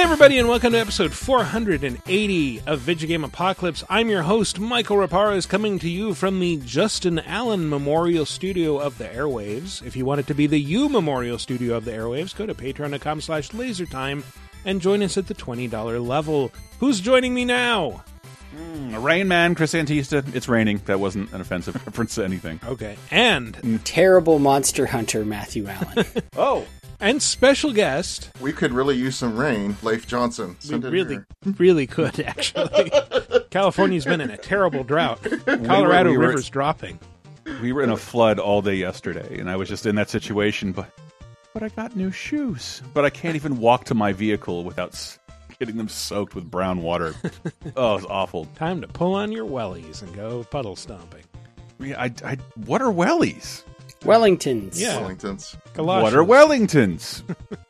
Hey, everybody, and welcome to episode 480 of Video Game Apocalypse. I'm your host, Michael Raparez, coming to you from the Justin Allen Memorial Studio of the Airwaves. If you want it to be the U Memorial Studio of the Airwaves, go to patreon.com slash lasertime and join us at the $20 level. Who's joining me now? Hmm, rain Man, Chris Antista. It's raining. That wasn't an offensive reference to anything. Okay. And, Terrible monster hunter Matthew Allen. Oh, and special guest, We could really use some rain. Leif Johnson. we Send it really, here. really could, actually. California's been in a terrible drought. Colorado we were- River's dropping. we were in a flood all day yesterday, and I was just in that situation. But but I got new shoes. But I can't even walk to my vehicle without getting them soaked with brown water. oh, it's awful. Time to pull on your wellies and go puddle stomping. I, mean, I, I, what are wellies? Wellingtons. Yeah. Wellingtons. Galoshes, What are Wellingtons?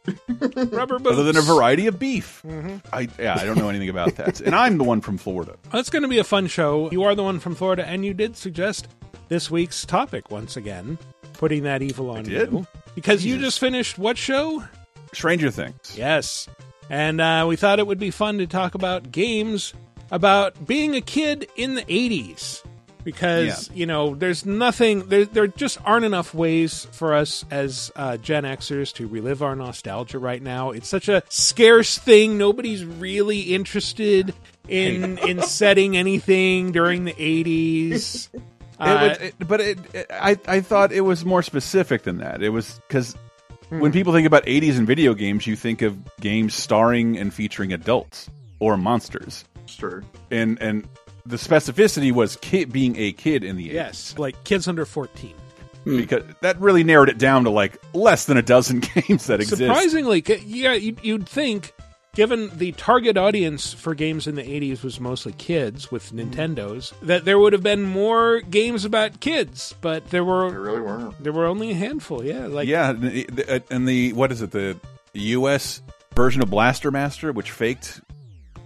rubber boots. Other than a variety of beef. Mm-hmm. I yeah, I don't know anything about that. And I'm the one from Florida. Well, it's going to be a fun show. You are the one from Florida, and you did suggest this week's topic once again, putting that evil on did? you because you just finished what show? Stranger Things. Yes, and uh, we thought it would be fun to talk about games about being a kid in the '80s. Because you know, there's nothing. There, there just aren't enough ways for us as uh, Gen Xers to relive our nostalgia right now. It's such a scarce thing. Nobody's really interested in in setting anything during the '80s. It Uh, was, it, but it, it, I I thought it was more specific than that. It was because when people think about 80s and video games, you think of games starring and featuring adults or monsters, Sure. and and the specificity was kid being a kid in the 80s. yes, like kids under 14. Hmm. because that really narrowed it down to like less than a dozen games that exist. Surprisingly, yeah, you'd, you'd think, given the target audience for games in the 80s was mostly kids with hmm. Nintendos, that there would have been more games about kids, but there were There really weren't. there were only a handful. Yeah, like yeah, and the, uh, and the what is it? The U.S. version of Blaster Master, which faked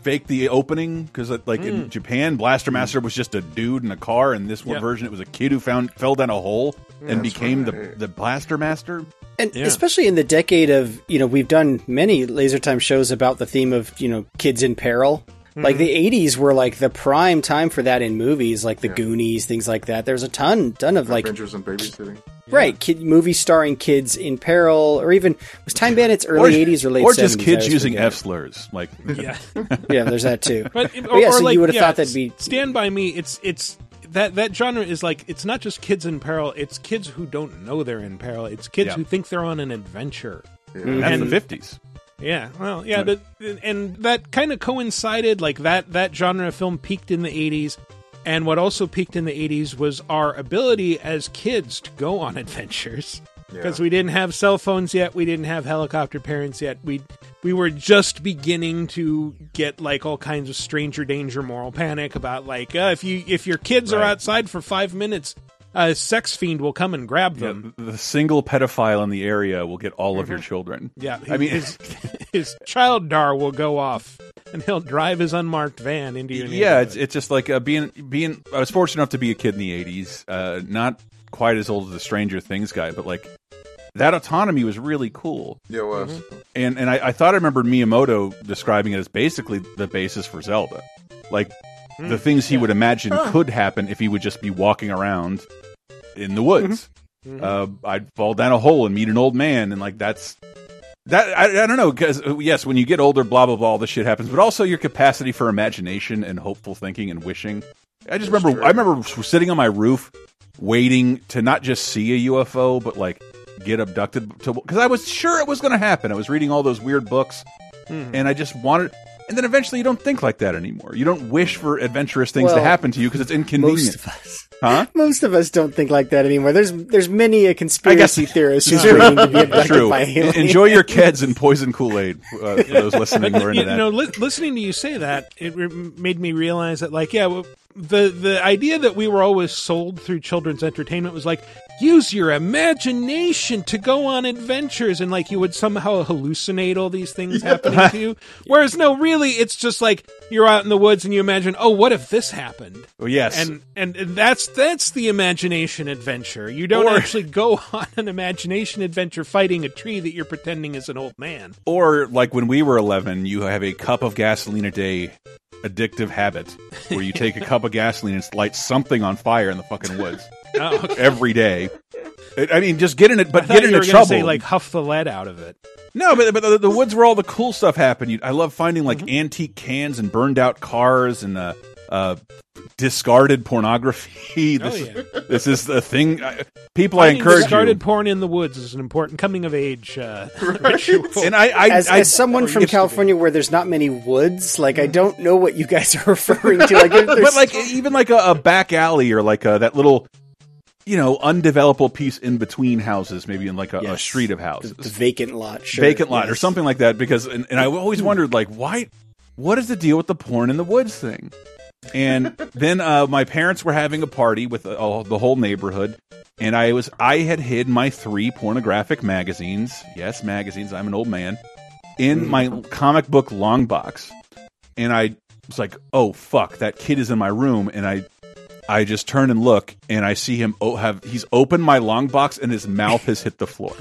faked the opening because uh, like in Japan, Blaster Master was just a dude in a car, and this one Yeah. version it was a kid who found fell down a hole and That's became the the Blaster Master. And Yeah. especially in the decade of, you know, we've done many Laser Time shows about the theme of, you know, kids in peril. Like the mm-hmm. 80s were like the prime time for that in movies, like the Goonies, things like that. There's a ton, ton of like, Adventures in babysitting. right, kid movies starring kids in peril, or even was Time Bandits early 80s or late or just I kids using. F slurs. Like yeah. Yeah, there's that too. But, But yeah, so you would have yeah, thought that'd be Stand by Me. It's it's that that genre is like it's not just kids in peril. It's kids who don't know they're in peril. It's kids Yeah. who think they're on an adventure. Yeah. Mm-hmm. that's And- the fifties. Yeah, well, yeah, but, and that kind of coincided. Like that that genre of film peaked in the '80s, and what also peaked in the '80s was our ability as kids to go on adventures. Because we didn't have cell phones yet, we didn't have helicopter parents yet. We we were just beginning to get like all kinds of stranger danger, moral panic about like uh, if you if your kids are outside for five minutes, a sex fiend will come and grab Yeah, them. the single pedophile in the area will get all of your children. Yeah, I mean, his his child dar will go off, and he'll drive his unmarked van into your neighborhood. yeah, it's it's just like uh, being being. I was fortunate enough to be a kid in the '80s, uh, not quite as old as the Stranger Things guy, but like that autonomy was really cool. Yeah, it was. And and I, I thought I remembered Miyamoto describing it as basically the basis for Zelda, like the things he would imagine could happen if he would just be walking around in the woods. Mm-hmm. Mm-hmm. Uh, I'd fall down a hole and meet an old man, and like that's that. I, I don't know because uh, yes, when you get older, blah blah blah, all this shit happens, but also your capacity for imagination and hopeful thinking and wishing. I just remember, I remember sitting on my roof, waiting to not just see a UFO, but like get abducted because I was sure it was going to happen. I was reading all those weird books, mm-hmm. and I just wanted. And then eventually, you don't think like that anymore. You don't wish for adventurous things to happen to you because it's inconvenient. most of us. Huh? Most of us don't think like that anymore. There's there's many a conspiracy theorist who's True. waiting to be abducted True. by aliens. Enjoy your kids and poison Kool Aid. Uh, for those listening who are you into that. know, li- listening to you say that, it re- made me realize that, like, yeah, well, the the idea that we were always sold through children's entertainment was like use your imagination to go on adventures and like you would somehow hallucinate all these things happening to you. Whereas no really it's just like you're out in the woods and you imagine oh what if this happened? Oh, yes. and and and that's that's the imagination adventure. You don't Or- actually go on an imagination adventure fighting a tree that you're pretending is an old man. Or like when we were 11, you have a cup of gasoline a day addictive habit where you take a cup of gasoline and light something on fire in the fucking woods oh, okay. every day. I mean, just get in it, but get into trouble. say like huff the lead out of it no, but, but the, the woods where all the cool stuff happened. You, I love finding like Mm-hmm. antique cans and burned out cars and uh, uh, discarded pornography. This, Oh, yeah. this is the thing. I, people, I encourage discarded you. porn in the woods is an important coming of age uh, ritual. And I, I, As, I, as someone from used to be. California where there's not many woods, like I don't know what you guys are referring to. Like, but there's- like even like a, a back alley or like a, that little you know undevelopable piece in between houses maybe in like a, a street of houses the vacant lot, sure, vacant lot or something like that because and, and i always wondered like why what is the deal with the porn in the woods thing and then uh, my parents were having a party with uh, the whole neighborhood. And i was i had hid my three pornographic magazines. Yes magazines. I'm an old man. In my comic book long box. And I was like, "Oh fuck, that kid is in my room," and I, I just turn and look, and I see him oh, have he's opened my long box, and his mouth has hit the floor.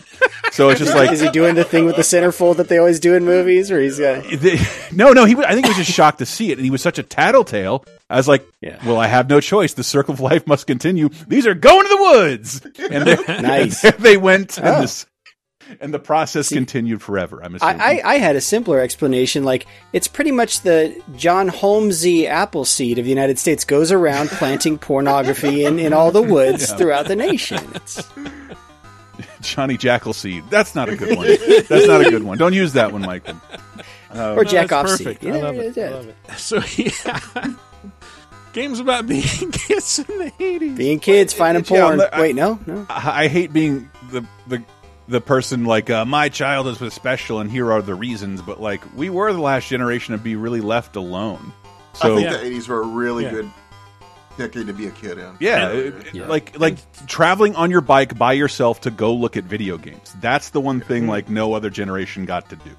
So it's just like, Is he doing the thing with the centerfold that they always do in movies, or he's uh, got? the- no, no, he. I think he was just shocked to see it, and he was such a tattletale. I was like, Yeah. "Well, I have no choice. The circle of life must continue. These are going to the woods." And they, Nice. they went, and, Oh. this, and the process continued forever. I'm assuming. I, I, I had a simpler explanation. Like it's pretty much the John Holmesy Appleseed of the United States goes around planting pornography in, in all the woods throughout the nation. It's, Johnny Jackalseed. That's not a good one. That's not a good one. Don't use that one, Michael. or uh, Jack That's off perfect. seed. I love it. I love it. So yeah, games about being kids in the eighties. Being kids, finding Yeah, porn. I- Wait, no, no. I I hate being the the the person like uh, my childhood was special and here are the reasons. But like we were the last generation to be really left alone. So I think Yeah. the '80s were a really Yeah. good decade to be a kid in. yeah, Really it- good. like like traveling on your bike by yourself to go look at video games. That's the one thing like no other generation got to do.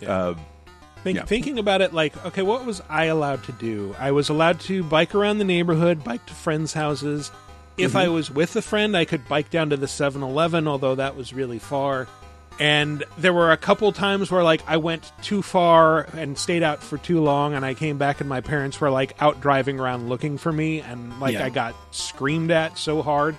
Yeah. Uh, Think, Yeah. Thinking about it, like, okay, what was I allowed to do? I was allowed to bike around the neighborhood, bike to friends' houses. If I mm-hmm. was with a friend, I could bike down to the 7 Eleven, although that was really far. And there were a couple times where, like, I went too far and stayed out for too long, and I came back, and my parents were, like, out driving around looking for me, and, like, Yeah. I got screamed at so hard.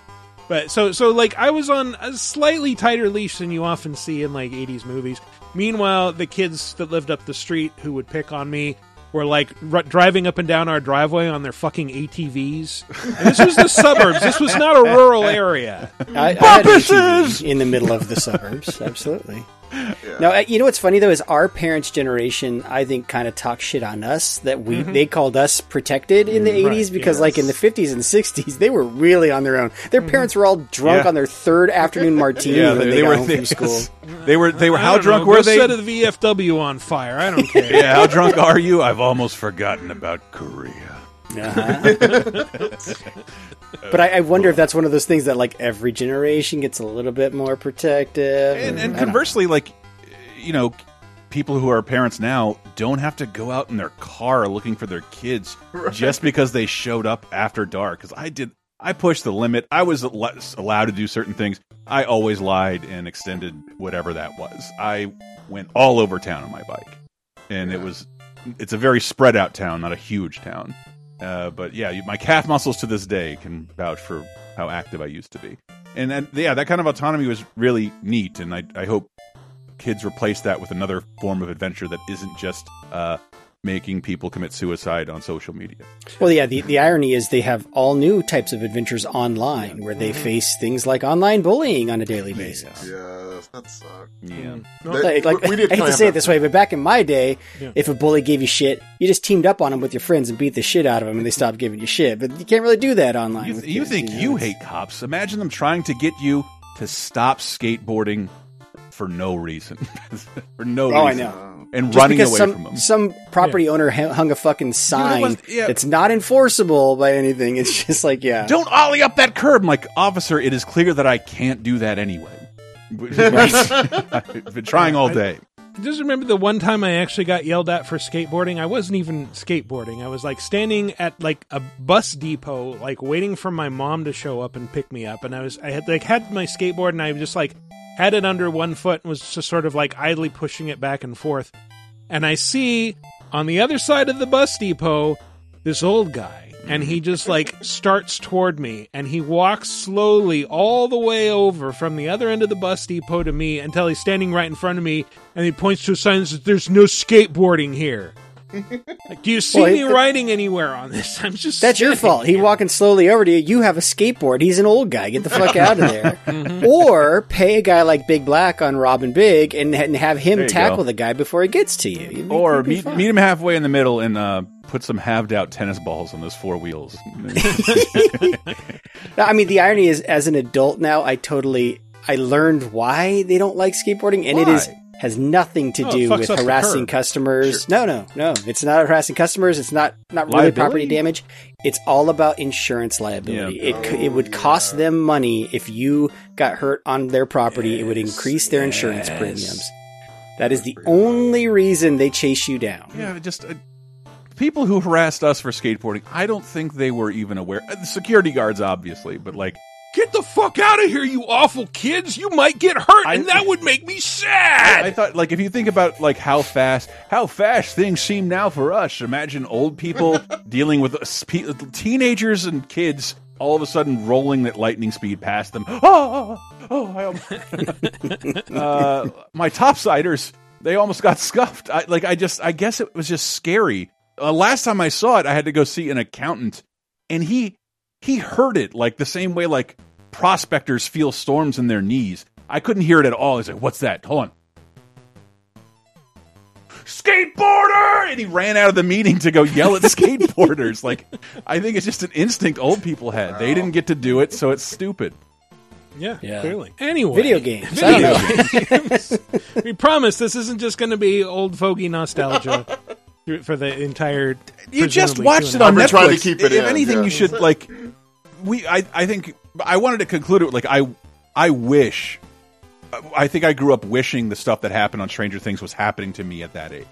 But so so like I was on a slightly tighter leash than you often see in like 80s movies. Meanwhile, the kids that lived up the street who would pick on me were like r- driving up and down our driveway on their fucking ATVs. And this was the suburbs. This was not a rural area. I, I had ATV in the middle of the suburbs. Absolutely. Now, you know what's funny though is our parents' generation, I think, kind of talked shit on us that we mm-hmm. they called us protected in the mm, '80s because, like, in the '50s and '60s, they were really on their own. Their mm-hmm. parents were all drunk Yeah. on their third afternoon martini yeah, when they, they, they got were home they, from school. they were they were how drunk know, were go they? Set of the VFW on fire. I don't care. yeah, how drunk are you? I've almost forgotten about Korea. Uh-huh. but I, I wonder if that's one of those things that, like, every generation gets a little bit more protective. And, and I don't- conversely, like you know, people who are parents now don't have to go out in their car looking for their kids just because they showed up after dark. Because I did, I pushed the limit. I was allowed to do certain things. I always lied and extended whatever that was. I went all over town on my bike, and it was. It's a very spread out town, not a huge town. Uh, but yeah, my calf muscles to this day can vouch for how active I used to be. And then, yeah, that kind of autonomy was really neat, and I, I hope kids replace that with another form of adventure that isn't just uh, making people commit suicide on social media. Well, yeah, the, the irony is they have all new types of adventures online where they mm-hmm. face things like online bullying on a daily basis. Yes, that sucks. Yeah. Hmm. Like, like, we, we did I hate to say it this way, but back in my day, Yeah. if a bully gave you shit, you just teamed up on them with your friends and beat the shit out of them, and they stopped giving you shit. But you can't really do that online. You, with you kids, think know? you hate cops? Imagine them trying to get you to stop skateboarding for no reason, for no Oh, I know. And Just running away some from them. some property owner hung a fucking sign was- yeah. that's not enforceable by anything. It's just like yeah. Don't ollie up that curb. I'm like, officer, it is clear that I can't do that anyway. I've been trying all day. I just remember the one time I actually got yelled at for skateboarding. I wasn't even skateboarding. I was like standing at like a bus depot, like waiting for my mom to show up and pick me up. And I was, I had like had my skateboard and I was just like had it under one foot and was just sort of like idly pushing it back and forth. And I see on the other side of the bus depot this old guy and he just like starts toward me and he walks slowly all the way over from the other end of the bus depot to me until he's standing right in front of me and he points to a sign that says there's no skateboarding here like do you see Well, me it- writing anywhere on this i'm just That's your standing fault. He walking slowly over to you. You have a skateboard. He's an old guy. Get the fuck out of there. Mm-hmm. Or pay a guy like Big Black on Rob and Big and, and have him tackle go. the guy before he gets to you. You'd Or be meet, meet him halfway in the middle and uh, put some halved out tennis balls on those four wheels. I mean, the irony is, as an adult now, I totally I learned why they don't like skateboarding, and it is Why? Has nothing to Oh, do with harassing curb. customers. No, no, no. It's not harassing customers. It's not not really Liability? property damage. It's all about insurance liability. Yeah. It c it would cost them money if you got hurt on their property. it would increase their insurance premiums. That is the only reason they chase you down. yeah, just uh, people who harassed us for skateboarding, I don't think they were even aware. Uh, the security guards, obviously, but like, get the fuck out of here you awful kids you might get hurt I- and that would make me sad I thought, like, if you think about like how fast, how fast things seem now for us. Imagine old people dealing with teenagers and kids all of a sudden rolling at lightning speed past them. Oh, oh, oh I almost, uh, my topsiders, they almost got scuffed. I, like, I just, I guess it was just scary. Uh, last time I saw it, I had to go see an accountant, and he he heard it like the same way like prospectors feel storms in their knees. I couldn't hear it at all. He's like, "What's that? Hold on." Skateboarder! And he ran out of the meeting to go yell at skateboarders. like, I think it's just an instinct old people had. They didn't get to do it, so it's stupid. yeah, Yeah. clearly anyway Video games. I don't know. games. we promise this isn't just going to be old fogey nostalgia for the entire. You just watched it on I've half- trying to Netflix. keep it if in, anything, yeah. you should like. We, I, I think I wanted to conclude it with like I, I wish. I think I grew up wishing the stuff that happened on Stranger Things was happening to me at that age,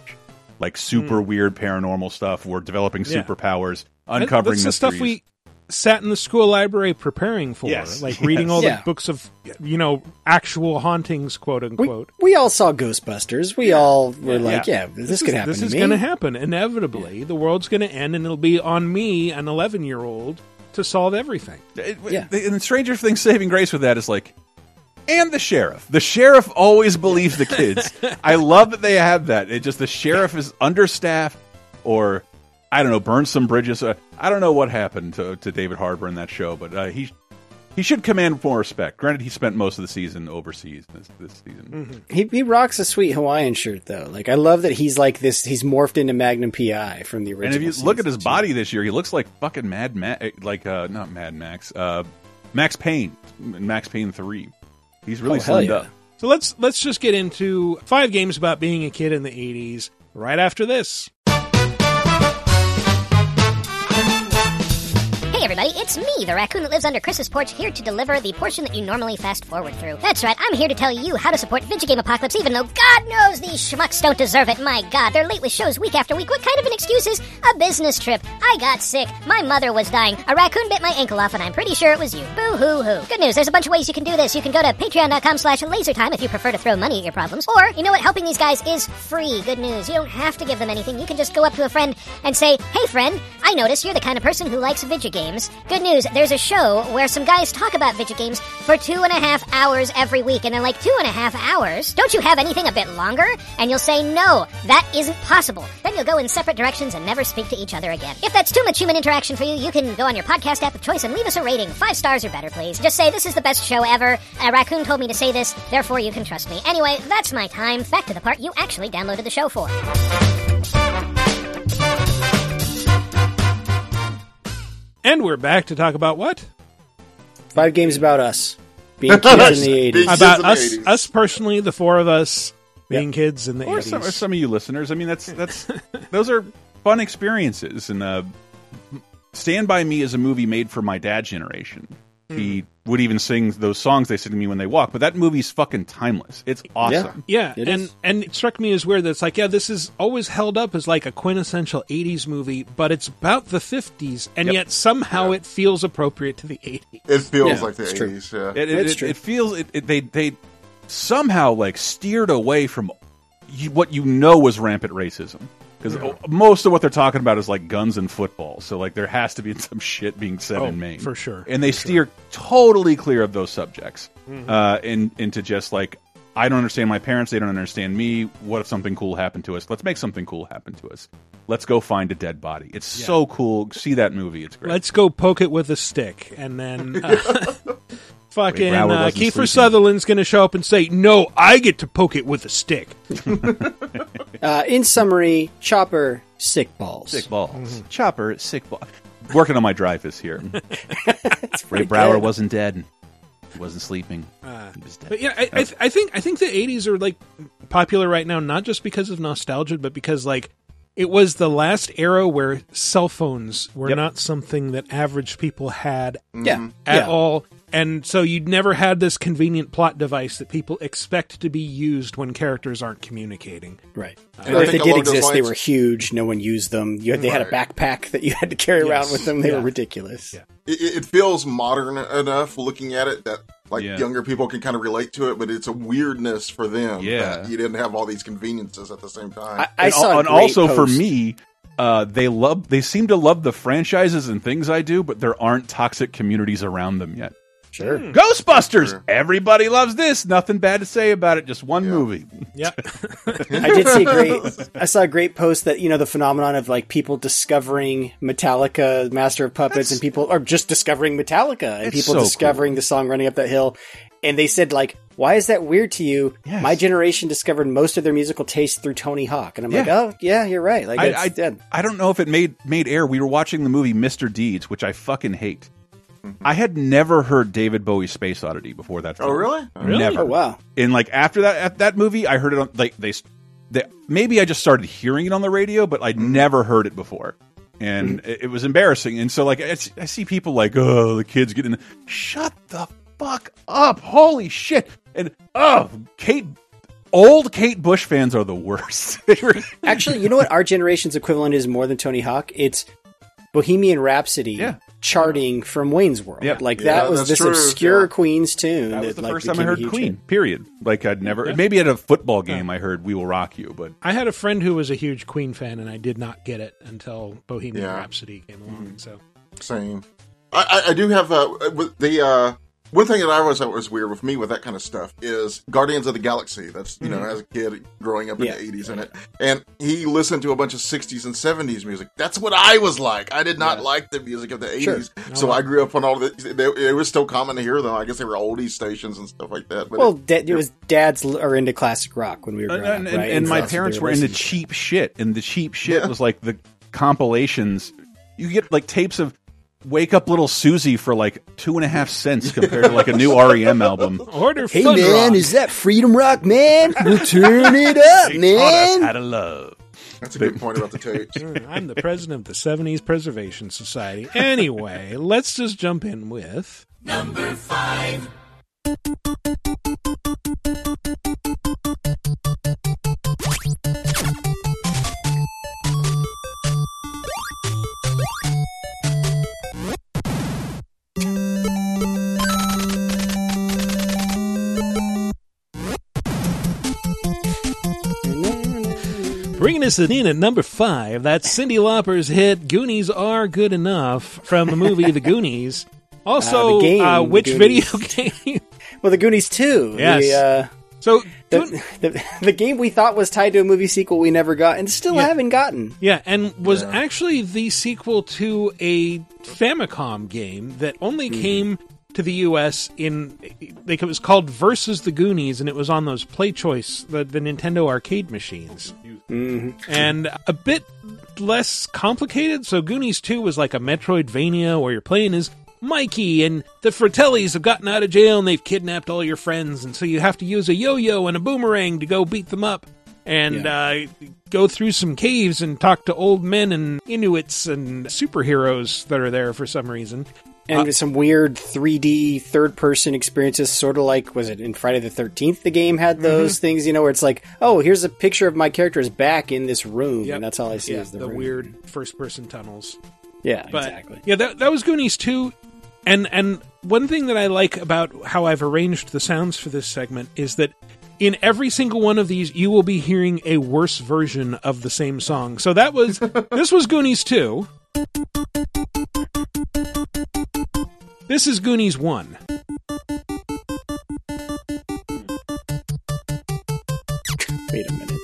like super hmm. weird paranormal stuff. We're developing. Yeah. superpowers, That- uncovering That's the stuff we sat in the school library preparing for, Yes, like reading all yes. the books of you know actual hauntings, quote unquote. we all saw Ghostbusters. We all were like, Yeah. yeah, this, could happen This to is me. going to happen inevitably. The world's going to end, and it'll be on me, an eleven-year-old, to solve everything. It- Yeah. And Stranger Things saving grace with that is like, and the sheriff. The sheriff always believes the kids. I love that they have that. It just the sheriff is understaffed, or I don't know, burn some bridges. Uh, I don't know what happened to, to David Harbour in that show, but uh, he he should command more respect. Granted, he spent most of the season overseas this, this season. He, he rocks a sweet Hawaiian shirt though. Like I love that he's like this. He's morphed into Magnum PI from the original. And if you look at his seasons. body this year, he looks like fucking Mad Max, like uh, not Mad Max, uh, Max Payne, Max Payne Three. He's really Oh, slimmed yeah. up. So let's let's just get into five games about being a kid in the '80s. Right after this. Hey everybody, it's me, the raccoon that lives under Chris's porch, here to deliver the portion that you normally fast forward through. That's right, I'm here to tell you how to support Video Game Apocalypse, even though God knows these schmucks don't deserve it. My God, they're late with shows week after week. What kind of an excuse is a business trip? I got sick. My mother was dying. A raccoon bit my ankle off, and I'm pretty sure it was you. Boo hoo hoo. Good news, there's a bunch of ways you can do this. You can go to patreon.com slash lasertime if you prefer to throw money at your problems. Or, you know what, helping these guys is free. Good news. You don't have to give them anything. You can just go up to a friend and say, Hey friend, I notice you're the kind of person who likes video games. Good news, there's a show where some guys talk about video games for two and a half hours every week, and they're like, two and a half hours? Don't you have anything a bit longer? And you'll say, no, that isn't possible. Then you'll go in separate directions and never speak to each other again. If that's too much human interaction for you, you can go on your podcast app of choice and leave us a rating. Five stars or better, please. Just say, this is the best show ever. A raccoon told me to say this, therefore you can trust me. Anyway, that's my time. Back to the part you actually downloaded the show for. And we're back to talk about what? Five games about us. Being kids in the 80s. Being- Kids About in the us, 80s. us personally, the four of us being kids in the or 80s. some, or some of you listeners. I mean, that's that's those are fun experiences. And uh, Stand by Me is a movie made for my dad's generation. Hmm. He would even sing those songs they sing to me when they walk. But that movie's fucking timeless. It's awesome. Yeah, It and is. and it struck me as weird that it's like, yeah, this is always held up as like a quintessential '80s movie, but it's about the '50s, and Yep. yet somehow it feels appropriate to the '80s. It feels Yeah, like the it's true. eighties. Yeah. It, it, That's it, true. it feels it, it, they they somehow like steered away from what you know was rampant racism because most of what they're talking about is like guns and football. So like there has to be some shit being said Oh, in Maine for sure, and they steer totally clear of those subjects uh, in, into just like I don't understand my parents, they don't understand me. What if something cool happened to us? Let's make something cool happen to us. Let's go find a dead body. It's so cool. See that movie. It's great. Let's go poke it with a stick, and then uh, fucking Brower uh, wasn't Kiefer sleeping. Sutherland's going to show up and say, "No, I get to poke it with a stick." Uh, in summary, Chopper, sick balls. Sick balls. Mm-hmm. Chopper, sick balls. Working on my drive this here. Ray Brower wasn't dead. He wasn't sleeping. he was dead. Uh, But yeah, I, I, th- I think I think the '80s are like popular right now, not just because of nostalgia, but because like it was the last era where cell phones were Yep. not something that average people had Yeah. at yeah. all. And so you'd never had this convenient plot device that people expect to be used when characters aren't communicating. Right. And or I if they think did along those exist, they were huge. No one used them. You had, they had a backpack that you had to carry around with them. They Yeah. were ridiculous. Yeah. it, it feels modern enough looking at it that like Yeah. younger people can kind of relate to it, but it's a weirdness for them. Yeah. that you didn't have all these conveniences at the same time. I, I and, saw a and great also for me, uh, they love. They seem to love the franchises and things I do, but there aren't toxic communities around them yet. Sure. Hmm. Ghostbusters. Sure. Everybody loves this. Nothing bad to say about it. Just one Yeah. movie. Yep. I did see a great. I saw a great post that you know the phenomenon of like people discovering Metallica, Master of Puppets, That's- and people are just discovering Metallica, and people so discovering the song "Running Up That Hill," and they said like, "Why is that weird to you?" Yes. My generation discovered most of their musical taste through Tony Hawk, and I'm like, "Oh yeah, you're right." Like, I, it's I, dead. I don't know if it made made air. We were watching the movie Mr. Deeds, which I fucking hate. I had never heard David Bowie's Space Oddity before that. oh, really? Oh, really? Never. Oh wow. And like after that at that movie, I heard it on like they, they maybe I just started hearing it on the radio, but I'd mm-hmm. never heard it before, and mm-hmm. it, it was embarrassing. And so like I see people like, oh, the kids getting shut the fuck up, holy shit, and oh, Kate. Old Kate Bush fans are the worst. Actually, you know what? Our generation's equivalent is more than Tony Hawk. It's Bohemian Rhapsody Yeah. Charting from Wayne's World. Yep. Like Yeah, that was this true, obsure yeah. Queen's tune. that was the like, first time I heard Queen. hit. Period. Like I'd never, maybe at a football game, I heard "We Will Rock You," but I had a friend who was a huge Queen fan, and I did not get it until Bohemian Yeah. Rhapsody came along. So Same. I, I, I do have uh, with the uh, one thing that I always thought was weird with me with that kind of stuff is Guardians of the Galaxy. That's you know mm-hmm. as a kid growing up in Yeah. the eighties in it, and he listened to a bunch of sixties and seventies music. That's what I was like. I did not like the music of the Sure. eighties, so I grew up on all the. They, it was still common to hear them. I guess they were oldies stations and stuff like that. But Well, da- it was dads are into classic rock when we were and, growing and, up, right? and my that's what parents were into cheap shit, and the cheap shit Yeah. was like the compilations. You get like tapes of "Wake Up Little Susie" for like two and a half cents compared to like a new REM album. order Hey Thunder man, Rock. is that freedom rock, man? We'll turn it up, They taught us man. how to love. that's a good point about the tapes. I'm the president of the 70s Preservation Society. Anyway, let's just jump in with. Bringing us in at number five, that's Cyndi Lauper's hit "Goonies Are Good Enough" from the movie The Goonies. Also, Uh, game, uh, which video game? Well, the Goonies too. Yes. The, uh, so, the, the, the game we thought was tied to a movie sequel we never got and still Yeah. haven't gotten. yeah, and was Yeah. actually the sequel to a Famicom game that only Mm-hmm. came to the U.S. in like it was called Versus the Goonies, and it was on those PlayChoice, the, the Nintendo arcade machines. hmm and a bit less complicated. So Goonies 2 was like a Metroidvania where you're playing as Mikey and the Fratellis have gotten out of jail and they've kidnapped all your friends, and so you have to use a yo-yo and a boomerang to go beat them up and uh, go through some caves and talk to old men and Inuits and superheroes that are there for some reason. And some weird 3D third person experiences, sort of like was it in Friday the Thirteenth? The game had those Mm-hmm. things, you know, where it's like, oh, here's a picture of my character's back in this room, Yep. and that's all I see Yeah, is the, the weird first-person tunnels. Yeah, But exactly. yeah, that that was Goonies too. And and one thing that I like about how I've arranged the sounds for this segment is that in every single one of these you will be hearing a worse version of the same song. So that was this was Goonies 2. This is Goonies 1. Wait a minute.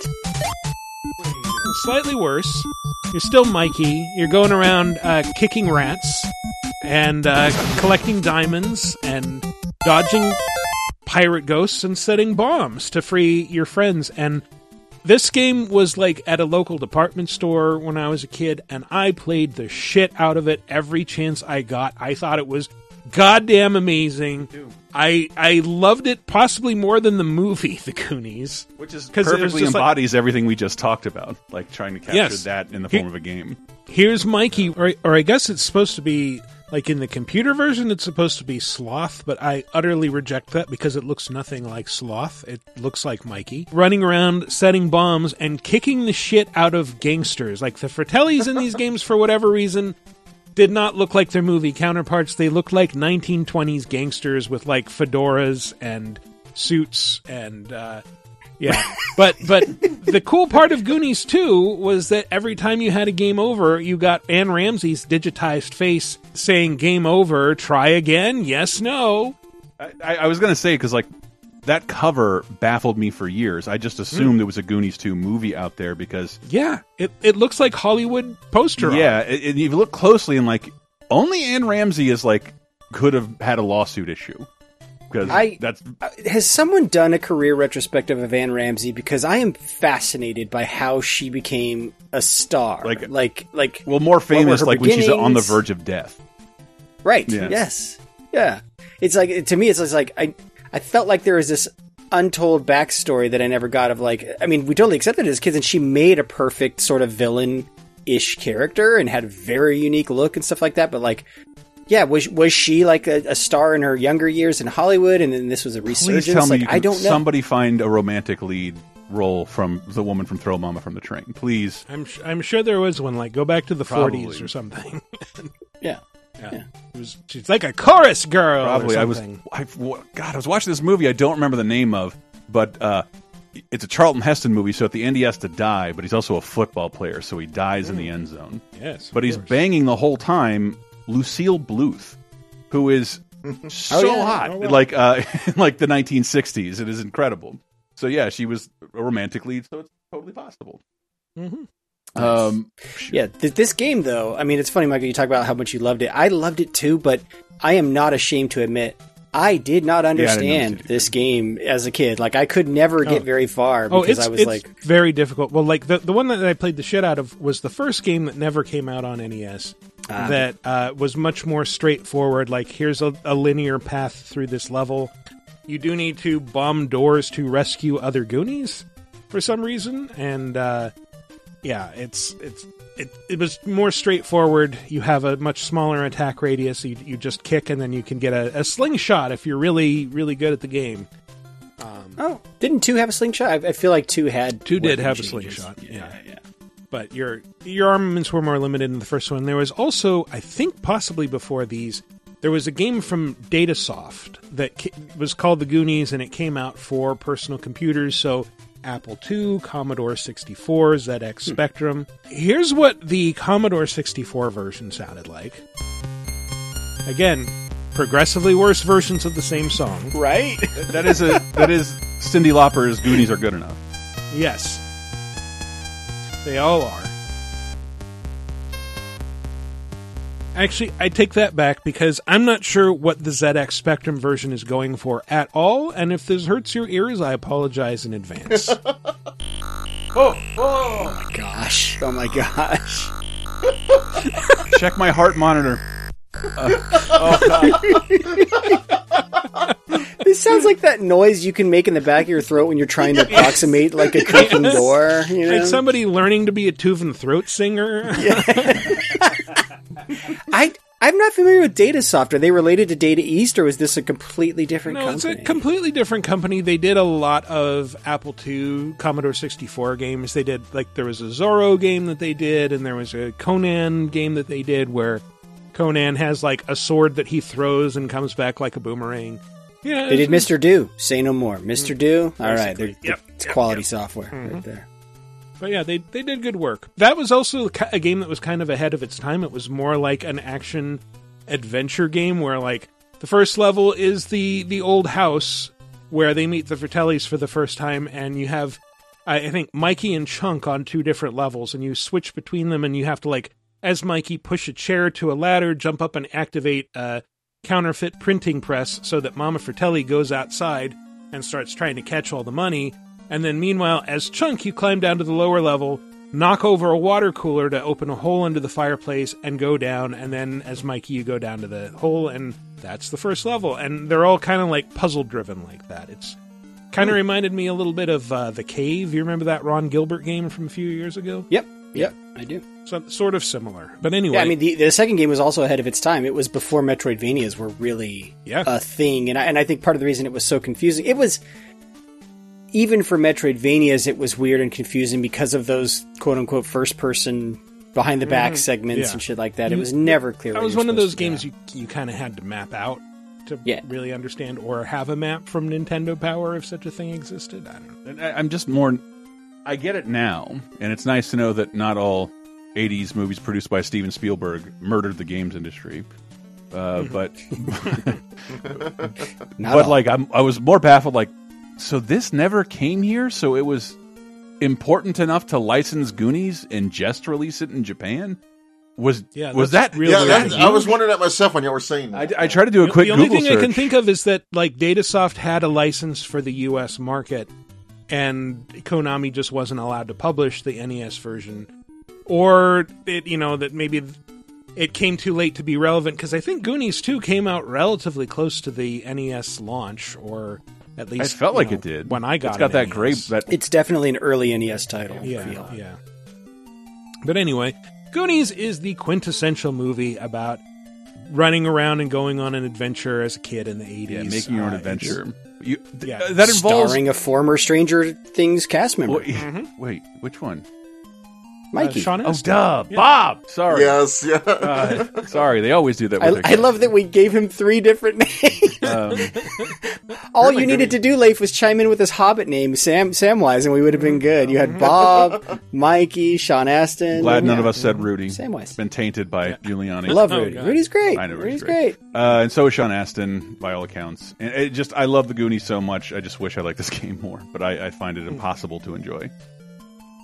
Slightly worse. You're still Mikey. You're going around uh, kicking rats and uh, collecting diamonds and dodging pirate ghosts and setting bombs to free your friends. And this game was like at a local department store when I was a kid, and I played the shit out of it every chance I got. I thought it was goddamn amazing. I I loved it possibly more than the movie The Goonies. Which is 'Cause it was perfectly just like- embodies everything we just talked about, like trying to capture Yes. that in the He- form of a game. here's Mikey, or, or I guess it's supposed to be like in the computer version, it's supposed to be Sloth, but I utterly reject that because it looks nothing like Sloth. It looks like Mikey running around setting bombs and kicking the shit out of gangsters. Like the Fratellis in these games, for whatever reason, did not look like their movie counterparts. They looked like 1920s gangsters with like fedoras and suits and uh, yeah. But but the cool part of Goonies 2 was that every time you had a game over, you got Anne Ramsey's digitized face saying game over, try again, yes, no. I, I I was gonna say because like that cover baffled me for years. I just assumed there was a Goonies 2 movie out there because Yeah, it, it looks like Hollywood poster. yeah, it, it- if you look closely and like only Anne Ramsey is like could have had a lawsuit issue because I- that's Uh, Has someone done a career retrospective of Anne Ramsey? Because I am fascinated by how she became a star. Like- like, like, well more famous her like when she's on the verge of death. right? Yes. Yes, yeah. It's like to me, it's like I, I felt like there was this untold backstory that I never got of like. I mean, we totally accepted it as kids, and she made a perfect sort of villain ish character and had a very unique look and stuff like that. But like. Yeah, was was she like a, a star in her younger years in Hollywood, and then this was a resurgence? Please tell me like, I don't know. somebody find a romantic lead role from the woman from Throw Momma from the Train. Please. I'm sh- I'm sure there was one like go back to the Probably. 40s or something. Yeah. Yeah. It was she's like a chorus girl Probably. or I was something. I w- God, I was watching this movie I don't remember the name of, but uh it's a Charlton Heston movie, so at the end he has to die, but he's also a football player, so he dies in the end zone. Yes. But of he's course. banging the whole time Lucille Bluth, who is so yeah. hot, Oh, wow. like uh, in like the 1960s. It is incredible. So yeah, she was a romantic lead, so it's totally possible. Mhm. Um, Yeah, th- this game though, I mean, it's funny, Michael. You talk about how much you loved it. I loved it too, but I am not ashamed to admit I did not understand understand this game as a kid. Like, I could never get Oh. very far Oh, because it's, I was it's like, very difficult. Well, like the the one that I played the shit out of was the first game that never came out on NES. Ah. that uh, was much more straightforward. Like here's a, a linear path through this level. You do need to bomb doors to rescue other Goonies for some reason, and uh, yeah, it's it's it, it was more straightforward. You have a much smaller attack radius. You, you just kick, and then you can get a, a slingshot if you're really really good at the game. Um, oh, didn't two have a slingshot? I, I feel like two had Two did have a slingshot. Yeah, Yeah. yeah. but your your armaments were more limited in the first one. There was also, I think, possibly before these, there was a game from DataSoft that was called The Goonies, and it came out for personal computers. So Apple II, Commodore 64, ZX hmm. Spectrum. Here's what the Commodore 64 version sounded like. Again, progressively worse versions of the same song. Right? that is a that is Cyndi Lauper's Goonies are good enough. Yes. They all are. Actually, I take that back because I'm not sure what the ZX Spectrum version is going for at all, and if this hurts your ears, I apologize in advance. Oh, oh. oh my gosh. Oh my gosh. Check my heart monitor. This sounds like that noise you can make in the back of your throat when you're trying to approximate like a creaking Yes. door. You know? Like somebody learning to be a Tuvan throat singer. I I'm not familiar with DataSoft. Are they related to Data East, or is this a completely different No, company? it's a completely different company. They did a lot of Apple II, Commodore 64 games. They did, like, there was a Zorro game that they did, and there was a Conan game that they did where Conan has, like, a sword that he throws and comes back like a boomerang. Yeah, they did Mr. Do. Say no more. Mr. Do. All right. Yep, it's yep, quality yep. software Mhm. right there. But yeah, they they did good work. That was also a game that was kind of ahead of its time. It was more like an action adventure game where like the first level is the the old house where they meet the Fratellis for the first time, and you have I think Mikey and Chunk on two different levels, and you switch between them, and you have to like as Mikey push a chair to a ladder, jump up and activate a counterfeit printing press so that Mama Fratelli goes outside and starts trying to catch all the money. And then, meanwhile, as Chunk, you climb down to the lower level, knock over a water cooler to open a hole under the fireplace, and go down. And then, as Mikey, you go down to the hole, and that's the first level. And they're all kind of like puzzle driven like that. It's kind of reminded me a little bit of uh, The Cave. You remember that Ron Gilbert game from a few years ago? Yep, yep, I do. So, sort of similar. But anyway. Yeah, I mean the, the second game was also ahead of its time. It was before Metroidvanias were really Yeah. a thing, and I, and I think part of the reason it was so confusing, it was even for Metroidvanias, it was weird and confusing because of those quote unquote first person behind the back segments Mm-hmm. Yeah. and shit like that. It was never clear. That what was one of those games you you kind of had to map out to Yeah. really understand, or have a map from Nintendo Power if such a thing existed. I don't know. And I- I'm just more. I get it now, and it's nice to know that not all '80s movies produced by Steven Spielberg murdered the games industry. Uh, but but all. like I'm, I was more baffled. Like, so this never came here. So it was important enough to license Goonies and just release it in Japan. Was Yeah, was that really yeah, weird. that, I was wondering that myself when y'all were saying that. I tried to do a quick Google search. the only Google thing search. I can think of is that like DataSoft had a license for the U.S. market, and Konami just wasn't allowed to publish the NES version, or it you know that maybe it came too late to be relevant because I think Goonies 2 came out relatively close to the NES launch, or at I least felt like know, it did when I got It's got an that NES. great that it's definitely an early NES title. yeah, feel. yeah. But anyway, Goonies is the quintessential movie about running around and going on an adventure as a kid in the 80s. yeah, making your own Uh, adventure. You, th- yeah. uh, that involves. starring a former Stranger Things cast member, Wait, wait, which one? Mikey. Uh, Sean Oh, Astin. duh, Yeah. Bob. Sorry. yes, yeah. Uh, sorry, they always do that. With I, their I love that we gave him three different names. Um, All you needed to do, Leif, was chime in with his Hobbit name, Sam Samwise, and we would have been good. You had Bob, Mikey, Sean Astin. glad none Yeah. of us said Rudy. Samwise. It's been tainted by Giuliani. I love Oh, Rudy. God. Rudy's great. I know Rudy's Rudy's great. Uh, and so is Sean Astin, by all accounts. And it just, I love the Goonies so much. I just wish I liked this game more, but I, I find it impossible to enjoy.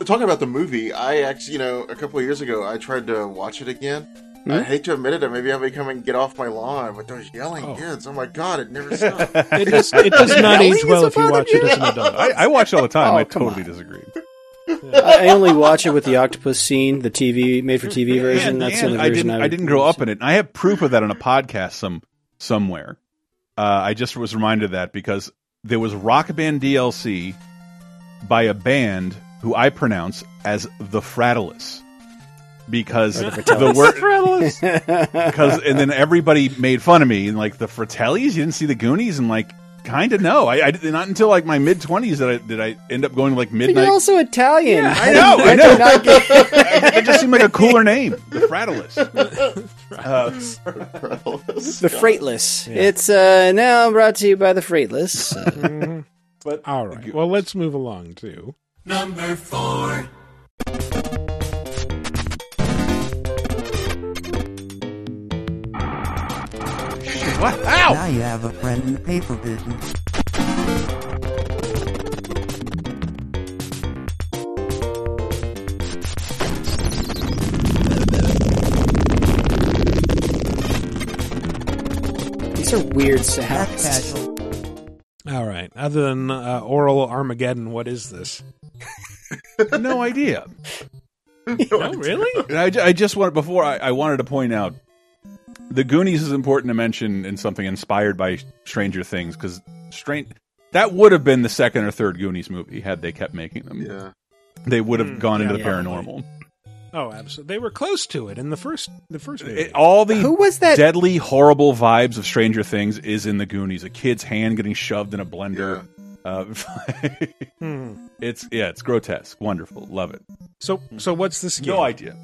Talking about the movie, I actually, you know, a couple of years ago, I tried to watch it again. Hmm? I hate to admit it, maybe I'm becoming get off my lawn, but those yelling Oh. kids, oh my god, it never stops. It, just, it does not age well if you watch it as an adult. I, I watch all the time. Oh, I totally on. disagree. I I only watch it with the octopus scene, the TV made for TV version. And- That's the and only I version didn't. I, I didn't grow up in it. And I have proof of that on a podcast some somewhere. Uh, I just was reminded of that because there was Rock Band DLC by a band who I pronounce as the Fratellis because the the Fratellis. word because and then everybody made fun of me and like the Fratellis. You didn't see the Goonies and like kind of no. I, I did not until like my mid twenties that I did I end up going to like But midnight. you're also Italian. I know, I That know. not get- it just seemed like a cooler name, the Fratellis. Uh, the Freightless. It's uh, now brought to you by the Freightless. But All right. Well, let's move along to. What? Ow! Now you have a friend in the paper business. these are weird That's sounds. Casual. All right. Other than uh, oral Armageddon, what is this? No idea. Oh, really? I, I just wanted before I, I wanted to point out the Goonies is important to mention in something inspired by Stranger Things because strange that would have been the second or third Goonies movie had they kept making them. Yeah. They would have Mm, gone yeah, into the probably. paranormal. Oh, absolutely. They were close to it in the first the first movie. It- all the Who was that? deadly, horrible vibes of Stranger Things is in the Goonies. A kid's hand getting shoved in a blender. Uh, Hmm. it's yeah, it's grotesque, wonderful, love it. So so what's the game? No idea.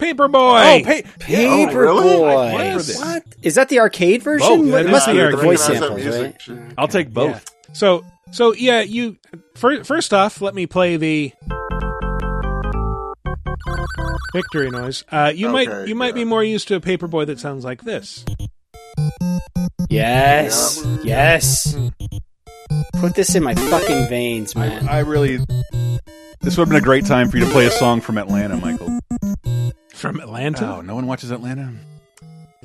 Paperboy. Oh, pay, Paperboy. Oh, really? I played for this. What is that? The arcade version? Both. What- That it must be the the voice samples, right? I'll take both. So so yeah, you fir- first off, let me play the victory noise. Uh, you might Okay, you might be more used to a paperboy that sounds like this. Yes, yes. Put this in my fucking veins, man. I really. This would have been a great time for you to play a song from Atlanta, Michael. From Atlanta. Oh, no one watches Atlanta.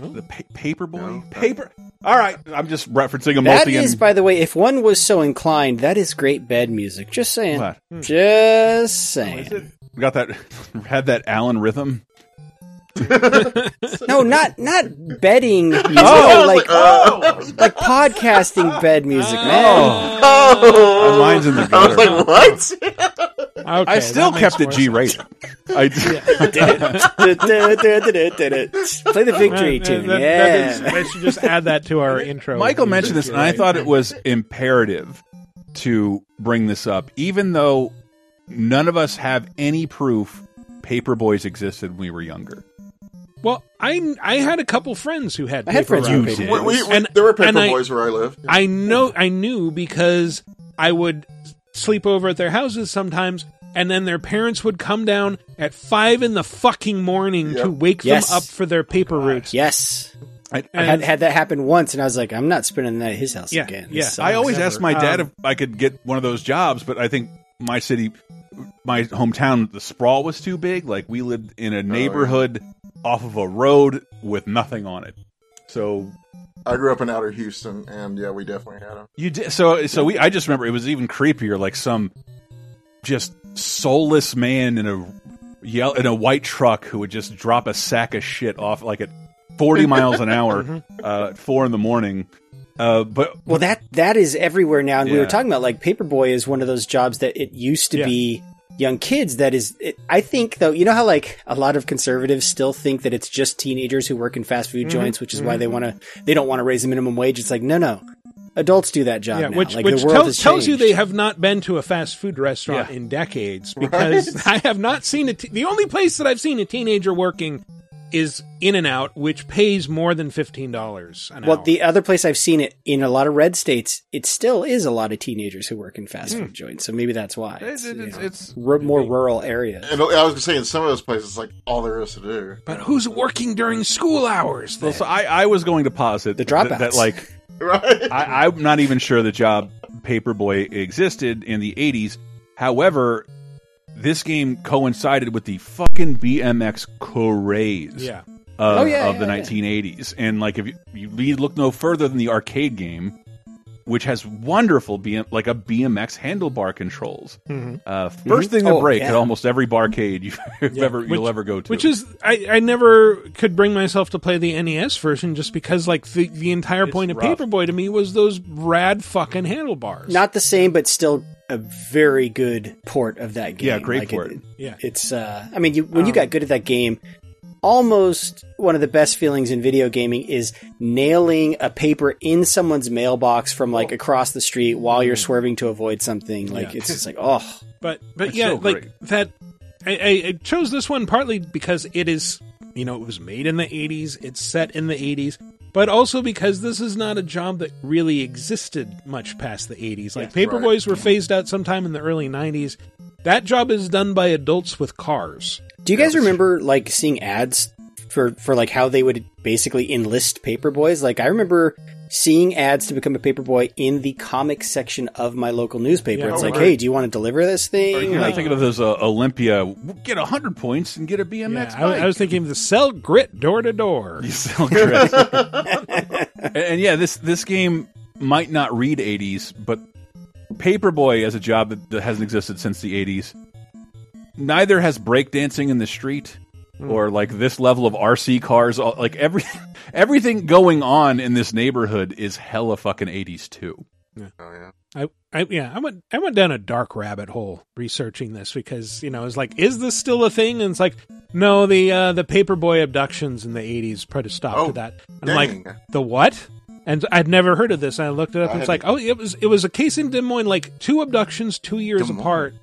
No. The pa- Paperboy, No. paper. All right, I'm just referencing a that multi. is, by the way, if one was so inclined, that is great bed music. Just saying. What? Hmm. Just Oh, is saying. it? We got that. Had that Allen rhythm. No, not not bedding music. Oh, Oh, like Oh, like podcasting bed music, man. Oh, oh. my mind's in the I was like, what? Okay, I still kept makes it G more sense. rated. I did. Play the oh, victory That- tune. that- that yeah. is- I should just add that to our intro. Michael mentioned this, and I thought it was imperative to bring this up, even though none of us have any proof Paperboys existed when we were younger. Well, I I had a couple friends who had I had paper friends who You did. We, boys. we, And- there were paper and I- boys where I lived. I know I knew because I would sleep over at their houses sometimes, and then their parents would come down at five in the fucking morning Yep. to wake Yes. them up for their paper routes. Yes. I, I had, had that happen once, and I was like, I'm not spending the night at his house Yeah, again. yeah. I always never. asked my dad Um, if I could get one of those jobs, but I think my city, my hometown, the sprawl was too big. Like we lived in a neighborhood off of a road with nothing on it. So I grew up in outer Houston, and yeah, we definitely had them. you did. So so we. I just remember it was even creepier. Like some just soulless man in a yell in a white truck who would just drop a sack of shit off like at forty miles an hour uh, at four in the morning. Uh, but Well, that that is everywhere now, and we were talking about like paperboy is one of those jobs that it used to Yeah. be young kids. That is, it, I think though, you know how like a lot of conservatives still think that it's just teenagers who work in fast food Mm-hmm. joints, which is why they want to they don't want to raise the minimum wage. It's like no, no, adults do that job Yeah, now. which like which the world tells, tells you they have not been to a fast food restaurant Yeah. in decades because I have not seen it. The only place that I've seen a teenager working is In and Out, which pays more than fifteen dollars an Well, hour. the other place I've seen it in a lot of red states, it still is a lot of teenagers who work in fast food hmm. joints. So maybe that's why it's, it's, it's, know, it's r- more rural areas. And I was saying, in some of those places, it's like all there is to do. but who's working during school hours? well, so I, I was going to posit The that, dropouts. that like Right? I, I'm not even sure the job Paperboy existed in the 80s. However, this game coincided with the fucking BMX craze yeah, of, Oh, yeah, of the yeah, yeah. 1980s. And like, if you, you look no further than the arcade game, which has wonderful BM, like a BMX handlebar controls. Uh, 1st thing to Oh, break yeah. at almost every barcade you've Yeah, ever you'll which- ever go to. which is I, I never could bring myself to play the NES version just because like the the entire It's point of rough. Paperboy to me was those rad fucking handlebars. Not the same, but still a very good port of that game. Yeah, great Like, port. it- yeah. it's uh, I mean, you, when you Um, got good at that game, almost one of the best feelings in video gaming is nailing a paper in someone's mailbox from like across the street while you're swerving to avoid something. Like Mm. Yeah. it's just like, oh, But but It's yeah, so like that. I, I, I chose this one partly because it is, you know, it was made in the '80s. It's set in the '80s, but also because this is not a job that really existed much past the '80s. Like Paperboys were phased out sometime in the early '90s. That job is done by adults with cars. Do you guys remember like seeing ads for for like how they would basically enlist paperboys? Like I remember seeing ads to become a paperboy in the comic section of my local newspaper. Yeah. it's Oh, like, right. hey, do you want to deliver this thing? You're not Like, thinking of those uh, Olympia get hundred points and get a BMX Yeah, bike. I, I was thinking of the sell grit door to door. You sell grit. and, and yeah, this this game might not read 80s, but Paperboy as a job that, that hasn't existed since the 80s. Neither has breakdancing in the street or like this level of RC cars. Like every everything going on in this neighborhood is hella fucking 80s too. Oh yeah. I, I yeah, I went I went down a dark rabbit hole researching this because you know it's like, is this still a thing? And it's like, no, the uh, the paperboy abductions in the eighties put a stop Oh, to that. I'm dang. like, the what? And I'd never heard of this. And I looked it up. I and it's like, oh, it was it was a case in Des Moines, like two abductions, two years apart,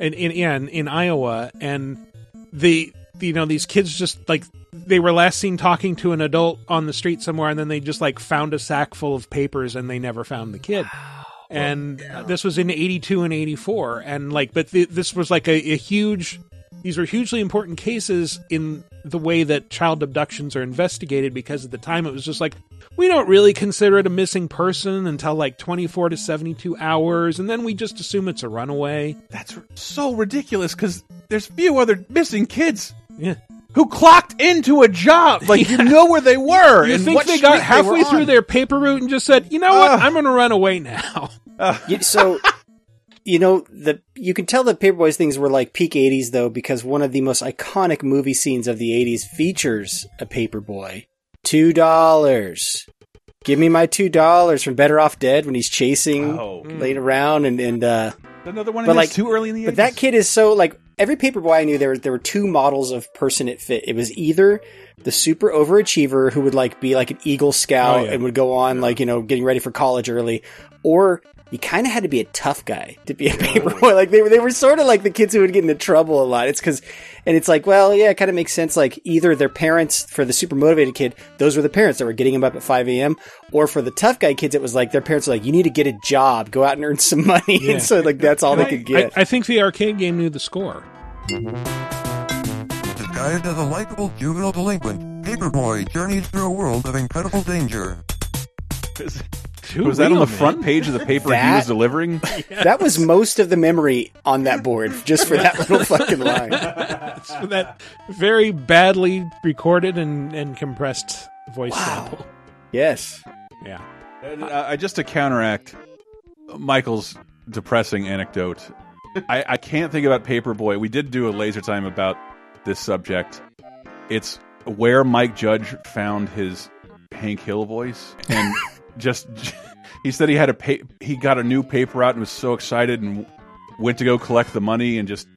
and in yeah, in, in Iowa, and the you know these kids just like they were last seen talking to an adult on the street somewhere, and then they just like found a sack full of papers, and they never found the kid. And uh, this was in '82 and '84, and like, but th- this was like a, a huge. These were hugely important cases in the way that child abductions are investigated because at the time it was just like we don't really consider it a missing person until like 24 to 72 hours and then we just assume it's a runaway. That's so ridiculous because there's few other missing kids Yeah. Who clocked into a job. Like you know where they were. You and think what they got halfway were through their paper route and just said, "You know what? Ugh. I'm going to run away now." You- so you know the you can tell the paperboys things were like peak 80s though because one of the most iconic movie scenes of the 80s features a paperboy two dollars give me my two dollars from better off dead when he's chasing Oh. laying around and and uh Another one. But, like- too early in the. but that kid is so like every paperboy I knew there were there were two models of person it fit. It was either the super overachiever who would like be like an Eagle Scout Oh, yeah. and would go on like you know getting ready for college early, or you kind of had to be a tough guy to be a paperboy. Like they were they were sort of like the kids who would get into trouble a lot. It's because and it's like well yeah it kind of makes sense. Like either their parents for the super motivated kid those were the parents that were getting him up at five a.m. or for the tough guy kids it was like their parents were like you need to get a job go out and earn some money Yeah. and so like that's all they could get. I, I think the arcade game knew the score. Disguised as a likable juvenile delinquent, Paperboy journeys through a world of incredible danger. Too was that on the man. front page of the paper he was delivering? That was most of the memory on that board, just for that little fucking line. So that very badly recorded and, and compressed voice sample. Yes. Yeah. And, uh, I just to counteract Michael's depressing anecdote. I, I can't think about Paperboy. We did do a laser time about this subject. It's where Mike Judge found his Hank Hill voice, and just he said he had a pa he got a new paper out and was so excited and went to go collect the money, and just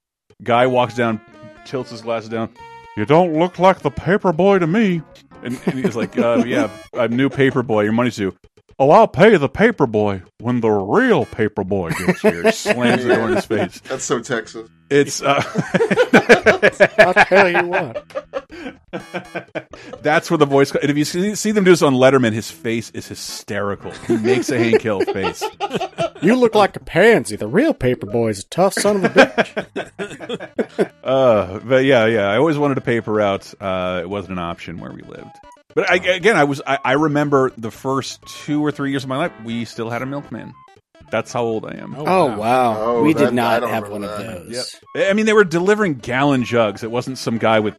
guy walks down, tilts his glasses down. You don't look like the paper boy to me. And, and he's like, uh, "Yeah, I'm new paper boy. Your money's due." Oh, I'll pay the paperboy when the real paperboy gets here. Slams the door in his face. That's so Texas. It's uh, I'll tell you what. that's where the voice. And if you see, see them do this on Letterman, his face is hysterical. He makes a Hank Hill face. You look like a pansy. The real paperboy's a tough son of a bitch. Uh, but yeah, yeah. I always wanted a paper out. Uh, it wasn't an option where we lived. But I, again, I was. I, I remember the first two or three years of my life, we still had a milkman. That's how old I am. Oh wow, Oh, we that- did not have one remember of that. those. I mean, they were delivering gallon jugs. It wasn't some guy with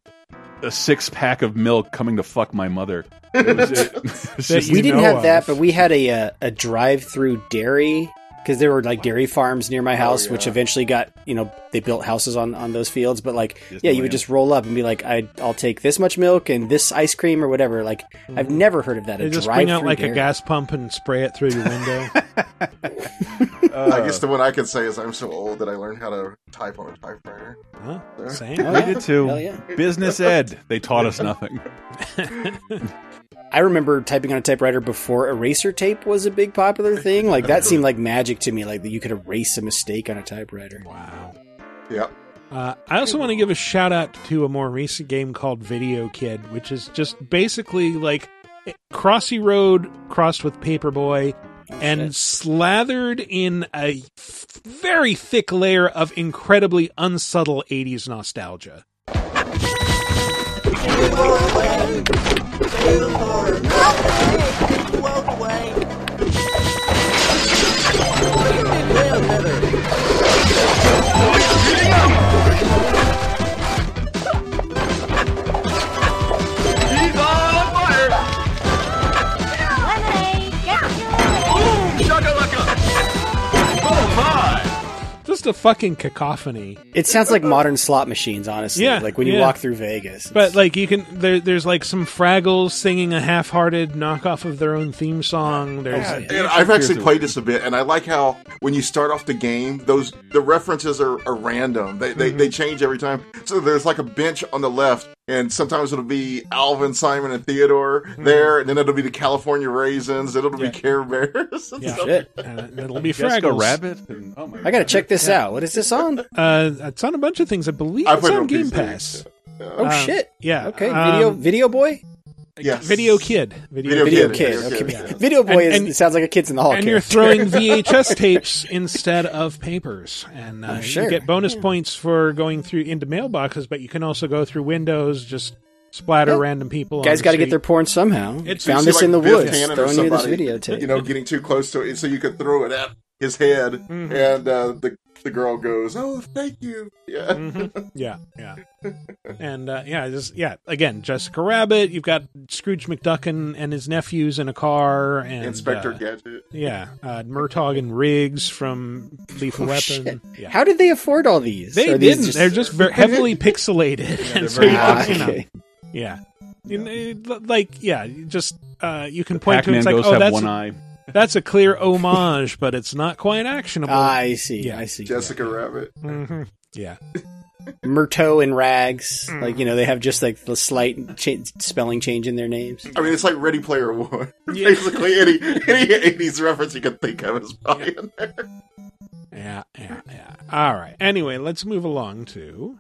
a six pack of milk coming to fuck my mother. It was, it, it was just- We didn't have of. that, but we had a uh, a drive through dairy because there were like dairy farms near my oh, house, which yeah. eventually got you know they built houses on on those fields. But like, Just yeah, you land. would just roll up and be like, I I'll take this much milk and this ice cream or whatever. Like, I've mm-hmm. never heard of that. They a just bring out drive-through like a gas pump and spray it through your window. I guess the uh. one I can say is I'm so old that I learned how to type on a typewriter. huh? Same. Oh, we yeah. did too. Yeah. Business ed. They taught us nothing. I remember typing on a typewriter before eraser tape was a big popular thing. Like that seemed like magic to me. Like that you could erase a mistake on a typewriter. Wow. Yep. Uh, I also want to give a shout out to a more recent game called Video Kid, which is just basically like Crossy Road crossed with Paperboy and shit. slathered in a f- very thick layer of incredibly unsubtle 80s nostalgia. Just just a fucking cacophony. It sounds like modern slot machines, honestly. Yeah, like when you yeah. walk through Vegas. But like you can, there, there's like some Fraggles singing a half-hearted knockoff of their own theme song. There's Oh, And I've actually played this a bit, and I like how when you start off the game, those the references are, are random. They, they they mm-hmm. change every time. So there's like a bench on the left, and sometimes it'll be Alvin, Simon, and Theodore there, and then it'll be the California Raisins, then it'll Yeah. be Care Bears. and Yeah. stuff. Shit. uh, it'll be Jessica Fraggles. Rabbit. And, oh my I gotta check this out. What is this on? Uh, it's on a bunch of things. I believe I it's on on Game PC. Pass. Oh Um, shit. Yeah. Okay. um, Video Video Boy? Yes. Video Kid. Video, Video Video Kid, Kid. Video Okay. Kid. Video Boy And- is, and- sounds like a kids in the hall. and you're throwing VHS tapes instead of papers, and uh, Oh, sure. you get bonus points for going through into mailboxes. But you can also go through windows, just splatter Yeah. random people. Guys got to get their porn somehow. It's- Found this see, in the Biff woods. Tannen or Throwing you this somebody, videotape. You know, getting too close to it, so you could throw it at his head, Mm-hmm. and uh, the the girl goes, "Oh, thank you." Yeah. Mhm. Yeah, yeah, and uh, yeah, just yeah. Again, Jessica Rabbit. You've got Scrooge McDuck and, and his nephews in a car, and Inspector uh, Gadget. Yeah, uh, Murtaugh and Riggs from Lethal Oh, Weapon. shit. Yeah. How did they afford all these? They Are didn't. just- They're just very heavily pixelated, and so you Ah, can, you know, okay. yeah, You know, like yeah, just uh, you can point to it. Pac-Man It's like, ghosts oh, have that's one eye. That's a clear homage, but it's not quite actionable. I see. Yeah. I see. Jessica Rabbit. Mhm. Yeah, Murto and Rags. Mm. Like, you know, they have just like the slight cha- spelling change in their names. I mean, it's like Ready Player One. Yeah. Basically, any any '80s reference you can think of is probably in there. yeah, yeah, yeah. All right. Anyway, let's move along to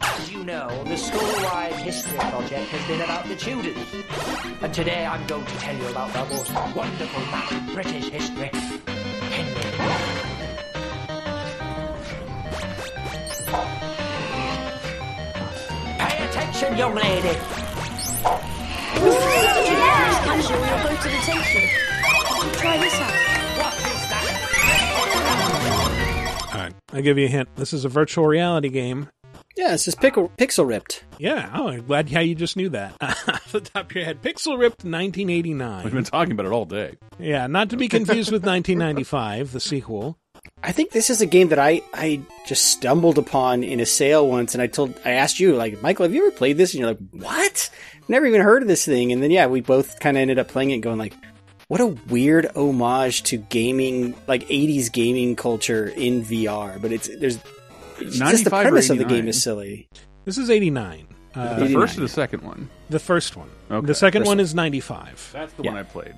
As you know, the school-wide history project has been about the Tudors. And today I'm going to tell you about the most wonderful man in British history, Henry. Pay attention, young lady. You're both at attention. Try this out. I'll give you a hint. This is a virtual reality game. Yeah, this is pickle, Pixel Ripped. Yeah. Oh, I'm glad how you just knew that off the top of your head. Pixel Ripped, 1989. We've been talking about it all day. Yeah, not to be confused with 1995, the sequel. I think this is a game that I, I just stumbled upon in a sale once, and I told I asked you like Michael, have you ever played this? And you're like, what? Never even heard of this thing. And then yeah, we both kind of ended up playing it, and going like, what a weird homage to gaming, like '80s gaming culture in VR. But it's there's it's just the premise of the game is silly. This is 89. Uh, the 89. first or the second one? the first one. Okay. The second First one one. is 95. That's the Yeah. one I played.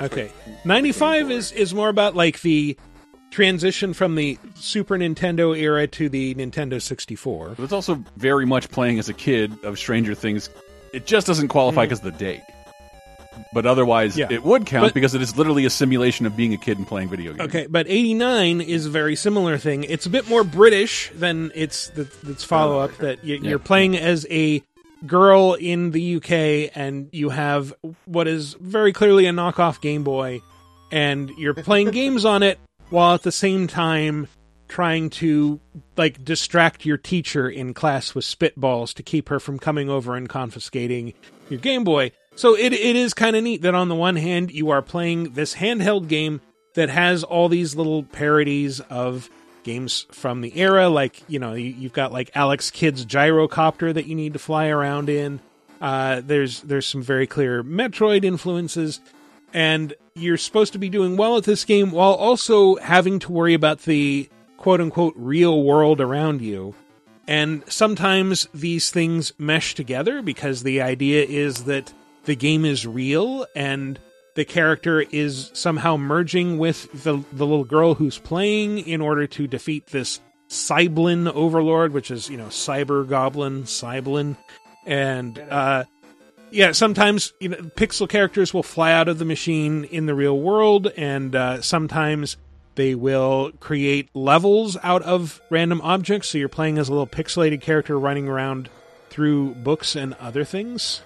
Okay. 95 is, is more about like the transition from the Super Nintendo era to the Nintendo 64. But it's also very much playing as a kid of Stranger Things. It just doesn't qualify because of the date. But otherwise, Yeah. it would count But- because it is literally a simulation of being a kid and playing video games. Okay, but 89 is a very similar thing. It's a bit more British than its the, its follow up that you, Yeah. you're playing as a girl in the UK and you have what is very clearly a knockoff Game Boy and you're playing games on it while at the same time trying to like distract your teacher in class with spitballs to keep her from coming over and confiscating your Game Boy. So it it is kind of neat that on the one hand you are playing this handheld game that has all these little parodies of games from the era like you know you, you've got like Alex Kidd's gyrocopter that you need to fly around in. Uh, there's there's some very clear Metroid influences and you're supposed to be doing well at this game while also having to worry about the quote unquote real world around you. And sometimes these things mesh together because the idea is that the game is real and the character is somehow merging with the, the little girl who's playing in order to defeat this Cyblin overlord, which is, you know, cyber goblin, Cyblin. And, uh, yeah, sometimes you know, pixel characters will fly out of the machine in the real world, and uh, sometimes they will create levels out of random objects. So you're playing as a little pixelated character running around through books and other things.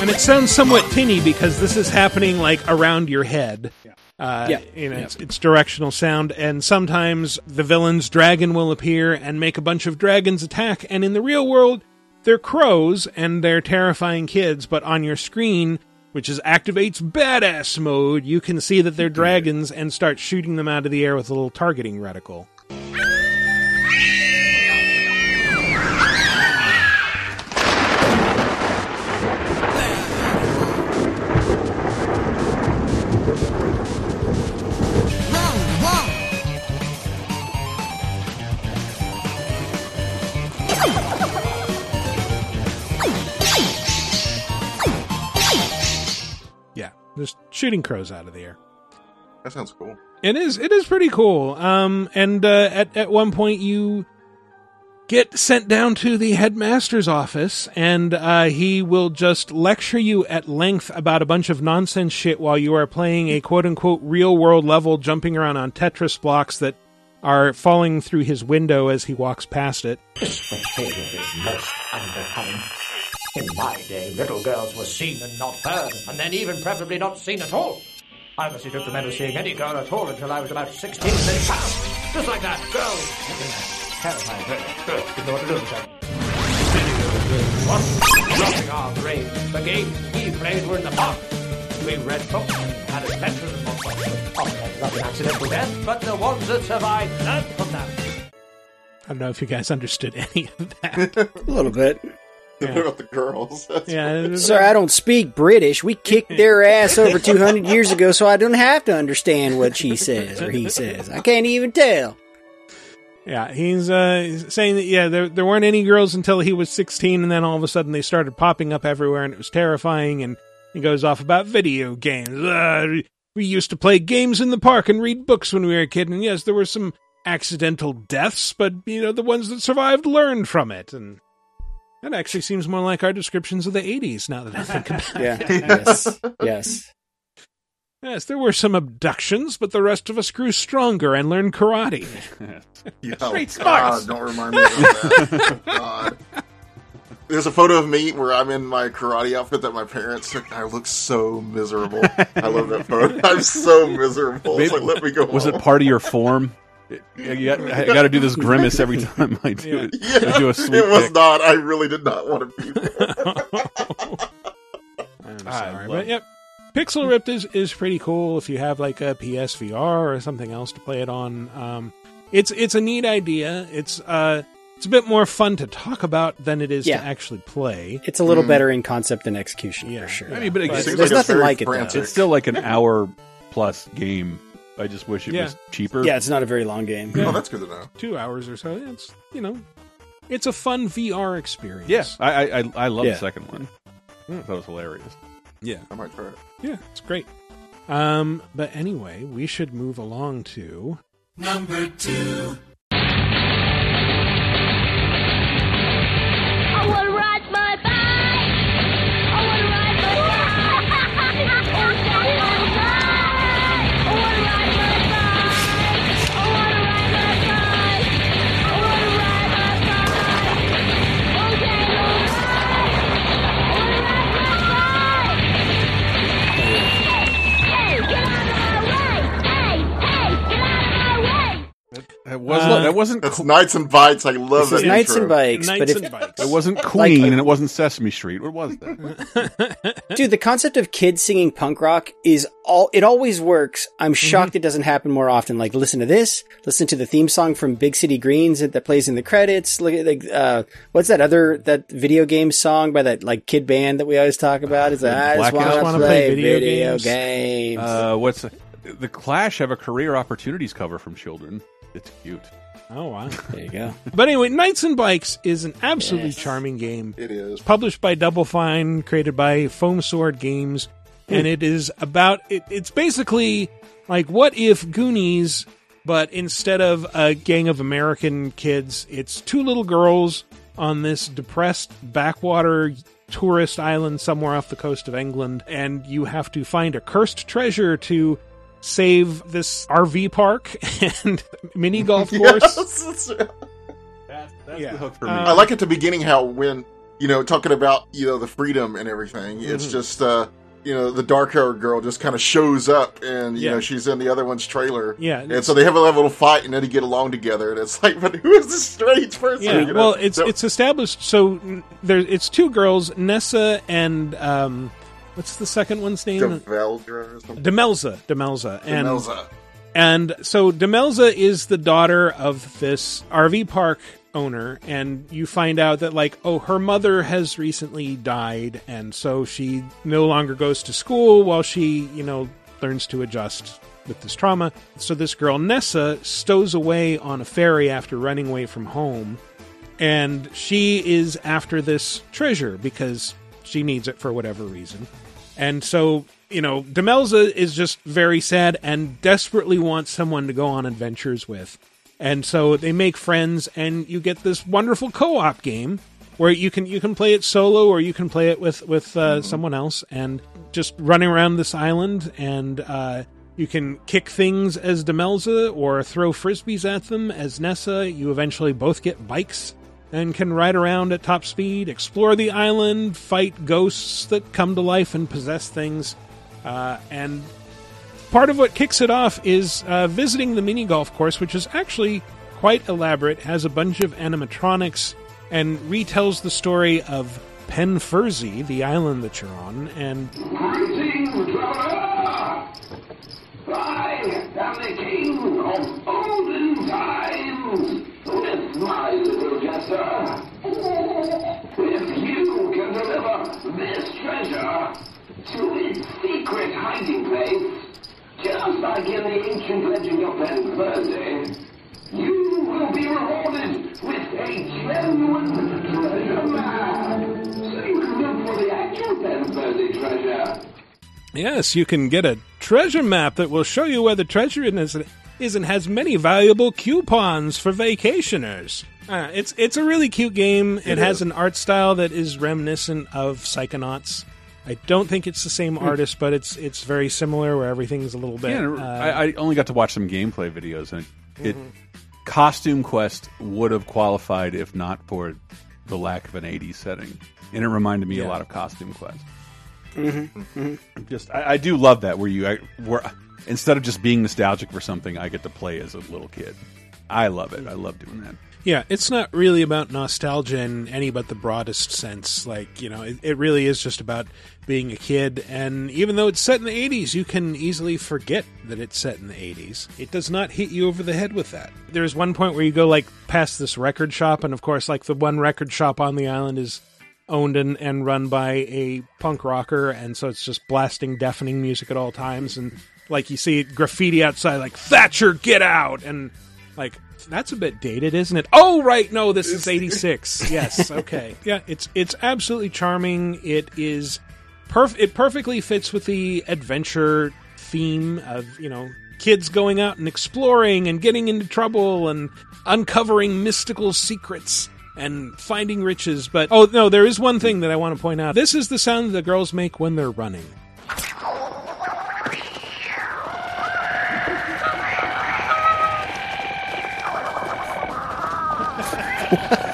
And it sounds somewhat tinny because this is happening like around your head. Uh, Yeah. you know, it's, it's directional sound, and sometimes the villain's dragon will appear and make a bunch of dragons attack. And in the real world, they're crows and they're terrifying kids, but on your screen, which is activates badass mode, you can see that they're dragons and start shooting them out of the air with a little targeting reticle. Just shooting crows out of the air. That sounds cool. It is. It is pretty cool. Um, and uh, at at one point you get sent down to the headmaster's office, and uh, he will just lecture you at length about a bunch of nonsense shit while you are playing a quote unquote real world level, jumping around on Tetris blocks that are falling through his window as he walks past it. In my day, little girls were seen and not heard, and then even preferably not seen at all. I honestly don't remember seeing any girl at all until I was about 16 and then pow! Just like that, girls! Terrifying, really. Girls didn't know what to do with them. What? Dropping our brains. The games we played were in the park. We read books and had adventures. Often ended up accidental death, but the ones that survived learned from that. I don't know if you guys understood any of that. A little bit. What about the girls? That's yeah, Sir, I don't speak British. We kicked their ass over 200 years ago, so I don't have to understand what she says or he says. I can't even tell. Yeah, he's uh, saying that yeah, there there weren't any girls until he was 16, and then all of a sudden they started popping up everywhere, and it was terrifying. And he goes off about video games. Uh, we used to play games in the park and read books when we were a kid, and yes, there were some accidental deaths, but you know the ones that survived learned from it, and that actually seems more like our descriptions of the 80s. Now that I think about it. Yeah. Yes. Yes. Yes, there were some abductions, but the rest of us grew stronger and learned karate. Yeah, Street oh, God, smarts. don't remind me of that. God. There's a photo of me where I'm in my karate outfit that my parents took. I look so miserable. I love that photo. I'm so miserable. It's like, let me go. Was it part of your form? You I got to do this grimace every time I do it. Yeah, I do a sweep it was kick. not. I really did not want to be there. I'm sorry, love but it. yep. Pixel Ripped is, is pretty cool if you have like a PSVR or something else to play it on. Um, it's it's a neat idea. It's uh it's a bit more fun to talk about than it is Yeah. to actually play. It's a little better in concept and execution Yeah. for sure. I mean, but it Seems seems there's like nothing very like it, though. it's still like an hour plus game. I just wish it Yeah. was cheaper. yeah, it's not a very long game. Oh, that's good to know. Two hours or so. Yeah, It's you know, it's a fun VR experience. Yeah, I I, I, I love Yeah. the second one. I thought it was hilarious. yeah, I might try it. yeah. It's great. Um, but anyway, we should move along to I It wasn't. Uh, that wasn't. That's cool. Knights and Bikes. I love This is Knights intro. and Bikes, Knights but if and Bikes. It wasn't Like- Queen, and it wasn't Sesame Street. What was that? dude, the concept of kids singing punk rock is all it always works. I'm shocked it doesn't happen more often. Like listen to this, listen to the theme song from Big City Greens that, that plays in the credits. Look at like uh what's that other that video game song by that like kid band that we always talk about? Is that I just want to Wanna play, play video video, games? games. Uh, what's the Clash have a career opportunities cover from children? It's cute. oh wow. there you go. But anyway, Knights and Bikes is an absolutely Yes. charming game. It is. published by Double Fine, created by Foam Sword Games, and hmm. it is about it, it's basically like what if Goonies, but instead of a gang of American kids, it's two little girls on this depressed backwater tourist island somewhere off the coast of England, and you have to find a cursed treasure to save this RV park and mini golf course. Yes. That's, that's Yeah. the hook for me. Uh, I like at the beginning how when you know talking about you know the freedom and everything, it's Mhm. just uh you know, the dark haired girl just kind of shows up and, you Yeah. know, she's in the other one's trailer. Yeah, And so they have a little fight and then they get along together. And it's like, but who is this strange person? Yeah, you know? well, it's So- it's established. So n- there, it's two girls, Nessa and um, what's the second one's name? Develdra or something. Demelza. Demelza. And Demelza. and so Demelza is the daughter of this RV park owner, and you find out that like, oh, her mother has recently died, and so she no longer goes to school while she, you know, learns to adjust with this trauma. So this girl Nessa stows away on a ferry after running away from home, and she is after this treasure because she needs it for whatever reason. And so, you know, Demelza is just very sad and desperately wants someone to go on adventures with. And so they make friends and you get this wonderful co-op game where you can you can play it solo or you can play it with with uh, someone else and just running around this island and uh, you can kick things as Demelza or throw frisbees at them as Nessa. You eventually both get bikes and can ride around at top speed, explore the island, fight ghosts that come to life and possess things. Uh, and part of what kicks it off is uh, visiting the mini golf course, which is actually quite elaborate, has a bunch of animatronics, and retells the story of Penfurzy, the island that you're on. And! I am the king of olden times with my little jester. If you can deliver this treasure to its secret hiding place, just like in the ancient legend of Penfurzy, you will be rewarded with a genuine treasure map. So you can look for the actual Penfurzy treasure. Yes, you can get a treasure map that will show you where the treasure is, and has many valuable coupons for vacationers. Uh, it's it's a really cute game. It, has an art style that is reminiscent of Psychonauts. I don't think it's the same artist, but it's it's very similar where everything's a little bit. Yeah, uh, I, I only got to watch some gameplay videos, and it, Costume Quest would have qualified if not for the lack of an '80s setting, and it reminded me a lot of Costume Quest. Mm-hmm. Mm-hmm. Just, I, I do love that where you, I, where instead of just being nostalgic for something, I get to play as a little kid. I love it. I love doing that. Yeah, it's not really about nostalgia in any but the broadest sense. Like, you know, it, it really is just about being a kid. And even though it's set in the 80s, you can easily forget that it's set in the 80s. It does not hit you over the head with that. There's one point where you go, like, past this record shop, and of course, like, the one record shop on the island is owned and, and run by a punk rocker, and so it's just blasting deafening music at all times. And, like, you see graffiti outside, like, Thatcher, get out! And, like, that's a bit dated, isn't it? Oh, right. No, this is 86. yes. Okay. Yeah, it's it's absolutely charming. It is perf- it perfectly fits with the adventure theme of, you know, kids going out and exploring and getting into trouble and uncovering mystical secrets and finding riches. But oh, no, there is one thing that I want to point out. This is the sound the girls make when they're running.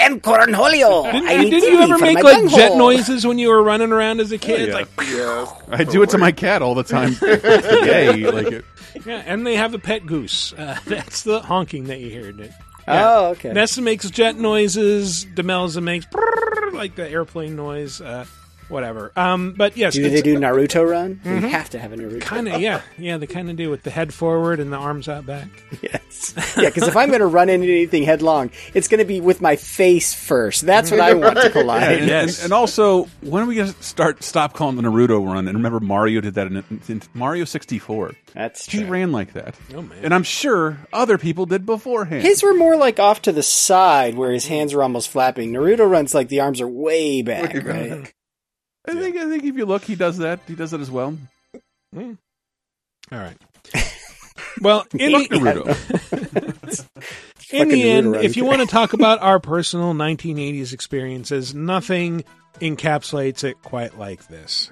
I am Cornholio. Didn't, I didn't you ever make my like jet bunghole. noises when you were running around as a kid? yeah. Like, Yeah. I do it to my cat all the time. Yay! Like it. Yeah, and they have a pet goose. Uh, that's the honking that you hear. in it. Oh, okay. Nessa makes jet noises. Demelza makes brrrr, like the airplane noise. Uh, whatever. Um, but yes, do they do Naruto run? They have to have a Naruto. kind of yeah, yeah. They kind of do with the head forward and the arms out back. Yes. Yeah, because if I'm going to run into anything headlong, it's going to be with my face first. That's what I want to collide. And, and, and also, when are we going to start stop calling the Naruto run? And remember, Mario did that in, in Mario sixty four. That's He true. ran like that. Oh, man. And I'm sure other people did beforehand. His were more like off to the side where his hands were almost flapping. Naruto runs like the arms are way back, right? I think I think if you look, he does that. He does it as well. All right. Well, in Fuck the, Naruto. in the end, if you want to talk about our personal 1980s experiences, nothing encapsulates it quite like this.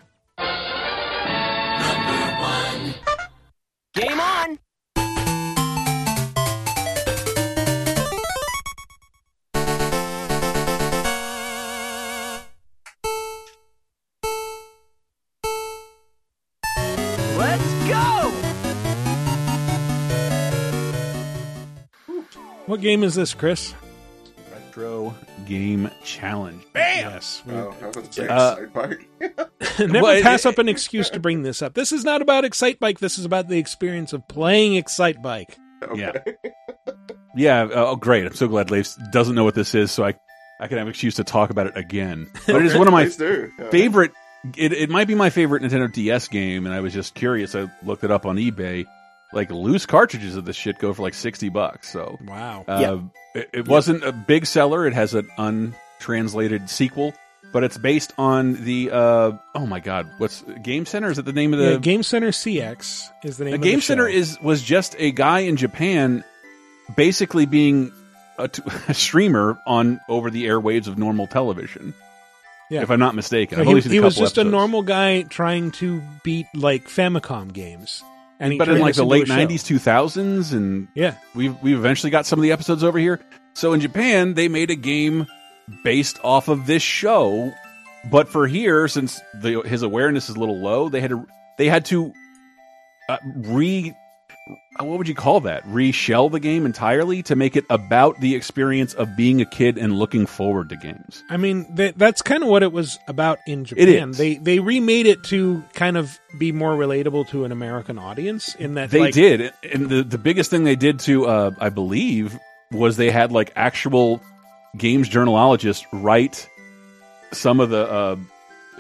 What game is this, Chris? Retro Game Challenge. Bam! Yes. we- Oh, I was about to say Uh, Never Well, pass up an excuse to bring this up. This is not about Excitebike. This is about the experience of playing Excitebike. Yeah. Yeah. Oh, great. I'm so glad Leif doesn't know what this is, so I, I can have an excuse to talk about it again. But it is one of my Yeah. favorite. It, it might be my favorite Nintendo DS game, and I was just curious. I looked it up on eBay. Like loose cartridges of this shit go for like sixty bucks. So Wow. uh, Yeah. it, it wasn't a big seller. It has an untranslated sequel, but it's based on the. Uh, oh my god, what's Game Center? Is it the name of the Yeah, Game Center CX is the name a of game the center show. is was just a guy in Japan basically being a, t- a streamer on over the airwaves of normal television. Yeah. If I'm not mistaken, So I've he only seen a he was couple just a normal guy trying to beat like Famicom games. And but in like the late '90s, 2000s, and Yeah. we've we've eventually got some of the episodes over here. So in Japan, they made a game based off of this show, but for here, since the, his awareness is a little low, they had to they had to uh, re what would you call that? Reshell the game entirely to make it about the experience of being a kid and looking forward to games. I mean, th- that's kind of what it was about in Japan. They they remade it to kind of be more relatable to an American audience. In that They like, did, and the the biggest thing they did to, uh, I believe, was they had like actual games journalogists write some of the, uh,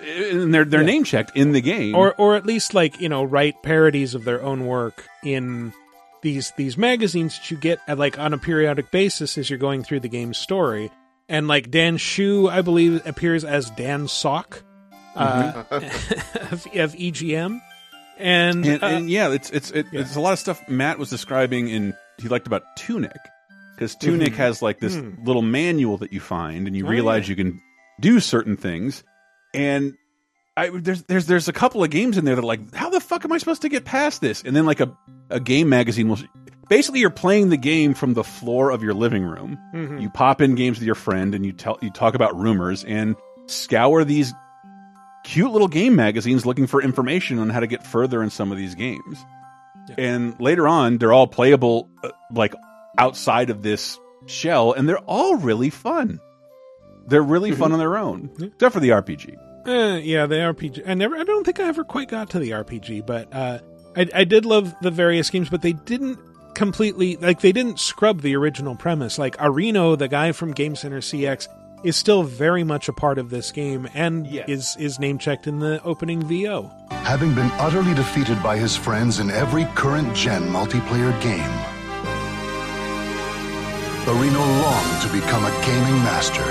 and they're they're Yeah. name checked in the game. or or at least like you know write parodies of their own work in these these magazines that you get at like on a periodic basis as you're going through the game's story. And like Dan Hsu, I believe, appears as Dan Sock uh, Mm-hmm. of, of EGM, and, and, uh, and yeah, it's it's it, yeah. it's a lot of stuff Matt was describing in he liked about Tunic because Tunic has like this Hmm. little manual that you find and you Oh, realize yeah. you can do certain things and I there's there's there's a couple of games in there that are like how the fuck am I supposed to get past this and then like a a game magazine will basically you're playing the game from the floor of your living room mhm. you pop in games with your friend and you tell you talk about rumors and scour these cute little game magazines looking for information on how to get further in some of these games. Yeah. And later on, they're all playable uh, like outside of this shell, and they're all really fun. They're really fun on their own, Yeah. except for the RPG. Uh, yeah, the RPG. I never. I don't think I ever quite got to the RPG, but uh, I, I did love the various games, but they didn't completely like they didn't scrub the original premise. Like Arino, the guy from Game Center CX, is still very much a part of this game and Yes. is is name checked in the opening VO. Having been utterly defeated by his friends in every current gen multiplayer game, Arino longed to become a gaming master.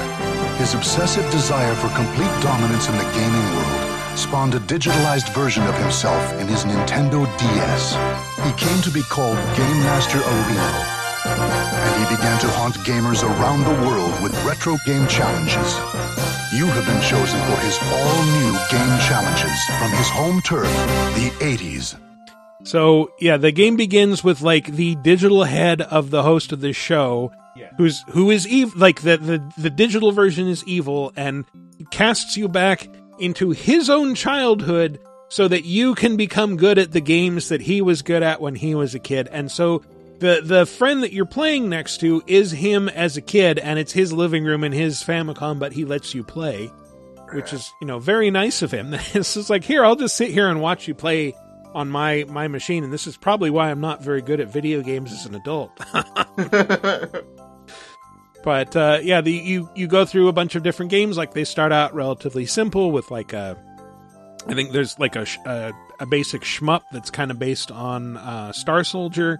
His obsessive desire for complete dominance in the gaming world spawned a digitalized version of himself in his Nintendo DS. He came to be called Game Master Arino, and he began to haunt gamers around the world with retro game challenges. You have been chosen for his all-new game challenges from his home turf, the 80s. So yeah, the game begins with like the digital head of the host of this show, who's who is evil. Like the, the the digital version is evil and casts you back into his own childhood so that you can become good at the games that he was good at when he was a kid. And so the the friend that you're playing next to is him as a kid, and it's his living room and his Famicom, but he lets you play, which is you know very nice of him. It's just like here, I'll just sit here and watch you play on my my machine, and this is probably why I'm not very good at video games as an adult. but uh, yeah, the you you go through a bunch of different games. Like they start out relatively simple with like a, I think there's like a a, a basic shmup that's kind of based on uh, Star Soldier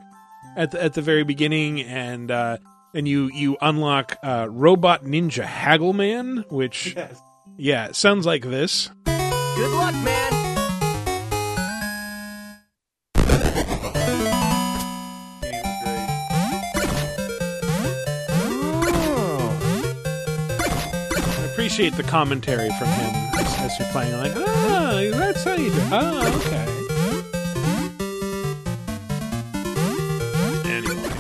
at the, at the very beginning, and uh, and you you unlock uh, Robot Ninja Haggleman, which yeah sounds like this. Good luck, man. Appreciate the commentary from him as, you're playing. Like, ah, that's how you do. Oh, okay. Anyway,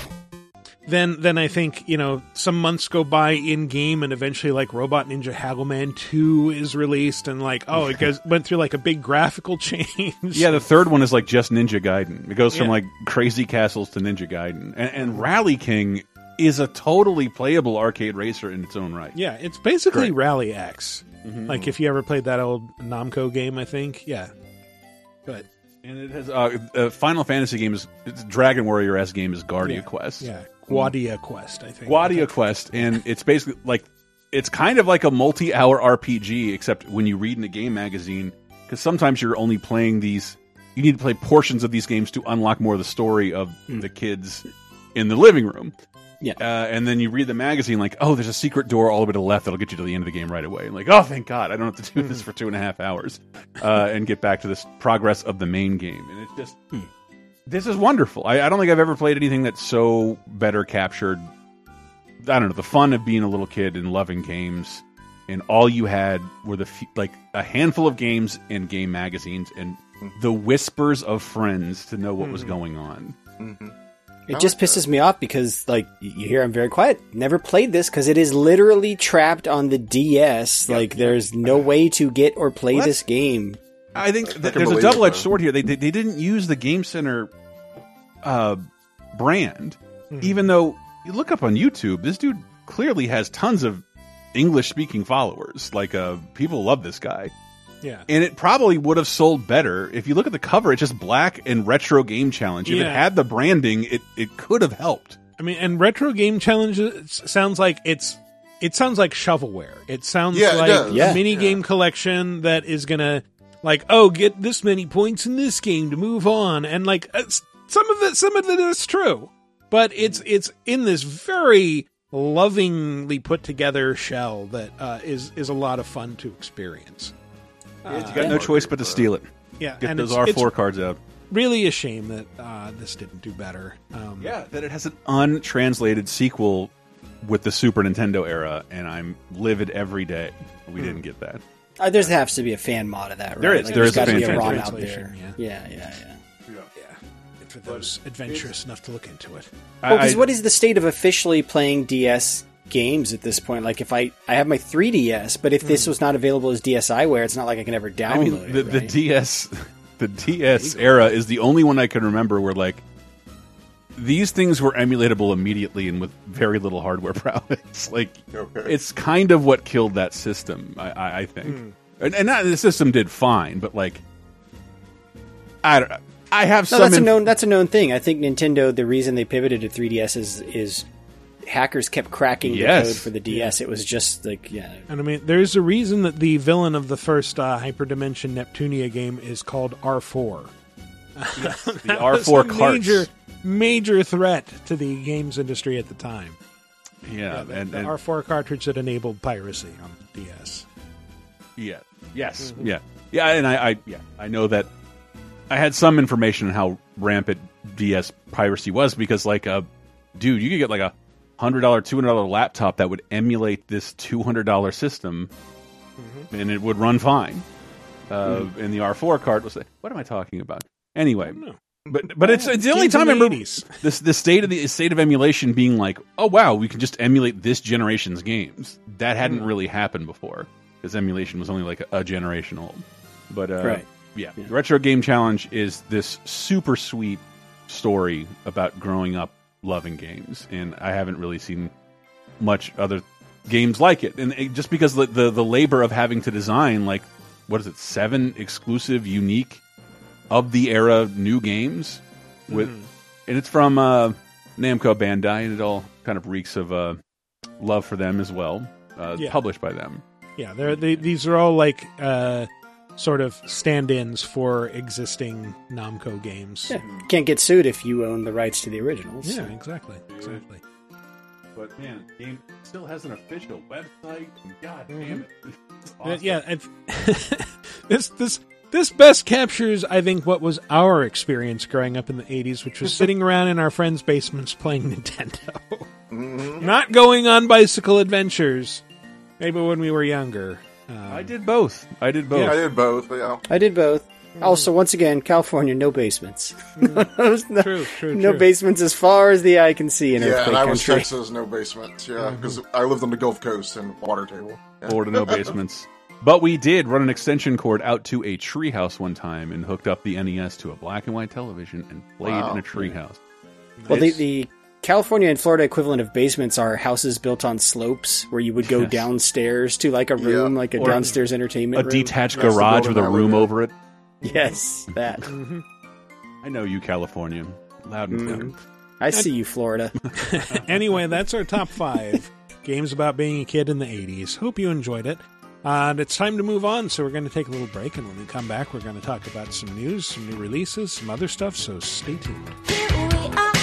then then I think you know some months go by in game, and eventually like Robot Ninja Haggleman Two is released, and like oh it goes went through like a big graphical change. Yeah, the third one is like just Ninja Gaiden. It goes from Yeah. like crazy castles to Ninja Gaiden, and, and Rally King is a totally playable arcade racer in its own right. yeah, it's basically Great. Rally X. Mhm. Like if you ever played that old Namco game, I think yeah. But And it has uh, uh, Final Fantasy game is it's Dragon Warrior S game is Guardia Yeah. Quest. yeah, Guardia Quest, I think. Guardia Quest, and it's basically like it's kind of like a multi-hour RPG, except when you read in a game magazine, because sometimes you're only playing these. You need to play portions of these games to unlock more of the story of the kids in the living room. Yeah. Uh, and then you read the magazine, like, oh, there's a secret door all the way to the left that'll get you to the end of the game right away. And like, oh, thank God, I don't have to do this hmm. for two and a half hours uh, and get back to this progress of the main game. And it's just, hmm. this is wonderful. I, I don't think I've ever played anything that's so better captured I don't know the fun of being a little kid and loving games, and all you had were the f like a handful of games and game magazines and hmm. the whispers of friends to know what was going on. Mm-hmm. It just pisses me off because, like, you hear I'm very quiet. Never played this because it is literally trapped on the DS. like, there's no way to get or play What? this game. I think that can there's a double edged sword here. They, they they didn't use the Game Center uh, brand, even though you look up on YouTube, this dude clearly has tons of English speaking followers. Like, uh, people love this guy. Yeah. and it probably would have sold better if you look at the cover. It's just black and retro game challenge. If it had the branding, it it could have helped. I mean, and retro game challenges sounds like it's it sounds like shovelware. It sounds Yeah, like does. a Yeah. mini Yeah. game collection that is gonna like oh get this many points in this game to move on, and like uh, some of it some of it is true, but it's it's in this very lovingly put together shell that uh, is is a lot of fun to experience. You got no choice but to steal it. Yeah, Get and those R four cards out. Really a shame that uh, this didn't do better. Um, Yeah, that it has an untranslated sequel with the Super Nintendo era, and I'm livid every day. We didn't get that. Uh, there has to be a fan mod of that, right? There is. Like, there is a gotta fan be a fan ROM out there. yeah. Yeah, yeah, yeah. for those adventurous enough to look into it. Well, because I- what is the state of officially playing DS games at this point? Like, if I I have my 3DS, but if this hmm. was not available as DSiWare, it's not like I can ever download I mean, it. the, the right? DS, the DS era is the only one I can remember where like these things were emulatable immediately and with very little hardware prowess. like Okay. it's kind of what killed that system, I, I, I think. Hmm. And, and not, the system did fine, but like I don't. I have No, some. that's a known that's a known thing. I think Nintendo. The reason they pivoted to 3DS is is hackers kept cracking Yes. the code for the DS. It was just like yeah, And I mean, there's a reason that the villain of the first uh, Hyperdimension Neptunia game is called R4. the R4 a carts. major, major threat to the games industry at the time. yeah, the, and, the R4 cartridge that enabled piracy on the DS. Yeah. Yes. Mm-hmm. Yeah. Yeah. And I, I, yeah, I know that I had some information on how rampant DS piracy was because, like, uh, dude, you could get like a hundred dollar, two hundred dollar laptop that would emulate this two hundred dollar system, Mm-hmm. and it would run fine. Uh, And the R4 card was like, what am I talking about? Anyway, but but it's, it's the only time I the remember 80s. this the state of the state of emulation being like, oh wow, we can just emulate this generation's games. That hadn't Hmm. really happened before because emulation was only like a, a generation old. But uh, Right. yeah, the retro game challenge is this super sweet story about growing up loving games, and I haven't really seen much other games like it. And it, just because the, the the labor of having to design like what is it, seven exclusive, unique of the era new games with, and it's from uh, Namco Bandai, and it all kind of reeks of uh, love for them as well. Uh, Yeah. Published by them. Yeah, they're, they, these are all like uh, sort of stand-ins for existing Namco games. yeah. Can't get sued if you own the rights to the originals. Yeah, exactly, exactly. But man, the game still has an official website. God Mm-hmm. damn it! It's Uh, awesome. yeah, it's- this this this best captures, I think, what was our experience growing up in the '80s, which was sitting around in our friends' basements playing Nintendo, not going on bicycle adventures. Maybe when we were younger. Um, I did both. I did both. Yeah, I did both. Yeah. I did both. Also, once again, California, no basements. no, True, true, no true. basements as far as the eye can see in Yeah, earthquake and I was country. Texas, no basements. Yeah, because I lived on the Gulf Coast and water table. Yeah. Florida, no basements. But we did run an extension cord out to a treehouse one time and hooked up the NES to a black and white television and played Wow. in a treehouse. Well, the, the California and Florida equivalent of basements are houses built on slopes where you would go Yes. downstairs to like a room, Yeah. like a Or downstairs entertainment a room. detached That's garage with building a I live room over it. Yes, that. I know you, California. Loud and clear. Mhm. I see you, Florida. anyway, that's our top five games about being a kid in the 80s. Hope you enjoyed it. Uh, and it's time to move on, so we're going to take a little break. And when we come back, we're going to talk about some news, some new releases, some other stuff. So stay tuned.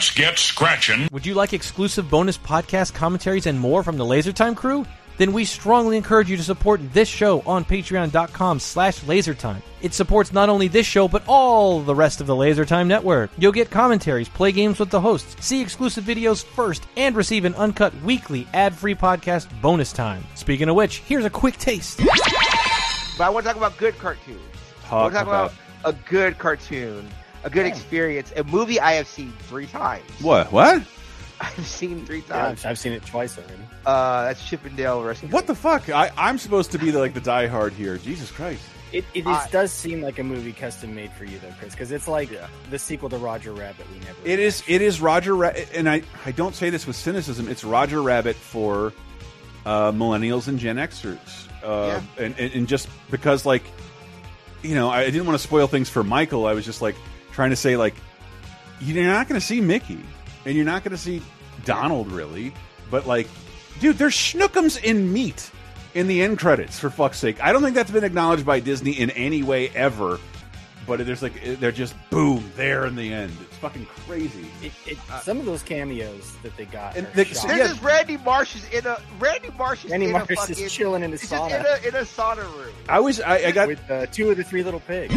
Let's get scratching. Would you like exclusive bonus podcast commentaries and more from the LaserTime crew? Then we strongly encourage you to support this show on patreon.com slash lasertime. It supports not only this show, but all the rest of the LaserTime network. You'll get commentaries, play games with the hosts, see exclusive videos first, and receive an uncut weekly ad-free podcast bonus time. Speaking of which, here's a quick taste. But I want to talk about good cartoons. I Talk want to talk about- about, a good cartoon, a good experience, a movie I have seen three times. What? What? I've seen three times. I've, I've seen it twice already. Uh, that's Chip 'n Dale Rescue. What the fuck? I, I'm supposed to be the, like the diehard here. Jesus Christ. It, it is, I- does seem like a movie custom made for you, though, Chris, because it's like the sequel to Roger Rabbit. We never. It is. It is Roger. Rabbit, and I. I don't say this with cynicism. It's Roger Rabbit for uh, millennials and Gen Xers. Uh, and, and and just because like, you know, I didn't want to spoil things for Michael. I was just like trying to say like, you're not going to see Mickey, and you're not going to see Donald really, but like, dude, there's Schnookums and Meat in the end credits for fuck's sake. I don't think that's been acknowledged by Disney in any way ever. But there's like they're just boom there in the end. It's fucking crazy. It, it, some of those cameos that they got. And are the- shocking. There's this Randy Marsh is in a Randy Marsh is Randy in Marsh a is chilling in his sauna. in a in a sauna room. I was I, I got with uh, two of the three little pigs.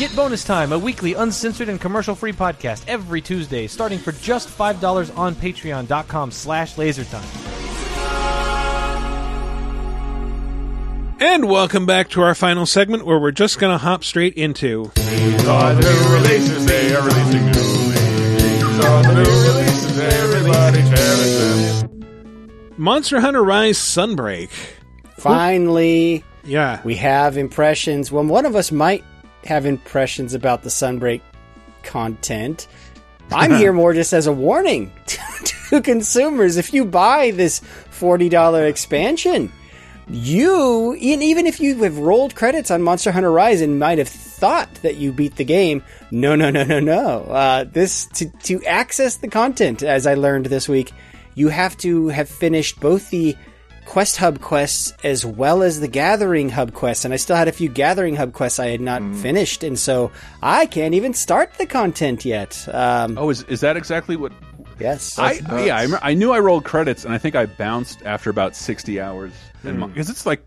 Get Bonus Time, a weekly uncensored and commercial-free podcast every Tuesday, starting for just $5 on patreon.com slash lasertime. And welcome back to our final segment where we're just going to hop straight into. The new releases they are releasing newly. These the new releases, everybody cherish. Monster Hunter Rise Sunbreak. Finally, Yeah. we have impressions. Well, one of us might have impressions about the Sunbreak content. I'm here more just as a warning to, to consumers. If you buy this $40 expansion, you, and even if you have rolled credits on Monster Hunter Rise and might have thought that you beat the game, no, no, no, no, no. Uh, this to to access the content, as I learned this week, you have to have finished both the Quest Hub quests as well as the Gathering Hub quests, and I still had a few Gathering Hub quests I had not finished, and so I can't even start the content yet. Um, Oh, is is that exactly what? yes, I yeah, I, I knew I rolled credits, and I think I bounced after about sixty hours. Hmm. Because it's like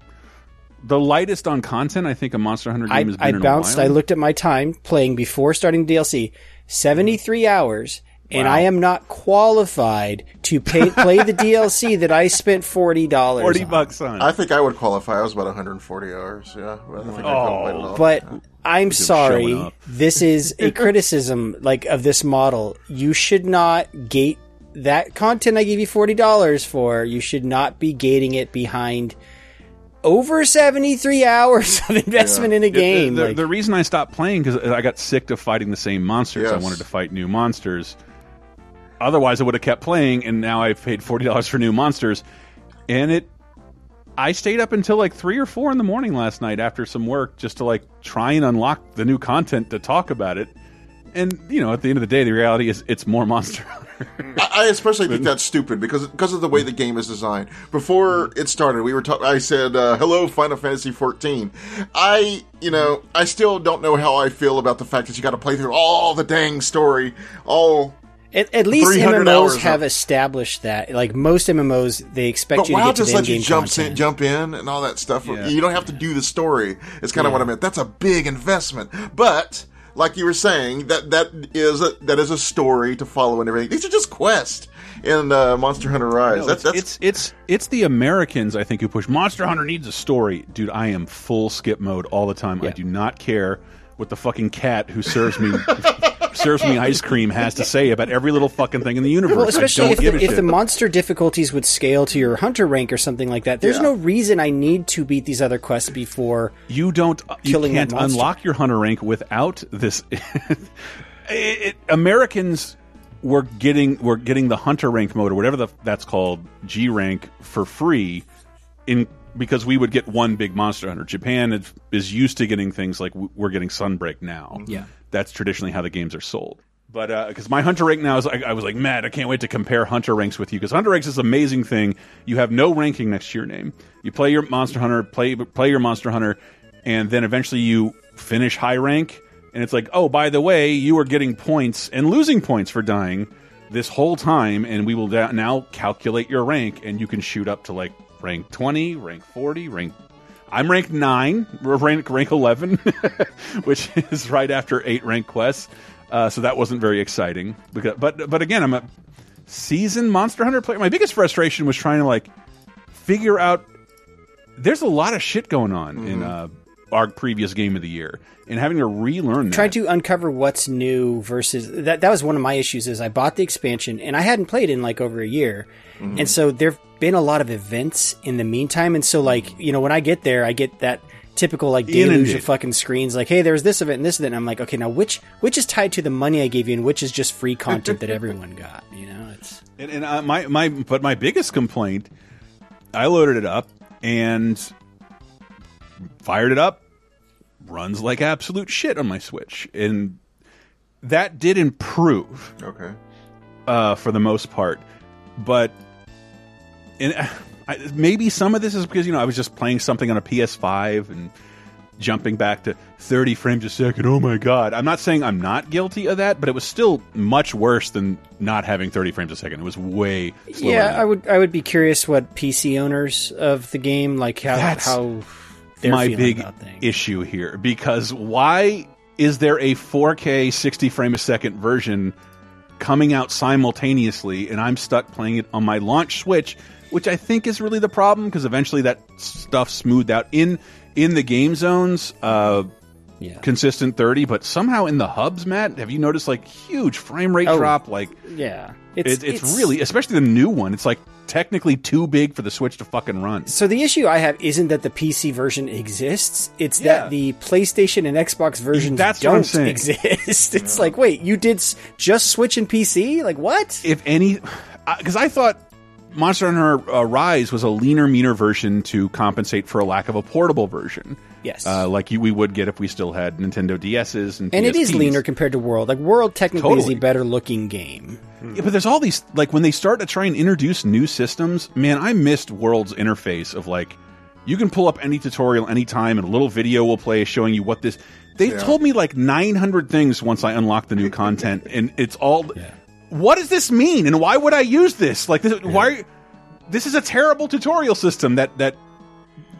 the lightest on content. I think a Monster Hunter I, game has been I in bounced. A while. I looked at my time playing before starting DLC, seventy three hours, and I am not qualified to pay, play the DLC that I spent forty dollars. Forty bucks on. I think I would qualify. I was about 140 hours. Yeah, but I think I couldn't play it all. But I'm sorry. This is a criticism like of this model. You should not gate that content I gave you forty dollars for. You should not be gating it behind over seventy three hours of investment in a game. The, the, Like, the reason I stopped playing because I got sick of fighting the same monsters. I wanted to fight new monsters. Otherwise, I would have kept playing, and now I've paid forty dollars for new monsters, and it. I stayed up until like three or four in the morning last night after some work just to like try and unlock the new content to talk about it. And you know, at the end of the day, the reality is it's more Monster Hunter. I I especially think that's stupid because because of the way the game is designed. Before it started, we were talking. I said, uh, "Hello, Final Fantasy 14." I, you know, I still don't know how I feel about the fact that you got to play through all the dang story, all At, at least MMOs have of- established that. Like most MMOs, they expect But you to WoW get to the lets you in-game jump content. in, jump in and all that stuff. Yeah. You don't have to do the story. It's kind of Yeah. what I meant. That's a big investment. But like you were saying, that that is a, that is a story to follow and everything. These are just quests in uh, Monster Hunter Rise. No, that's it's, that's it's it's it's the Americans I think who push Monster Hunter needs a story, dude. I am full skip mode all the time. I do not care what the fucking cat who serves me serves me ice cream has to say about every little fucking thing in the universe. Well, especially if the, if the monster difficulties would scale to your hunter rank or something like that, there's Yeah. no reason I need to beat these other quests before. you don't you can't unlock your hunter rank without this it, it- americans were getting were getting the hunter rank mode or whatever the, that's called g rank for free in because we would get one big monster hunter. Japan is, is used to getting things like we're getting sunbreak now. Mm-hmm. Yeah. that's traditionally how the games are sold. But uh, because my hunter rank now is like I was like Matt I can't wait to compare hunter ranks with you. Because hunter ranks is an amazing thing. You have no ranking next to your name. You play your monster hunter play play your monster hunter and then eventually you finish high rank and it's like oh by the way you are getting points and losing points for dying this whole time and we will da- now calculate your rank and you can shoot up to like rank 20 rank 40 rank I'm rank nine, rank rank eleven, which is right after eight rank quests. Uh, so that wasn't very exciting. Because, but but again, I'm a seasoned Monster Hunter player. My biggest frustration was trying to like figure out. There's a lot of shit going on in uh, our previous game of the year, and having to relearn that. Trying to uncover what's new versus that. That was one of my issues. Is I bought the expansion and I hadn't played in like over a year, Mm-hmm. and so there've been a lot of events in the meantime. And so like you know when I get there, I get that typical like deluge of fucking screens. Like hey, there's this event and this event. And I'm like okay, now which which is tied to the money I gave you and which is just free content that everyone got. You know, it's And, and uh, my my but my biggest complaint, I loaded it up and fired it up, runs like absolute shit on my Switch, and that did improve okay. uh, for the most part, but and I, maybe some of this is because you know I was just playing something on a PS5 and jumping back to 30 frames a second. Oh my god! I'm not saying I'm not guilty of that, but it was still much worse than not having 30 frames a second. It was way slower. yeah. I would I would be curious what PC owners of the game like how That's how they're my big issue here because why is there a 4K 60 frame a second version coming out simultaneously and I'm stuck playing it on my launch Switch, which I think is really the problem because eventually that stuff smoothed out in in the game zones. Uh, Yeah. consistent 30 but somehow in the hubs matt have you noticed like huge frame rate Oh, drop like Yeah, it's, it's, really especially the new one it's like technically too big for the switch to fucking run So the issue I have isn't that the PC version exists; it's Yeah. that the PlayStation and Xbox versions That's don't exist. It's like, wait, you did s- just Switch and PC? Like what? if any because I thought Monster Hunter uh, Rise was a leaner, meaner version to compensate for a lack of a portable version. Yes. uh, like you, we would get if we still had Nintendo DSs and and it is leaner compared to World. Like World technically is a better looking game. Yeah, but there's all these like when they start to try and introduce new systems. Man, I missed World's interface of like you can pull up any tutorial anytime and a little video will play showing you what this. They Yeah. told me like 900 things once I unlocked the new content, and it's all. What does this mean, and why would I use this? Like, this, why? This is a terrible tutorial system that that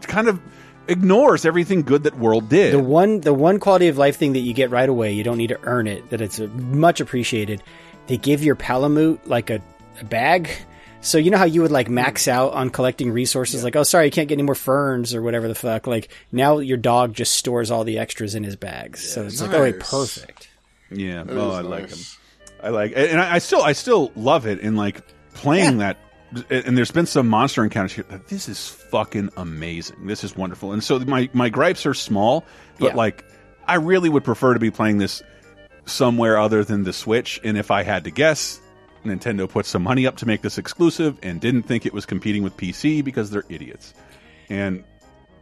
kind of ignores everything good that World did. The one the one quality of life thing that you get right away, you don't need to earn it, that it's uh, much appreciated. They give your Palamute like a, a bag. So you know how you would like max out on collecting resources, like oh sorry you can't get any more ferns or whatever the fuck. Like now your dog just stores all the extras in his bags, so it's like oh wait perfect. Yeah, That oh, is I like him. I like, and I, I still, I still love it. And like playing that, and there's been some monster encounters here. This is fucking amazing. This is wonderful. And so my my gripes are small, but Yeah. like I really would prefer to be playing this somewhere other than the Switch. And if I had to guess, Nintendo put some money up to make this exclusive and didn't think it was competing with PC because they're idiots. And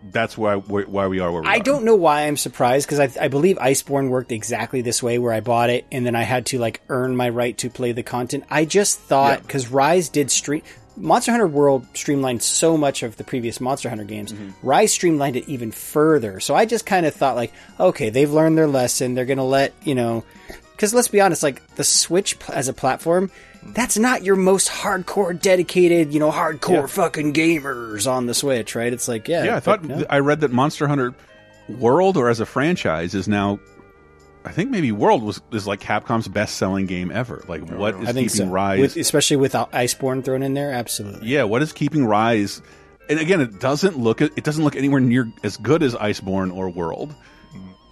that's why why we are where we I are. I don't know why I'm surprised because I, I believe Iceborne worked exactly this way, where I bought it and then I had to like earn my right to play the content. I just thought because Rise did stream Monster Hunter World streamlined so much of the previous Monster Hunter games. Mm-hmm. Rise streamlined it even further. So I just kind of thought like, okay, they've learned their lesson. They're going to let you know because let's be honest, like the Switch as a platform, that's not your most hardcore, dedicated, you know, hardcore Yeah. fucking gamers on the Switch, right? It's like, yeah, Yeah, I thought no. I read that Monster Hunter World, or as a franchise, is now. I think maybe World was is like Capcom's best selling game ever. Like, oh, what is I think keeping so. Rise? With, especially with Iceborne thrown in there, absolutely. yeah, what is keeping Rise? And again, it doesn't look it doesn't look anywhere near as good as Iceborne or World.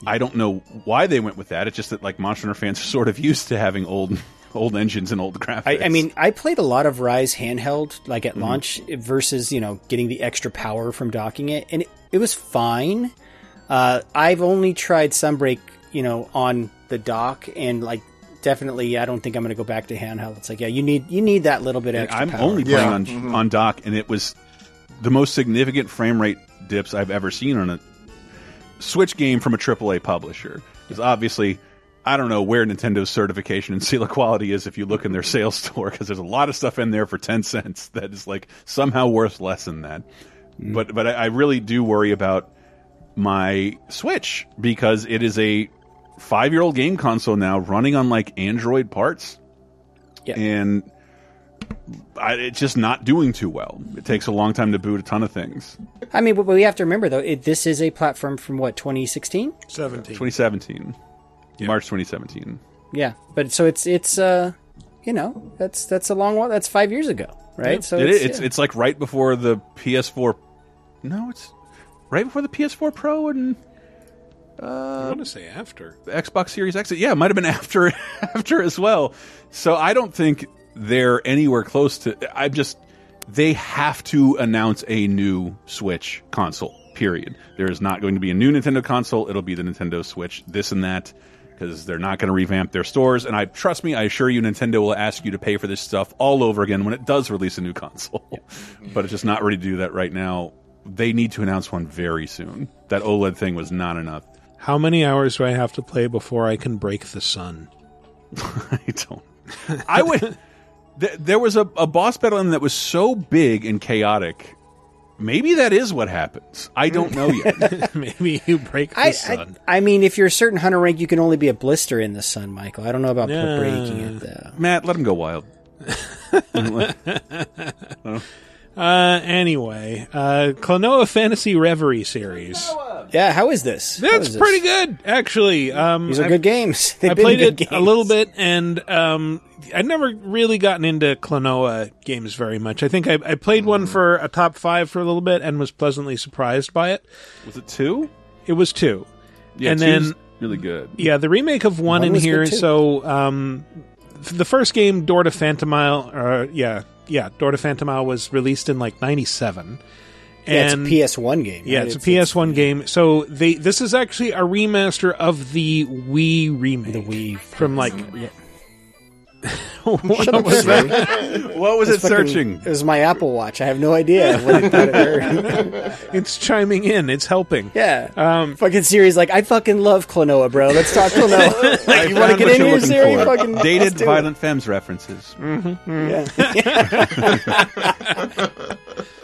I don't know why they went with that. It's just that like Monster Hunter fans are sort of used to having old old engines and old graphics. I, I mean, I played a lot of Rise handheld, like Mm-hmm. at launch, versus you know getting the extra power from docking it, and it, it was fine. Uh, I've only tried Sunbreak, you know, on the dock, and like definitely, I don't think I'm going to go back to handheld. It's like, yeah, you need you need that little bit And extra. I'm power. only playing on on dock, and it was the most significant frame rate dips I've ever seen on a Switch game from a AAA publisher. Because obviously, I don't know where Nintendo's certification and seal of quality is if you look in their sales store, because there's a lot of stuff in there for ten cents that is like somehow worth less than that. Mm. But but I, I really do worry about my Switch because it is a five year old game console now running on like Android parts. And I, it's just not doing too well. It takes a long time to boot a ton of things. I mean, but we have to remember though, it, this is a platform from what 2016. 17. 2017, March 2017. Yeah, but so it's it's uh, you know, that's that's a long while. That's five years ago, right? Yep. So it it's, is. It's, yeah. it's like right before the PS4. No, it's right before the PS4 Pro and I want to say after. the Xbox Series X. Yeah, it might have been after after as well. So I don't think they're anywhere close to. I'm just they have to announce a new Switch console. Period. There is not going to be a new Nintendo console. It'll be the Nintendo Switch. This and that. Because they're not going to revamp their stores, and I trust me, I assure you, Nintendo will ask you to pay for this stuff all over again when it does release a new console. but it's just not ready to do that right now. They need to announce one very soon. That OLED thing was not enough. How many hours do I have to play before I can break the sun? I don't. I would. Th- there was a, a boss battle in that was so big and chaotic. Maybe that is what happens. I don't know yet. Maybe you break the I, sun. I I mean, if you're a certain hunter rank, you can only be a blister in the sun, Michael. I don't know about Yeah. breaking it though. Matt, let him go wild. Uh, anyway, uh, Klonoa Phantasy Reverie series. Yeah, how is this? How That's is this? pretty good, actually. Um, These are I've- good games. They've I been played good it a little bit, and um, I'd never really gotten into Klonoa games very much. I think I, I played Mm. one for a top five for a little bit and was pleasantly surprised by it. Was it two? It was two. Yeah, and two's then really good. Yeah, the remake of one, One in was good here. too. So, um, f- the first game, Door to Phantomile, uh, yeah, yeah, Door to Phantomile was released in like '97. Yeah, it's a PS1 game. Yeah, right? it's a PS1 game. So they this is actually a remaster of the Wii remake. The Wii from like Shut what up, was Siri. that? What was It's it fucking- searching? It was my Apple Watch. I have no idea what it thought it heard. it's chiming in. It's helping. Yeah. Um, fucking Siri's like, I fucking love Klonoa, bro. Let's talk Klonoa. I you want to get what in you're here, Siri? for. Fucking Dated let's do it. Violent Femmes references.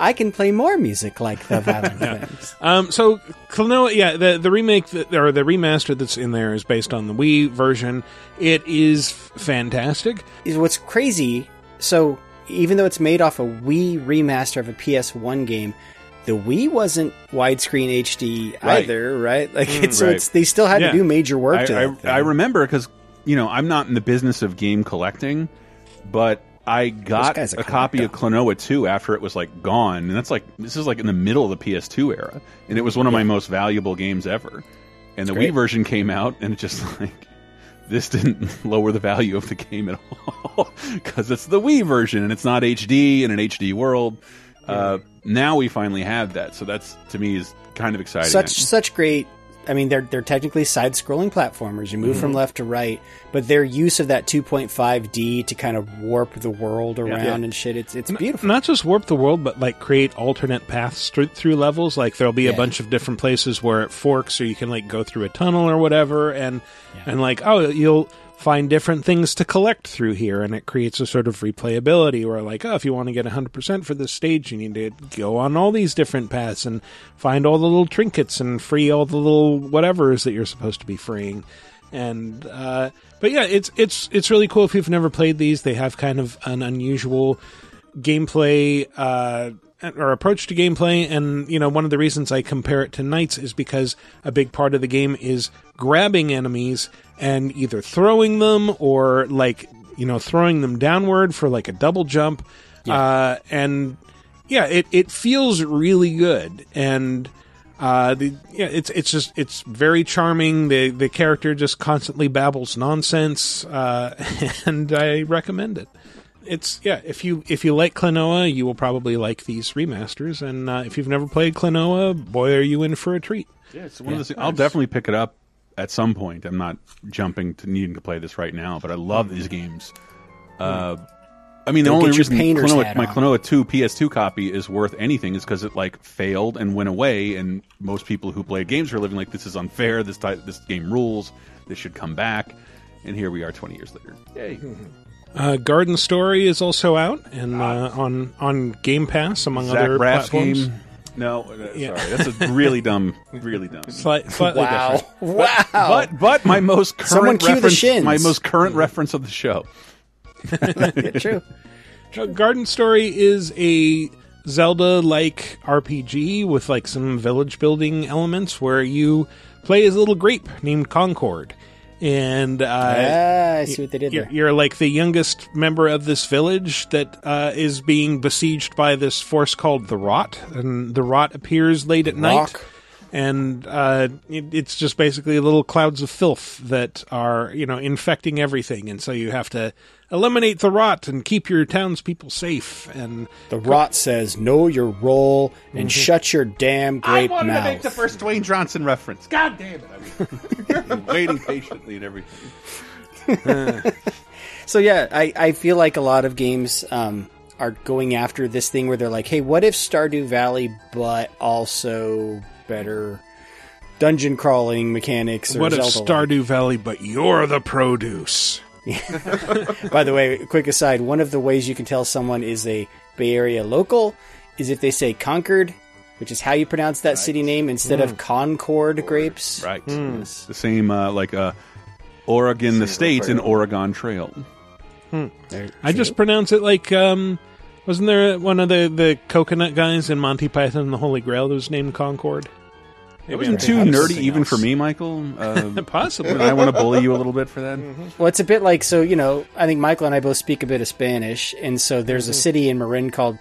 I can play more music like the Violent Femmes. Um, so Klonoa, yeah, the the remake that, or the remaster that's in there is based on the Wii version. It is fantastic. Is what's crazy. So even though it's made off a Wii remaster of a PS1 game, the Wii wasn't widescreen HD Right. either, right? Like Mm, it's so right. it's they still had Yeah. to do major work I, to I, that. I remember because you know I'm not in the business of game collecting, but I got a a, copy of Klonoa 2 after it was like gone, and that's like this is like in the middle of the PS2 era, and it was one of my most valuable games ever. And the. Wii version came out, and it just like this didn't lower the value of the game at all because it's the Wii version and it's not HD in an HD world. Uh, now we finally have that, so that's to me is kind of exciting. such such great I mean they're they're technically side scrolling platformers. You move from Mhm. left to right, but their use of that 2.5D to kind of warp the world around Yeah. and shit, it's it's beautiful. Not just warp the world, but like create alternate paths through, through levels. Like there'll be a Yeah. bunch of different places where it forks, or you can like go through a tunnel or whatever, and and like oh, you'll find different things to collect through here, and it creates a sort of replayability. Where like oh, if you want to get hundred percent for this stage, you need to go on all these different paths and find all the little trinkets and free all the little whatevers that you're supposed to be freeing. And uh, but yeah, it's it's it's really cool if you've never played these. They have kind of an unusual gameplay uh, or approach to gameplay, and you know one of the reasons I compare it to Knights is because a big part of the game is grabbing enemies and either throwing them or like you know throwing them downward for like a double jump, uh, and yeah, it it feels really good and. Uh, the yeah, it's it's just it's very charming. The the character just constantly babbles nonsense, uh, and I recommend it. It's yeah. If you if you like Klonoa, you will probably like these remasters. And uh, if you've never played Klonoa, boy, are you in for a treat. Yeah, it's one of those. I'll definitely pick it up at some point. I'm not jumping to needing to play this right now, but I love these games. Uh, I mean, the only get your reason painter's Klonoa, my on. Klonoa 2 PS2 copy is worth anything is because it like failed and went away, and most people who played games for a living like this is unfair. This type, this game rules. This should come back. And here we are, 20 years later. Yay! Uh, Garden Story is also out and uh, on on Game Pass among Zach other Braff's platforms. game. No, uh, Yeah. sorry, that's a really dumb, really dumb. Slight, slightly Wow. different. Wow. But but my most current Someone cue the reference, shins. my most current reference of the show. True. Uh, Garden Story is a Zelda-like RPG with like some village building elements where you play as a little grape named Concord, and uh, ah, I see what they did you're, there. you're like the youngest member of this village that uh, is being besieged by this force called the Rot, and the Rot appears late at night. Rock. And uh, it, it's just basically little clouds of filth that are, you know, infecting everything, and so you have to eliminate the rot and keep your townspeople safe. And The rot says, "Know your role and shut your damn grape I wanted mouth." to make the first Dwayne Johnson reference. God damn it! I was waiting patiently and everything. So yeah, I, I feel like a lot of games um, are going after this thing where they're like, hey, what if Stardew Valley, but also better dungeon crawling mechanics? Or what if Zelda-like? Stardew Valley, but you're the produce? By the way, quick aside: one of the ways you can tell someone is a Bay Area local is if they say Concord, which is how you pronounce that city name instead Hmm. of Concord grapes. Right. The same uh, like uh, Oregon, the states, and Oregon Trail. I just pronounce it like, um, wasn't there one of the, the coconut guys in Monty Python and the Holy Grail that was named Concorde? It wasn't too nerdy even for me, Michael. Uh, Possibly. I want to bully you a little bit for that. Well, it's a bit like so. You know, I think Michael and I both speak a bit of Spanish, and so there's a city in Marin called.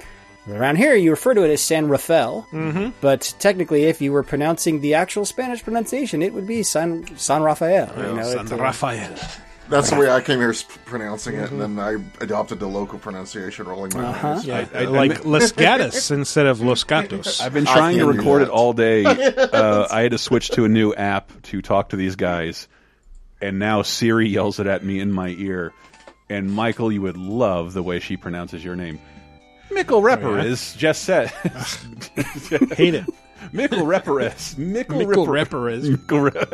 Around here, you refer to it as San Rafael, Mhm. but technically, if you were pronouncing the actual Spanish pronunciation, it would be San San Rafael. you know, San it's, uh, Rafael. That's the way I came here pronouncing it, and then I adopted the local pronunciation, rolling my Uh-huh. eyes. Yeah, I- I- like Los Gatos instead of Los Gatos. I've been trying to record it all day. Uh, I had to switch to a new app to talk to these guys, and now Siri yells it at me in my ear. And Michael, you would love the way she pronounces your name. Mickle Reperis just said. Hate it. Mickle Reperis. Mickle, Mickle Reperis. Reperis.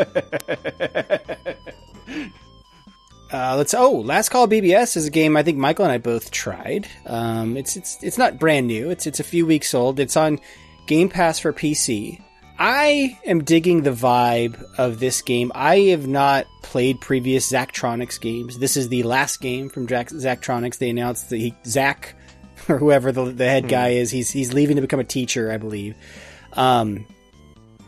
Uh, let's. Oh, Last Call BBS is a game I think Michael and I both tried. Um, it's it's it's not brand new. It's it's a few weeks old. It's on Game Pass for PC. I am digging the vibe of this game. I have not played previous Zachtronics games. This is the last game from Jack- Zachtronics. They announced that he Zach or whoever the, the head guy is, he's he's leaving to become a teacher, I believe. Um,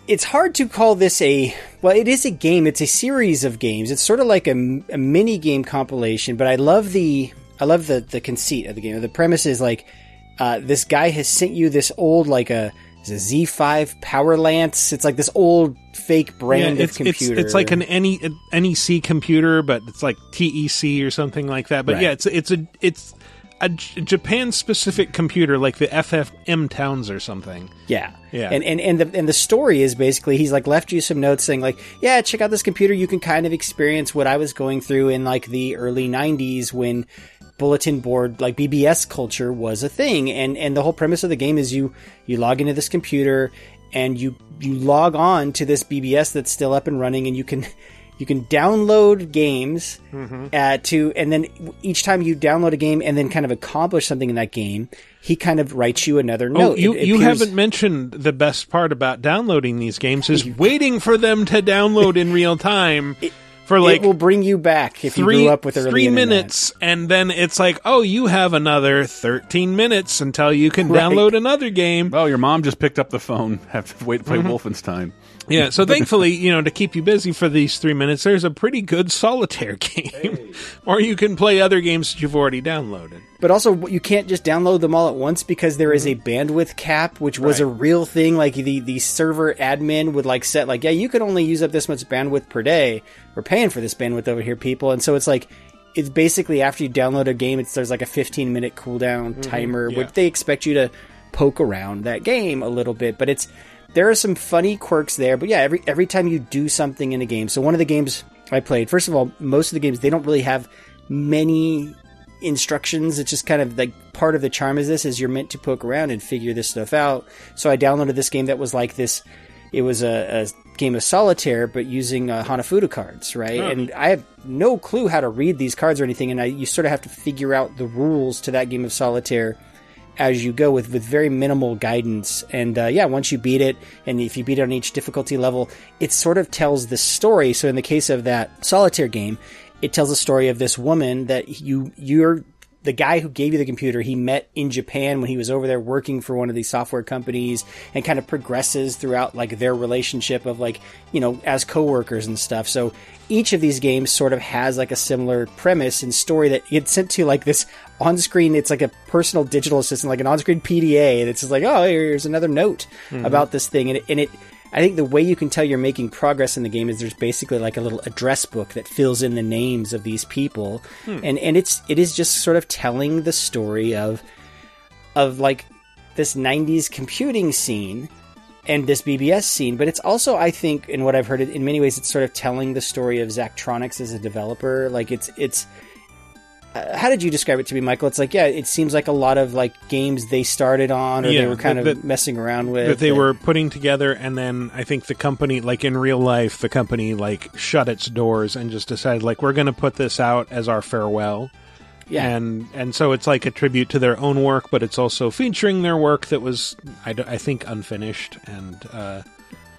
it's hard to call this a well it is a game. It's a series of games. It's sort of like a, a mini game compilation but i love the i love the the conceit of the game. The premise is like uh, this guy has sent you this old like a a z5 power lance? It's like this old fake brand Yeah, of it's, it's, computer. it's like an NE, NEC computer, but it's like TEC or something like that. But Right. yeah, it's it's a it's a Japan specific computer, like the FM Towns or something. Yeah. Yeah. And and and the and the story is basically he's like left you some notes saying like, yeah, check out this computer. You can kind of experience what I was going through in like the early '90s when bulletin board like BBS culture was a thing. And and the whole premise of the game is you you log into this computer and you you log on to this BBS that's still up and running, and you can. You can download games uh, to, and then each time you download a game and then kind of accomplish something in that game, he kind of writes you another Oh, note. you It you appears- haven't mentioned the best part about downloading these games is waiting for them to download in real time for like it will bring you back if three you grew up with early three internet. minutes, and then it's like, oh, you have another thirteen minutes until you can Right. download another game. Oh, your mom just picked up the phone. Have to wait to play Mhm. Wolfenstein. Yeah, so thankfully, you know, to keep you busy for these three minutes, there's a pretty good solitaire game, or you can play other games that you've already downloaded. But also, you can't just download them all at once because there is a mm-hmm. bandwidth cap, which was a real thing. Like the the server admin would like set like, yeah, you can only use up this much bandwidth per day. We're paying for this bandwidth over here, people. And so it's like, it's basically after you download a game, it's there's like a 15 minute cooldown mm-hmm. timer, yeah. which they expect you to poke around that game a little bit. But it's there are some funny quirks there. But yeah, every every time you do something in a game. So one of the games I played, first of all, most of the games they don't really have many instructions. It's just kind of like part of the charm is this is you're meant to poke around and figure this stuff out. So I downloaded this game that was like this. It was a, a game of solitaire, but using uh, Hanafuda cards, right? Oh. And I have no clue how to read these cards or anything, and I you sort of have to figure out the rules to that game of solitaire as you go with with very minimal guidance. And uh, yeah, once you beat it, and if you beat it on each difficulty level, it sort of tells the story. So in the case of that solitaire game, it tells a story of this woman that you you're the guy who gave you the computer he met in Japan when he was over there working for one of these software companies and kind of progresses throughout like their relationship of like you know as coworkers and stuff so each of these games sort of has like a similar premise and story that gets sent to like this on screen it's like a personal digital assistant like an on screen PDA that's just like oh here's another note Mhm. about this thing and it, and it I think the way you can tell you're making progress in the game is there's basically like a little address book that fills in the names of these people, Hmm. and and it's it is just sort of telling the story of of like this '90s computing scene and this BBS scene, but it's also I think in what I've heard in many ways it's sort of telling the story of Zachtronics as a developer. Like it's it's how did you describe it to me, Michael? It's like yeah, it seems like a lot of like games they started on or Yeah, they were kind that- of messing around with that they that- were putting together and then i think the company like in real life the company like shut its doors and just decided like we're going to put this out as our farewell Yeah. and and so it's like a tribute to their own work but it's also featuring their work that was I, I think unfinished and uh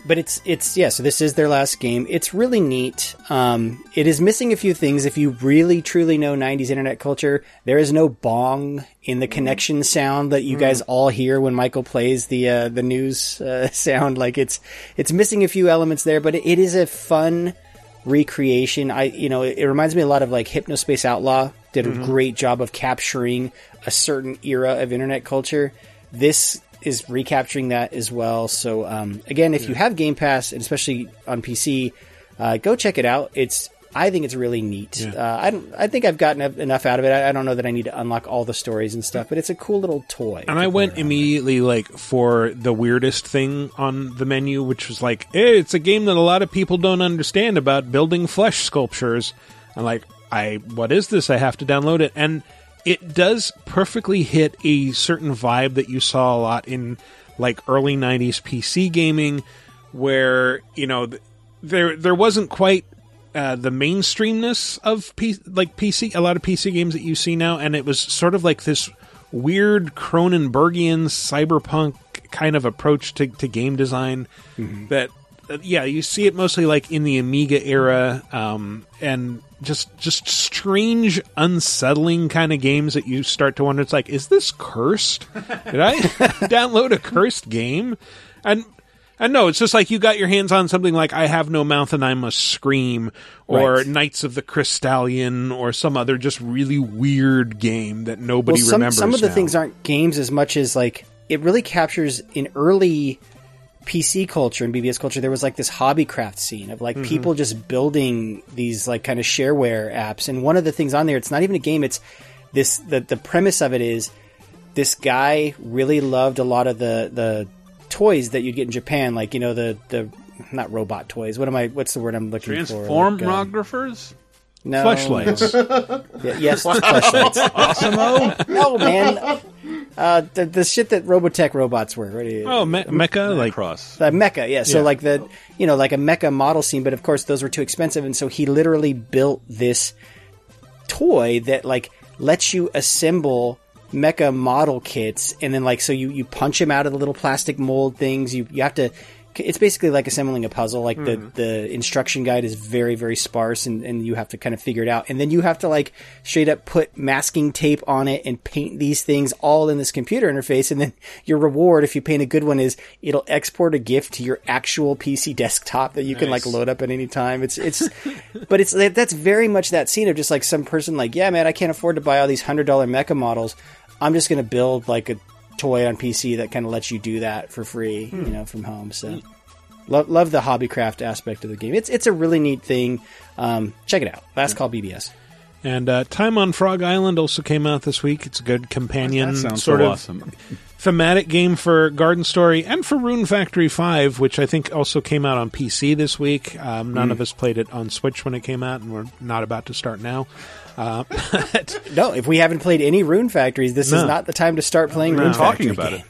but it's it's yeah so this is their last game. It's really neat. Um, it is missing a few things. If you really truly know 90s internet culture there is no bong in the connection sound that you Mm. guys all hear when michael plays the uh, the news uh, sound. Like it's it's missing a few elements there but it, it is a fun recreation. I you know it, it reminds me a lot of like hypnospace outlaw did a Mhm. great job of capturing a certain era of internet culture. This is recapturing that as well. So um, again, if you have Game Pass, and especially on PC, uh, go check it out. It's I think it's really neat. Yeah. Uh, I don't. I think I've gotten en- enough out of it. I, I don't know that I need to unlock all the stories and stuff, but it's a cool little toy. and I went immediately like for the weirdest thing on the menu, which was like, hey, it's a game that a lot of people don't understand about building flesh sculptures. I'm like, I what is this? I have to download it, and it does perfectly hit a certain vibe that you saw a lot in like early '90s PC gaming, where you know th- there there wasn't quite uh, the mainstreamness of P- like PC, a lot of PC games that you see now, and it was sort of like this weird Cronenbergian cyberpunk kind of approach to, to game design. That uh, yeah, you see it mostly like in the Amiga era, um, and just just strange, unsettling kind of games that you start to wonder. It's like, is this cursed? Did I download a cursed game? And and no, it's just like you got your hands on something like I Have No Mouth and I Must Scream, or Right. Knights of the Crystallion, or some other just really weird game that nobody well, some, remembers. some of the now. things aren't games as much as like it really captures in early PC culture and BBS culture. There was like this hobbycraft scene of like Mhm. people just building these like kind of shareware apps. And one of the things on there, it's not even a game. It's this the the premise of it is this guy really loved a lot of the the toys that you'd get in Japan, like you know the the not robot toys. What am I? What's the word I'm looking for? Like, uh, Transformographers? No. Fleshlights. Yeah, yes, fleshlights. Awesome-o? No, man. Uh, the, the shit that Robotech robots were. What do Oh, me- mecha, like cross. the mecha, yeah. So Yeah. like the you know like a mecha model scene, but of course those were too expensive, and so he literally built this toy that like lets you assemble mecha model kits, and then like so you you punch them out of the little plastic mold things. You you have to it's basically like assembling a puzzle. Like the Mhm. the instruction guide is very very sparse, and and you have to kind of figure it out, and then you have to like straight up put masking tape on it and paint these things all in this computer interface, and then your reward if you paint a good one is it'll export a GIF to your actual PC desktop that you can like load up at any time. It's it's, but it's that's very much that scene of just like some person like, yeah, man, I can't afford to buy all these hundred dollar mecha models. I'm just gonna build like a toy on PC that kind of lets you do that for free, Hmm. you know, from home. So love love the hobbycraft aspect of the game. It's it's a really neat thing. Um, check it out. Last call BBS. And uh, Time on Frog Island also came out this week. It's a good companion, That sounds sort so of awesome. thematic game for Garden Story and for Rune Factory Five, which I think also came out on PC this week. Um, none Mm. of us played it on Switch when it came out, and we're not about to start now. Uh, but No, if we haven't played any Rune Factories, this No. is not the time to start playing No. Rune Talking Factory.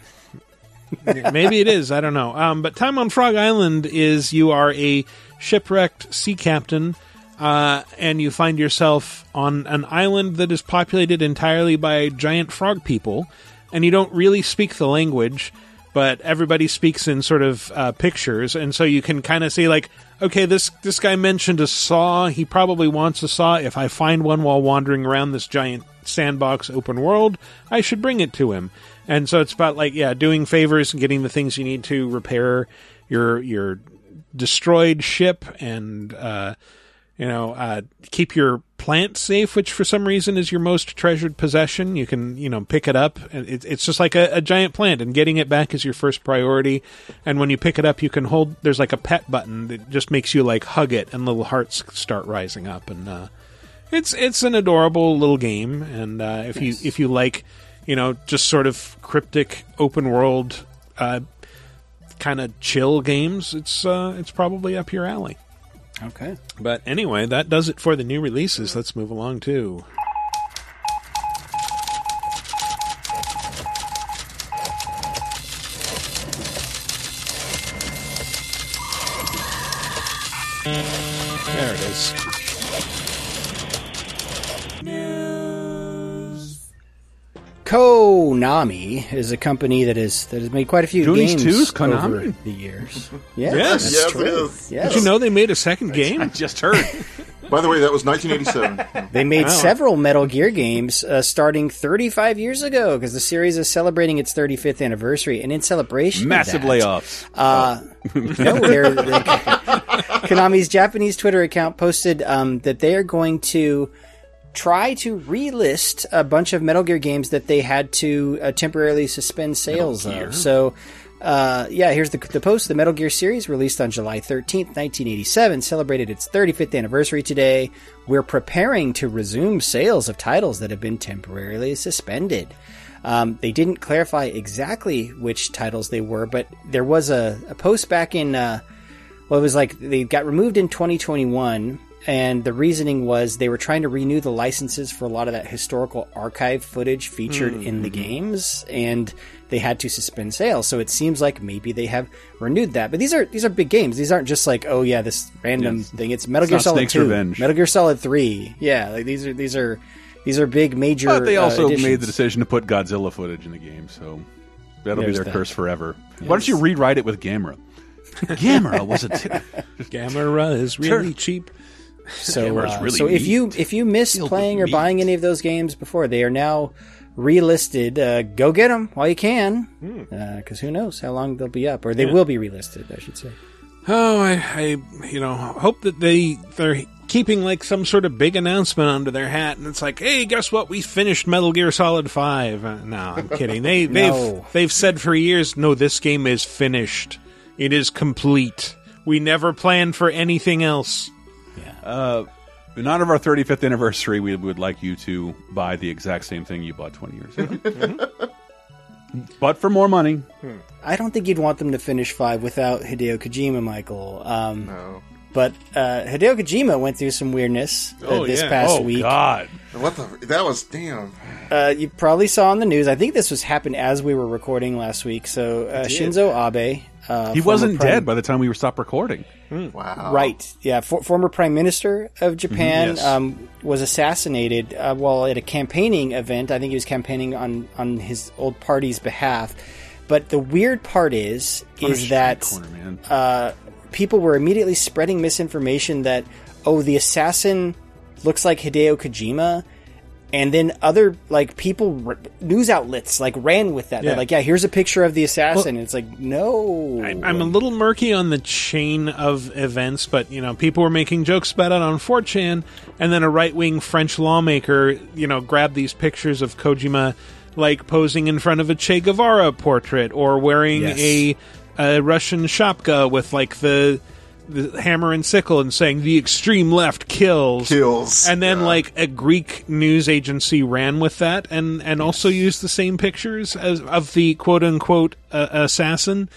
about game. Maybe it is. I don't know. Um, but Time on Frog Island is you are a shipwrecked sea captain, uh, and you find yourself on an island that is populated entirely by giant frog people, and you don't really speak the language. But everybody speaks in sort of uh, pictures, and so you can kind of see like, okay, this this guy mentioned a saw. He probably wants a saw. If I find one while wandering around this giant sandbox open world, I should bring it to him. And so it's about like yeah, doing favors and getting the things you need to repair your your destroyed ship and uh, you know uh, keep your plant safe, which for some reason is your most treasured possession. You can you know pick it up, and it, it's just like a, a giant plant, and getting it back is your first priority. And when you pick it up, you can hold. There's like a pet button that just makes you like hug it, and little hearts start rising up, and uh, it's it's an adorable little game. And uh, if you if you like, you know, just sort of cryptic open world. Uh, kind of chill games, it's uh, it's probably up your alley. Okay. But anyway, that does it for the new releases. Let's move along to There it is. Konami is a company that is that has made quite a few Goonies games 2's Konami? over the years. Yes, Yes. that's Yes, it true. is. Yes. Did you know they made a second game? I just heard. By the way, that was 1987. They made Wow. several Metal Gear games uh, starting 35 years ago because the series is celebrating its 35th anniversary, and in celebration, of Massive that, layoffs. Uh, no, they're, they Konami's Japanese Twitter account posted um, that they are going to try to relist a bunch of Metal Gear games that they had to uh, temporarily suspend sales of. So. Uh, yeah, here's the, the post. The Metal Gear series, released on July 13th, 1987, celebrated its 35th anniversary today. We're preparing to resume sales of titles that have been temporarily suspended. Um, they didn't clarify exactly which titles they were, but there was a, a post back in, uh, well, it was like they got removed in 2021, and the reasoning was they were trying to renew the licenses for a lot of that historical archive footage featured in the games, and they had to suspend sales. So it seems like maybe they have renewed that. But these are these are big games. These aren't just like oh yeah this random Yes. thing. It's Metal It's Gear Solid Snake's Two, Revenge. Metal Gear Solid Three. Yeah, like these are these are these are big major. But they uh, also made the decision to put Godzilla footage in the game, so that'll There's be their that. curse forever. Yes. Why don't you rewrite it with Gamera? Gamera was a t- Gamera is really cheap. So, uh, really so if you if you missed playing or meat. buying any of those games before, they are now relisted. Uh, go get them while you can, because who knows how long they'll be up, or they Yeah. will be relisted, I should say. Oh, I, I, you know, hope that they they're keeping like some sort of big announcement under their hat, and it's like, hey, guess what? We finished Metal Gear Solid Five. Uh, no, I'm kidding. They they've they've said for years, no, this game is finished. It is complete. We never planned for anything else. Uh, in honor of our 35th anniversary, we would like you to buy the exact same thing you bought 20 years ago. but for more money. I don't think you'd want them to finish five without Hideo Kojima, Michael. Um, no. But uh, Hideo Kojima went through some weirdness uh, Oh, this yeah. past Oh, week. God. What the? That was damn. Uh, you probably saw on the news. I think this was happened as we were recording last week. So uh, Shinzo Abe, uh, he former wasn't prime- dead by the time we were stopped recording. Wow. Right. Yeah. For, former Prime Minister of Japan Mhm, yes. um, was assassinated uh, while at a campaigning event. I think he was campaigning on on his old party's behalf. But the weird part is, a is that corner, uh, people were immediately spreading misinformation that oh, the assassin looks like Hideo Kojima, and then other like people, news outlets like ran with that. Yeah. They're like, yeah, here's a picture of the assassin. and it's like, no, I'm a little murky on the chain of events, but you know, people were making jokes about it on 4chan, and then a right wing French lawmaker, you know, grabbed these pictures of Kojima, like posing in front of a Che Guevara portrait or wearing Yes. a, a Russian shapka with like the the hammer and sickle and saying the extreme left kills Kills, and then yeah. like a greek news agency ran with that and and also used the same pictures as of the quote unquote uh, assassin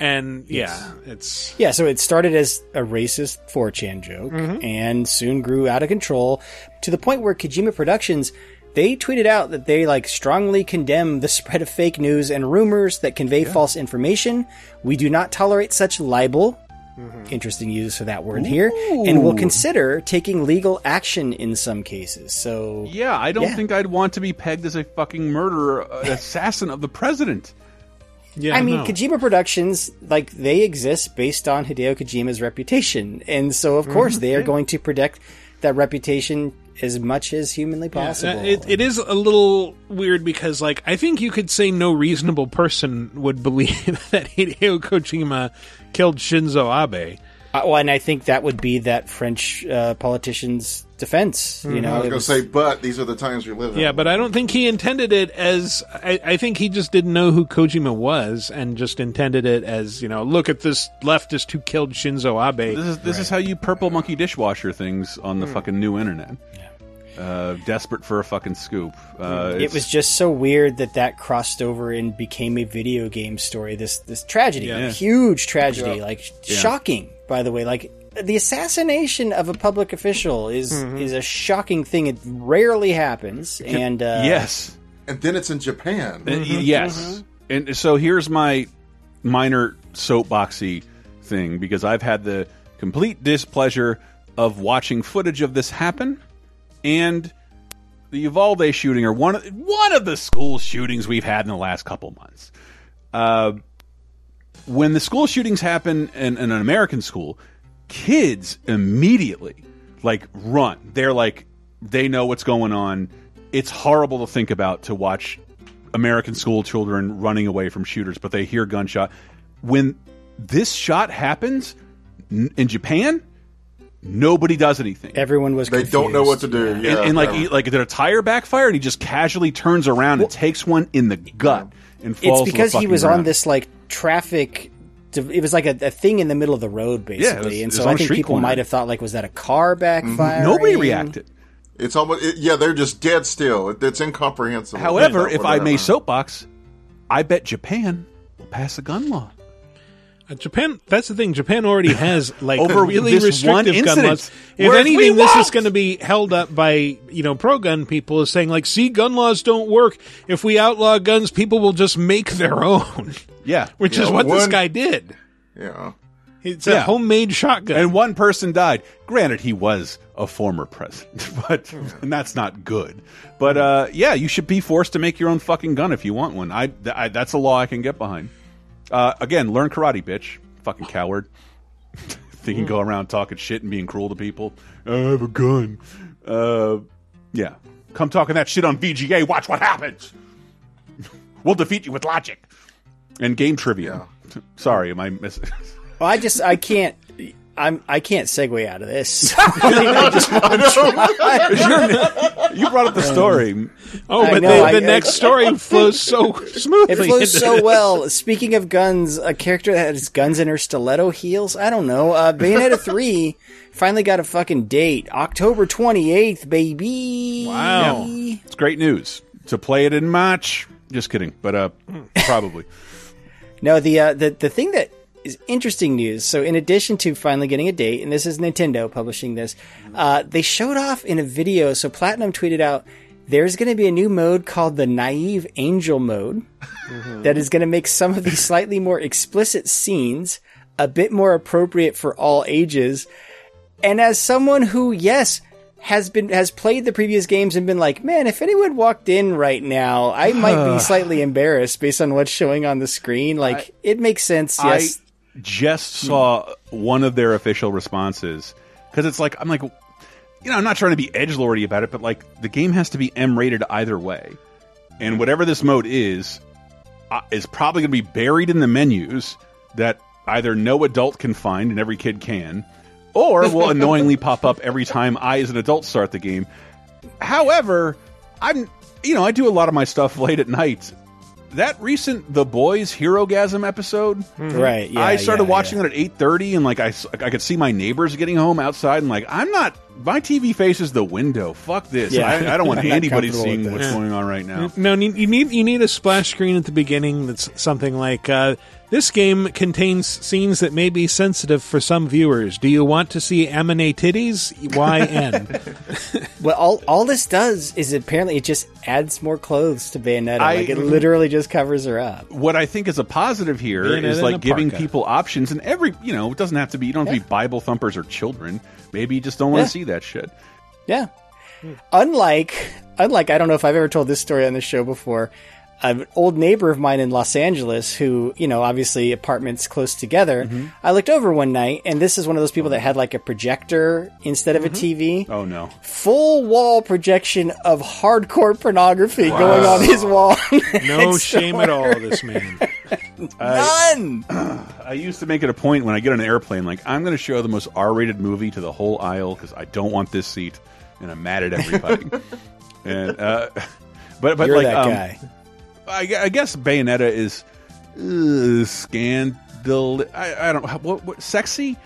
and yeah it's Yeah, so it started as a racist 4chan joke Mhm. and soon grew out of control to the point where Kojima Productions they tweeted out that they like strongly condemn the spread of fake news and rumors that convey false information. We do not tolerate such libel. Interesting use of that word here, and will consider taking legal action in some cases. So Yeah, I don't Yeah. think I'd want to be pegged as a fucking murderer, uh, assassin of the president. yeah I mean, no. Kojima Productions, like, they exist based on Hideo Kojima's reputation. And so, of course, they are going to protect that reputation as much as humanly possible. uh, it, it is a little weird because, like, I think you could say no reasonable person would believe that Hideo Kojima killed Shinzo Abe. Uh, well, and I think that would be that French uh, politician's defense. You know, I was going to say, but these are the times we live in. Yeah, but I don't think he intended it as. I, I think he just didn't know who Kojima was and just intended it as, you know, look at this leftist who killed Shinzo Abe. This is this is how you purple monkey dishwasher things on the fucking new internet. Uh, desperate for a fucking scoop. Uh, it was just so weird that that crossed over and became a video game story. This this tragedy, Yeah. huge tragedy, Yeah. like Yeah. shocking. By the way, like the assassination of a public official is Mm-hmm. is a shocking thing. It rarely happens, and uh, yes, and then it's in Japan. Uh, y- yes. And so here's my minor soapboxy thing because I've had the complete displeasure of watching footage of this happen and the Uvalde shooting or one of, one of the school shootings we've had in the last couple months. Uh, when the school shootings happen in, in an American school, kids immediately like run. They're like they know what's going on. It's horrible to think about to watch American school children running away from shooters, but they hear gunshot. When this shot happens in Japan, nobody does anything. everyone was. They don't know what to do. Yeah, and, and like, yeah. he, like did a tire backfire, and he just casually turns around and takes one in the gut and falls. It's to the because he fucking was on this like traffic. It was like a, a thing in the middle of the road, it basically, was- and so I think people corner. might have thought like, was that a car mm-hmm. backfire? Nobody reacted. It's almost it, yeah. They're just dead still. It, it's incomprehensible. However, Yeah, if I may soapbox, I bet Japan will pass a gun law. Uh, Japan. That's the thing. Japan already has like Over really restrictive gun laws. If anything, this is going to be held up by you know pro gun people as saying like, see, gun laws don't work. If we outlaw guns, people will just make their own, Yeah, which Yeah, is what this guy did. Yeah. It's a homemade shotgun. and one person died. Granted, he was a former president, but and that's not good. But uh, yeah, you should be forced to make your own fucking gun if you want one. I, I that's a law I can get behind. Uh, again, learn karate, bitch. Fucking coward. Thinking go around talking shit and being cruel to people. I have a gun. Uh, yeah, come talking that shit on VGA. Watch what happens. we'll defeat you with logic and game trivia. Sorry, am I missing? Well, I just I can't. I'm I can't segue out of this. You brought up the story. oh, but know, the, the I- next story flows so smoothly. It flows so this. well. Speaking of guns, a character that has guns in her stiletto heels. I don't know. Uh, Bayonetta three finally got a fucking date. October twenty eighth, baby. Wow. It's great news. To play it in March. Just kidding, but uh, probably. No, the uh, the the thing that is interesting news. So, in addition to finally getting a date, and this is Nintendo publishing this, uh, they showed off in a video. So, Platinum tweeted out, "There's going to be a new mode called the Naive Angel mode that is going to make some of these slightly more explicit scenes a bit more appropriate for all ages." And as someone who, yes, has been has played the previous games and been like, man, if anyone walked in right now, I might be slightly embarrassed based on what's showing on the screen. Like, it makes sense. Yes, I just saw one of their official responses because it's like I'm like, you know, I'm not trying to be edge lordy about it, but like the game has to be M rated either way, and whatever this mode is, uh, is probably going to be buried in the menus that either no adult can find and every kid can, or will annoyingly pop up every time I, as an adult, start the game. However, I'm you know I do a lot of my stuff late at night. That recent The Boys Herogasm episode, Right, yeah, I started yeah, watching it at eight thirty, and like I, I could see my neighbors getting home outside, and like I'm not. My TV faces the window. Fuck this. Yeah. I, I don't want anybody seeing what's this. going on right now. No, you you need you need a splash screen at the beginning that's something like uh, this game contains scenes that may be sensitive for some viewers. Do you want to see Amine titties? YN. Well, all all this does is apparently it just adds more clothes to Bayonetta. I- like it literally just covers her up. what I think is a positive here Being is like giving parka. people options, and every you know it doesn't have to be you don't have to be Bible thumpers or children. Maybe you just don't want to see that shit. Yeah. Unlike, unlike, I don't know if I've ever told this story on the show before. An old neighbor of mine in Los Angeles, who you know, obviously apartments close together. I looked over one night, and this is one of those people that had like a projector instead of a TV. Oh no! Full wall projection of hardcore pornography Wow. going on his wall. no shame at all, this man. None. I used to make it a point when I get on an airplane, like I'm going to show the most R-rated movie to the whole aisle because I don't want this seat, and I'm mad at everybody. and uh, but but You're like that um, guy. I, I guess Bayonetta is uh, scandal. I, I don't what, what sexy.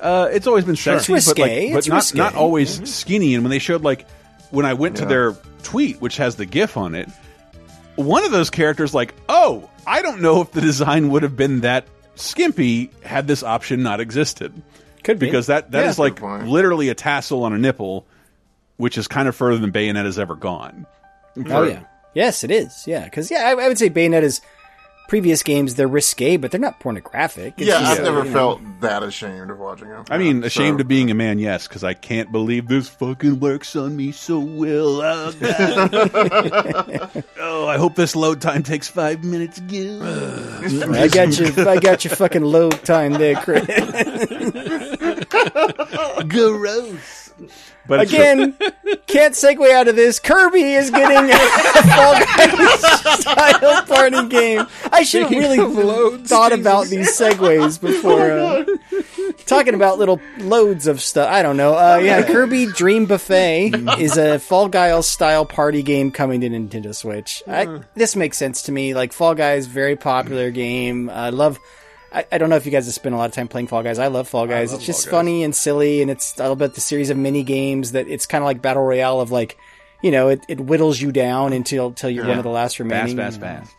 Uh, it's always been sexy, It's but like, but not risque. not always Mhm. skinny. And when they showed like when I went to their tweet, which has the GIF on it, one of those characters like, oh, I don't know if the design would have been that skimpy had this option not existed. Could be. because that that Yeah. is like literally a tassel on a nipple, which is kind of further than Bayonetta's ever gone. Oh yeah, yes, it is. Yeah, because yeah, I, I would say Bayonetta's previous games they're risque, but they're not pornographic. It's yeah, just, I've never you know. felt that ashamed of watching them. I mean, ashamed so- of being a man, yes, because I can't believe this fucking works on me so well. Oh, oh, I hope this load time takes five minutes again. I got you. I got your fucking load time there, Chris. Gross. But Again, can't segue out of this. Kirby is getting a Fall Guys style party game. I should have really loads, thought about these segues before uh, talking about little loads of stuff. I don't know. Uh, yeah, Kirby Dream Buffet is a Fall Guys style party game coming to Nintendo Switch. I, this makes sense to me. Like Fall Guys, very popular game. I love. I, I don't know if you guys have spent a lot of time playing Fall Guys. I love Fall Guys. love it's just Guys. funny and silly, and it's all about the series of mini games that it's kind of like battle royale of like, you know, it, it whittles you down until until you're Yeah. one of the last remaining. fast, fast.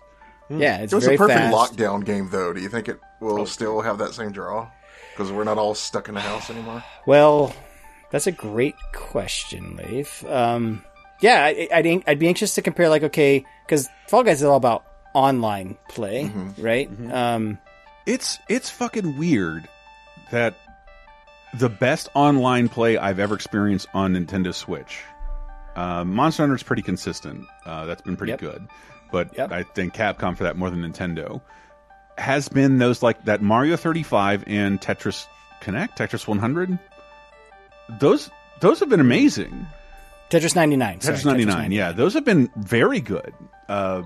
Yeah, it's it was very a perfect fast. lockdown game, though. Do you think it will still have that same draw? Because we're not all stuck in the house anymore. Well, that's a great question, Leif. Um, yeah, I, I'd, an- I'd be anxious to compare, like, okay, because Fall Guys is all about online play, Mm-hmm. right? Um, it's it's fucking weird that the best online play I've ever experienced on Nintendo Switch. Uh, Monster Hunter is pretty consistent. Uh, that's been pretty Yep. good, but I think Capcom for that more than Nintendo has been those like that Mario 35 and Tetris Connect, Tetris 100. Those those have been amazing. Tetris 99. sorry, Tetris 99, yeah, those have been very good. Uh,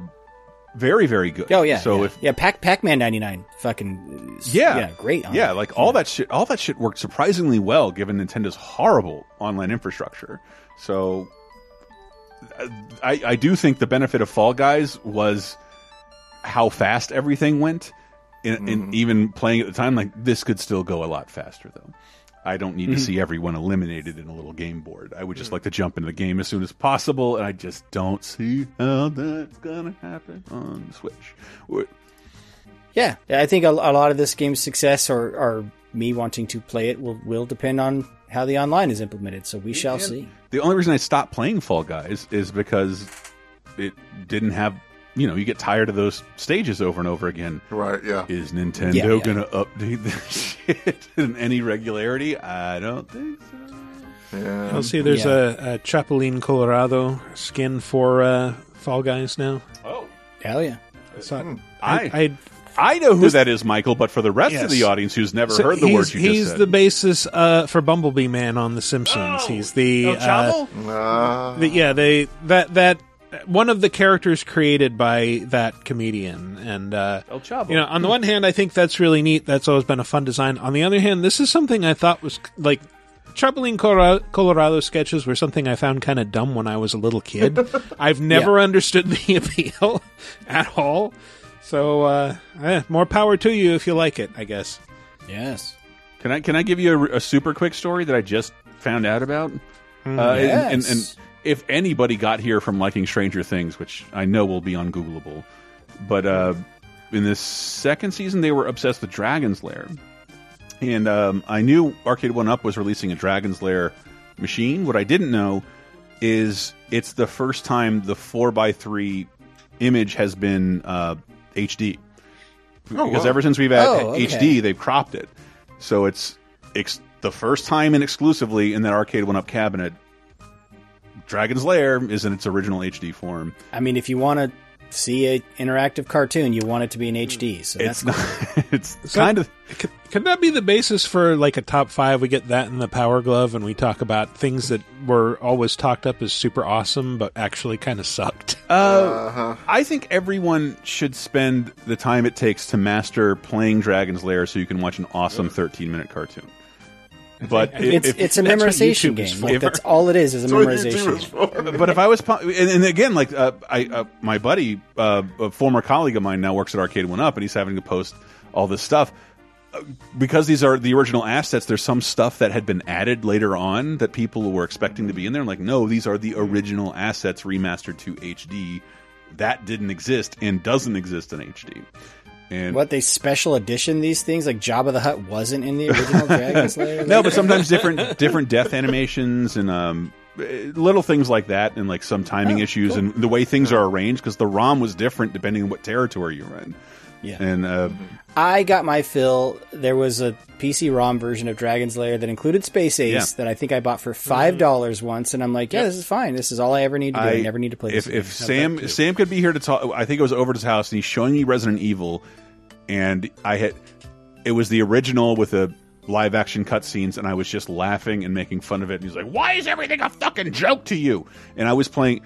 very very good. Oh, yeah. So yeah. if yeah, Pac Pac Man 99, fucking. uh, yeah, Yeah, great. on Yeah, like all that shit. All that shit worked surprisingly well, given Nintendo's horrible online infrastructure. So, I, I do think the benefit of Fall Guys was how fast everything went. In, in even playing at the time, like this could still go a lot faster, though. I don't need Mhm. to see everyone eliminated in a little game board. I would just like to jump into the game as soon as possible, and I just don't see how that's gonna happen on Switch. Yeah, I think a, a lot of this game's success or, or me wanting to play it will, will depend on how the online is implemented, so we shall And see. The only reason I stopped playing Fall Guys is because it didn't have, you know, you get tired of those stages over and over again. Right, yeah. Is Nintendo Yeah, yeah. going to update this shit in any regularity? I don't think so. Yeah. I'll see. There's Yeah. a, a Chapulín Colorado skin for uh, Fall Guys now. Oh, Hell yeah. So I- I, I know who that is, Michael. But for the rest of the audience who's never so heard the he's, words you he's just said, the basis uh, for Bumblebee Man on The Simpsons. he's the El uh, Ah. the- yeah they that that one of the characters created by that comedian and uh, El Chavo. you know on the one hand I think that's really neat. That's always been a fun design. On the other hand, this is something I thought was like. Chapulín Colorado, Colorado sketches were something I found kind of dumb when I was a little kid. I've never understood the appeal at all. So, uh, eh, more power to you if you like it, I guess. Yes. Can I can I give you a, a super quick story that I just found out about? Uh, and, and, and Yes. If anybody got here from liking Stranger Things, which I know will be ungoogleable, but uh, in this second season they were obsessed with Dragon's Lair, and um, I knew Arcade One Up was releasing a Dragon's Lair machine. What I didn't know is it's the first time the four x three image has been uh, HD Oh, because wow. ever since we've had Oh, okay. HD, they've cropped it. So it's the first time and exclusively in that arcade one up cabinet. Dragon's Lair is in its original HD form. I mean, if you want to see a interactive cartoon, you want it to be in HD. So It's that's not. It's So- kind of. Could, could that be the basis for like a top five? We get that in the Power Glove, and we talk about things that were always talked up as super awesome, but actually kind of sucked. Uh, Uh-huh. I think everyone should spend the time it takes to master playing Dragon's Lair so you can watch an awesome 13 minute cartoon. But it's if, it's a memorization game. Like, that's all it is. Is a That's memorization. is for. but if I was, and, and again, like uh, I, uh, my buddy, uh, a former colleague of mine, now works at Arcade One Up, and he's having to post all this stuff Uh, because these are the original assets. There's some stuff that had been added later on that people were expecting to be in there. Like, no, these are the original assets remastered to HD. That didn't exist and doesn't exist in HD. And What they special edition these things? Like Jabba the Hutt wasn't in the original Dragon's Lair. no, but sometimes different different death animations and um, little things like that, and like some timing Oh, issues cool. and the way things are arranged because the ROM was different depending on what territory you're in. Yeah. and uh, I got my fill. There was a PC ROM version of Dragon's Lair that included Space Ace Yeah. that I think I bought for five dollars once, and I'm like, yeah, this is fine. This is all I ever need to do. I, never need to play this. If, again. if Sam? Sam could be here to talk, I think it was over at his house and he's showing me Resident Evil, and I had it was the original with the live action cutscenes, and I was just laughing and making fun of it. And he's like, "Why is everything a fucking joke to you?" And I was playing.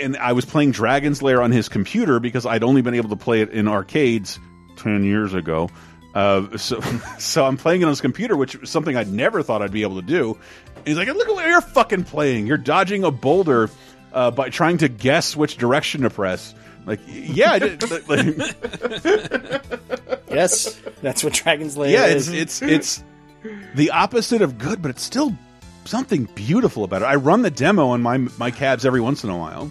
And I was playing Dragon's Lair on his computer because I'd only been able to play it in arcades ten years ago. Uh, so, so I'm playing it on his computer, which was something I'd never thought I'd be able to do. And he's like, "Look at what you're fucking playing. You're dodging a boulder uh, by trying to guess which direction to press." Like, yeah, I did. like- yes, that's what Dragon's Lair yeah, is. it's it's it's the opposite of good, but it's still something beautiful about it. I run the demo on my my cabs every once in a while.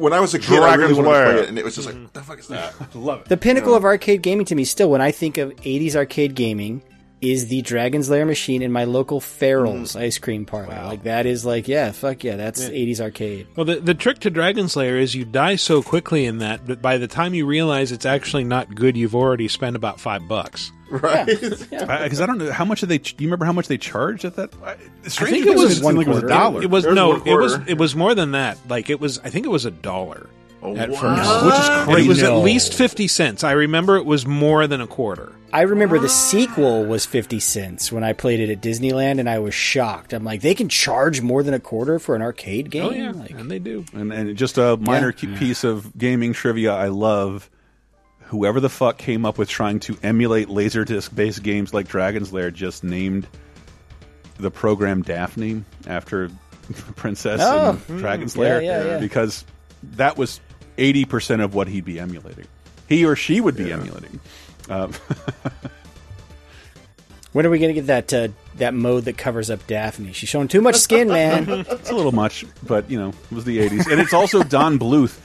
When I was a kid, I really Dragon's wanted to play it, and it was just like, what the fuck is that? Love it. The pinnacle of arcade gaming to me still, when I think of 80s arcade gaming, is the Dragon's Lair machine in my local Farrell's mm-hmm. ice cream parlor. Like, that is like, yeah, fuck yeah, that's 80s arcade. Well, the, the trick to Dragon's Lair is you die so quickly in that that by the time you realize it's actually not good, you've already spent about five bucks. Right? Because I, don't know how much did they. Do you remember how much they charged at that? I, I think it was one like it was a dollar. It was There's no, it was it was more than that. Like it was, I think it was a dollar at wow. first, which is And crazy. It was No. at least fifty cents. I remember it was more than a quarter. I remember the sequel was 50 cents when I played it at Disneyland, and I was shocked. I'm like, they can charge more than a quarter for an arcade oh, game? Oh yeah, Like, and they do. And, and just a minor Yeah. key piece of gaming trivia I love. Whoever the fuck came up with trying to emulate Laserdisc based games like Dragon's Lair just named the program Daphne after Princess Oh. and Dragon's Yeah, Lair yeah, yeah. because that was 80% of what he'd be emulating. He or she would be emulating. Um, when are we going to get that uh, that mode that covers up Daphne? She's showing too much skin, man. It's a little much, but you know, it was the 80s. And it's also Don Bluth,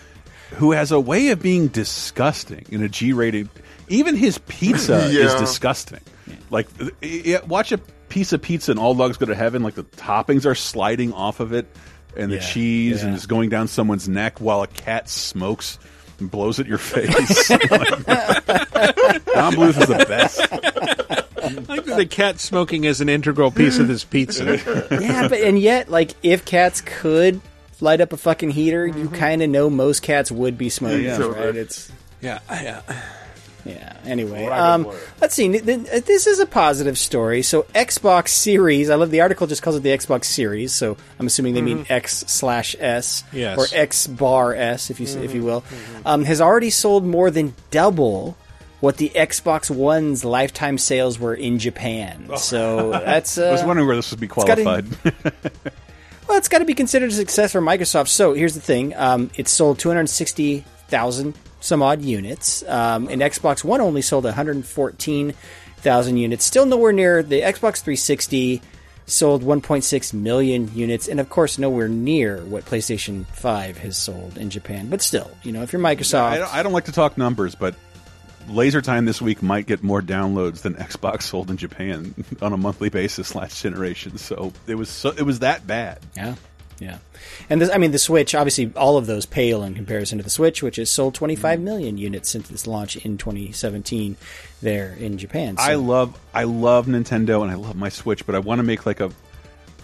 who has a way of being disgusting in a G rated. Even his pizza is disgusting. Like, yeah, watch a piece of pizza and all dogs go to heaven. Like, the toppings are sliding off of it, and the Yeah, cheese and yeah. it's going down someone's neck while a cat smokes and blows at your face. Like, Don Bluth is the best. like that the cat smoking is an integral piece of this pizza. yeah, but and yet, like, if cats could light up a fucking heater, you kind of know most cats would be smoking, Yeah. right? It's yeah, yeah. Yeah. Anyway, um, let's see. Th- th- This is a positive story. So Xbox Series. I love the article. Just calls it the Xbox Series. So I'm assuming they mean Mhm. X slash S Yes. or X bar S, if you s if you will. Um, has already sold more than double what the Xbox One's lifetime sales were in Japan. So that's. Uh, I was wondering where this would be it's qualified. well, it's got to be considered a success for Microsoft. So here's the thing: um, it sold 260,000 some odd units, um, and Xbox One only sold 114,000 units. Still nowhere near the Xbox 360 sold 1.6 million units, and of course nowhere near what PlayStation 5 has sold in Japan. But still, you know, if you're Microsoft, I don't, I don't like to talk numbers, but Laser Time this week might get more downloads than Xbox sold in Japan on a monthly basis last generation. So it was so, it was that bad. Yeah. Yeah. And this, I mean, the Switch, obviously, all of those pale in comparison to the Switch, which has sold 25 million units since its launch in 2017 there in Japan. So, I love I love Nintendo and I love my Switch, but I want to make like a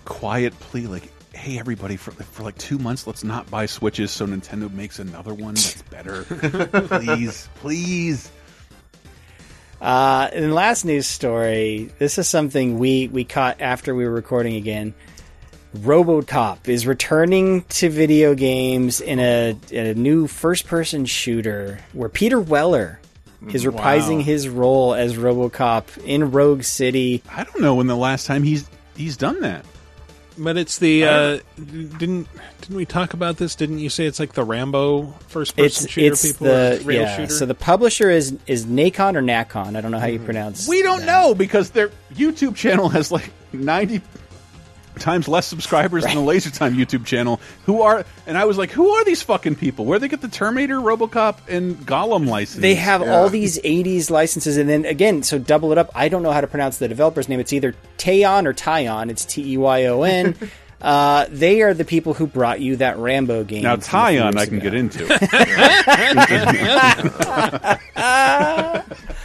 quiet plea, like, hey everybody, for for like two months, let's not buy Switches so Nintendo makes another one that's better, please, please. Uh, and last news story. This is something we we caught after we were recording again. RoboCop is returning to video games in a in a new first person shooter where Peter Weller is Wow. reprising his role as RoboCop in Rogue City. I don't know when the last time he's he's done that. But it's the uh, didn't didn't we talk about this? Didn't you say it's like the Rambo first person It's shooter it's people the or rail yeah. shooter? So the publisher is is Nacon or Nacon. I don't know how you pronounce. We don't know because their YouTube channel has like ninety times less subscribers than the Laser Time YouTube channel. Who are and I was like, who are these fucking people? Where they get the Terminator, RoboCop, and Gollum license? They have all these 80s licenses, and then again, so double it up. I don't know how to pronounce the developer's name. It's either Tayon or Tyon. It's T E Y O N. Uh, they are the people who brought you that Rambo game. Now from Tyon, I can ago. get into.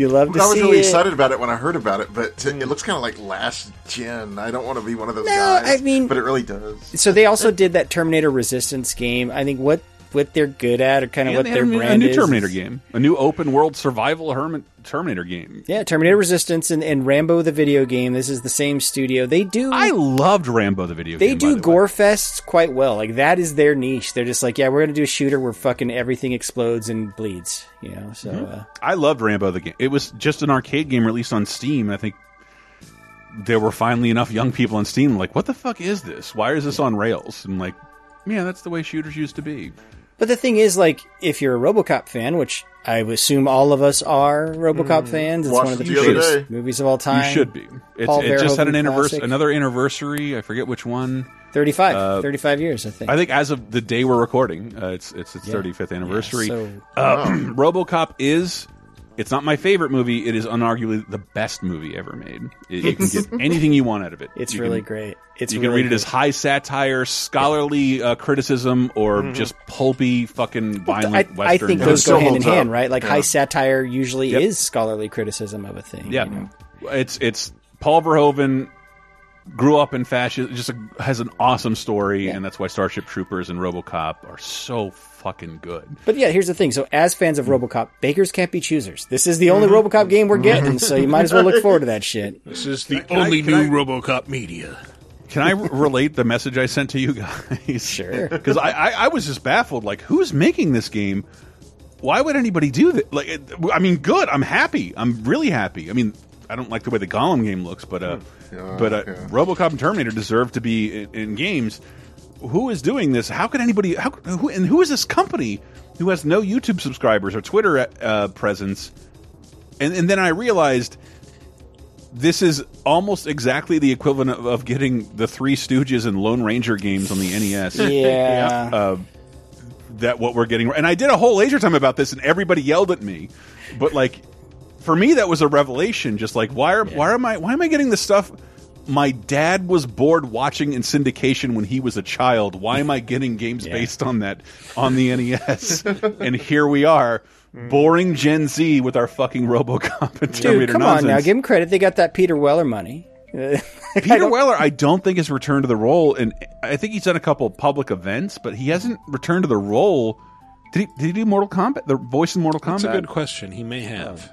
you love to I was see really it. excited about it when I heard about it, but it mm. looks kind of like last gen. I don't want to be one of those No, guys. I mean- but it really does. So they also did that Terminator Resistance game. I think what what they're good at, or kind of And what their new- brand is. a new Terminator is- game, a new open world survival Terminator game. Yeah, Terminator Resistance and, and Rambo the video game. This is the same studio. They do. I loved Rambo the video Game. They game. do gore fests quite well. Like that is their niche. They're just like, yeah, we're gonna do a shooter where fucking everything explodes and bleeds. You know, so Mhm. uh, I loved Rambo the game. It was just an arcade game released on Steam. I think there were finally enough young people on Steam like, what the fuck is this? Why is this on rails? And like, yeah, that's the way shooters used to be. But the thing is, like, if you're a RoboCop fan, which I assume all of us are RoboCop fans, it's Watched one of the the greatest movies of all time. You should be. It's, Paul it just had an anniversary, another anniversary. I forget which one. 35, Uh, 35 years, I think. I think as of the day we're recording, uh, it's it's its Yeah. 35th anniversary. Yeah, so- uh, RoboCop is. It's not my favorite movie. It is unarguably the best movie ever made. It- you can get anything you want out of it. It's You really can- great. It's you really can read it as high satire, scholarly uh, criticism, or Mhm. just pulpy fucking violent I, western. I think those it go hand in hand, right? Like Yeah. high satire usually Yep. is scholarly criticism of a thing. Yeah, you know? it's it's Paul Verhoeven grew up in fascism, just a, has an awesome story, and that's why Starship Troopers and RoboCop are so fucking good. But yeah, here's the thing. So, as fans of RoboCop, bakers can't be choosers. This is the only. RoboCop game we're getting, so you might as well look forward to that shit. This is the Can only can new I- RoboCop media. Can I relate the message I sent to you guys? Sure. Because I, I, I was just baffled. Like, who's making this game? Why would anybody do that? Like, it- I mean, good. I'm happy. I'm really happy. I mean, I don't like the way the Gollum game looks, but uh, Yeah, but uh, yeah. RoboCop and Terminator deserve to be in, in games. Who is doing this? How could anybody? How who, and who is this company who has no YouTube subscribers or Twitter uh, presence? And and then I realized this is almost exactly the equivalent of, of getting the Three Stooges and Lone Ranger games on the NES. Yeah. Uh, that what we're getting, and I did a whole laser time about this, and everybody yelled at me. But like, for me, that was a revelation. Just like, why are why am I why am I getting this stuff? My dad was bored watching in syndication when he was a child. Why am I getting games based on that on the NES? and here we are, boring Gen Z with our fucking RoboCop and Dude, Terminator come nonsense. on now, give him credit. They got that Peter Weller money. Peter Weller, I don't think has returned to the role, and I think he's done a couple of public events, but he hasn't returned to the role. Did he? Did he do Mortal Kombat? The voice in Mortal Kombat? That's a good question. He may have.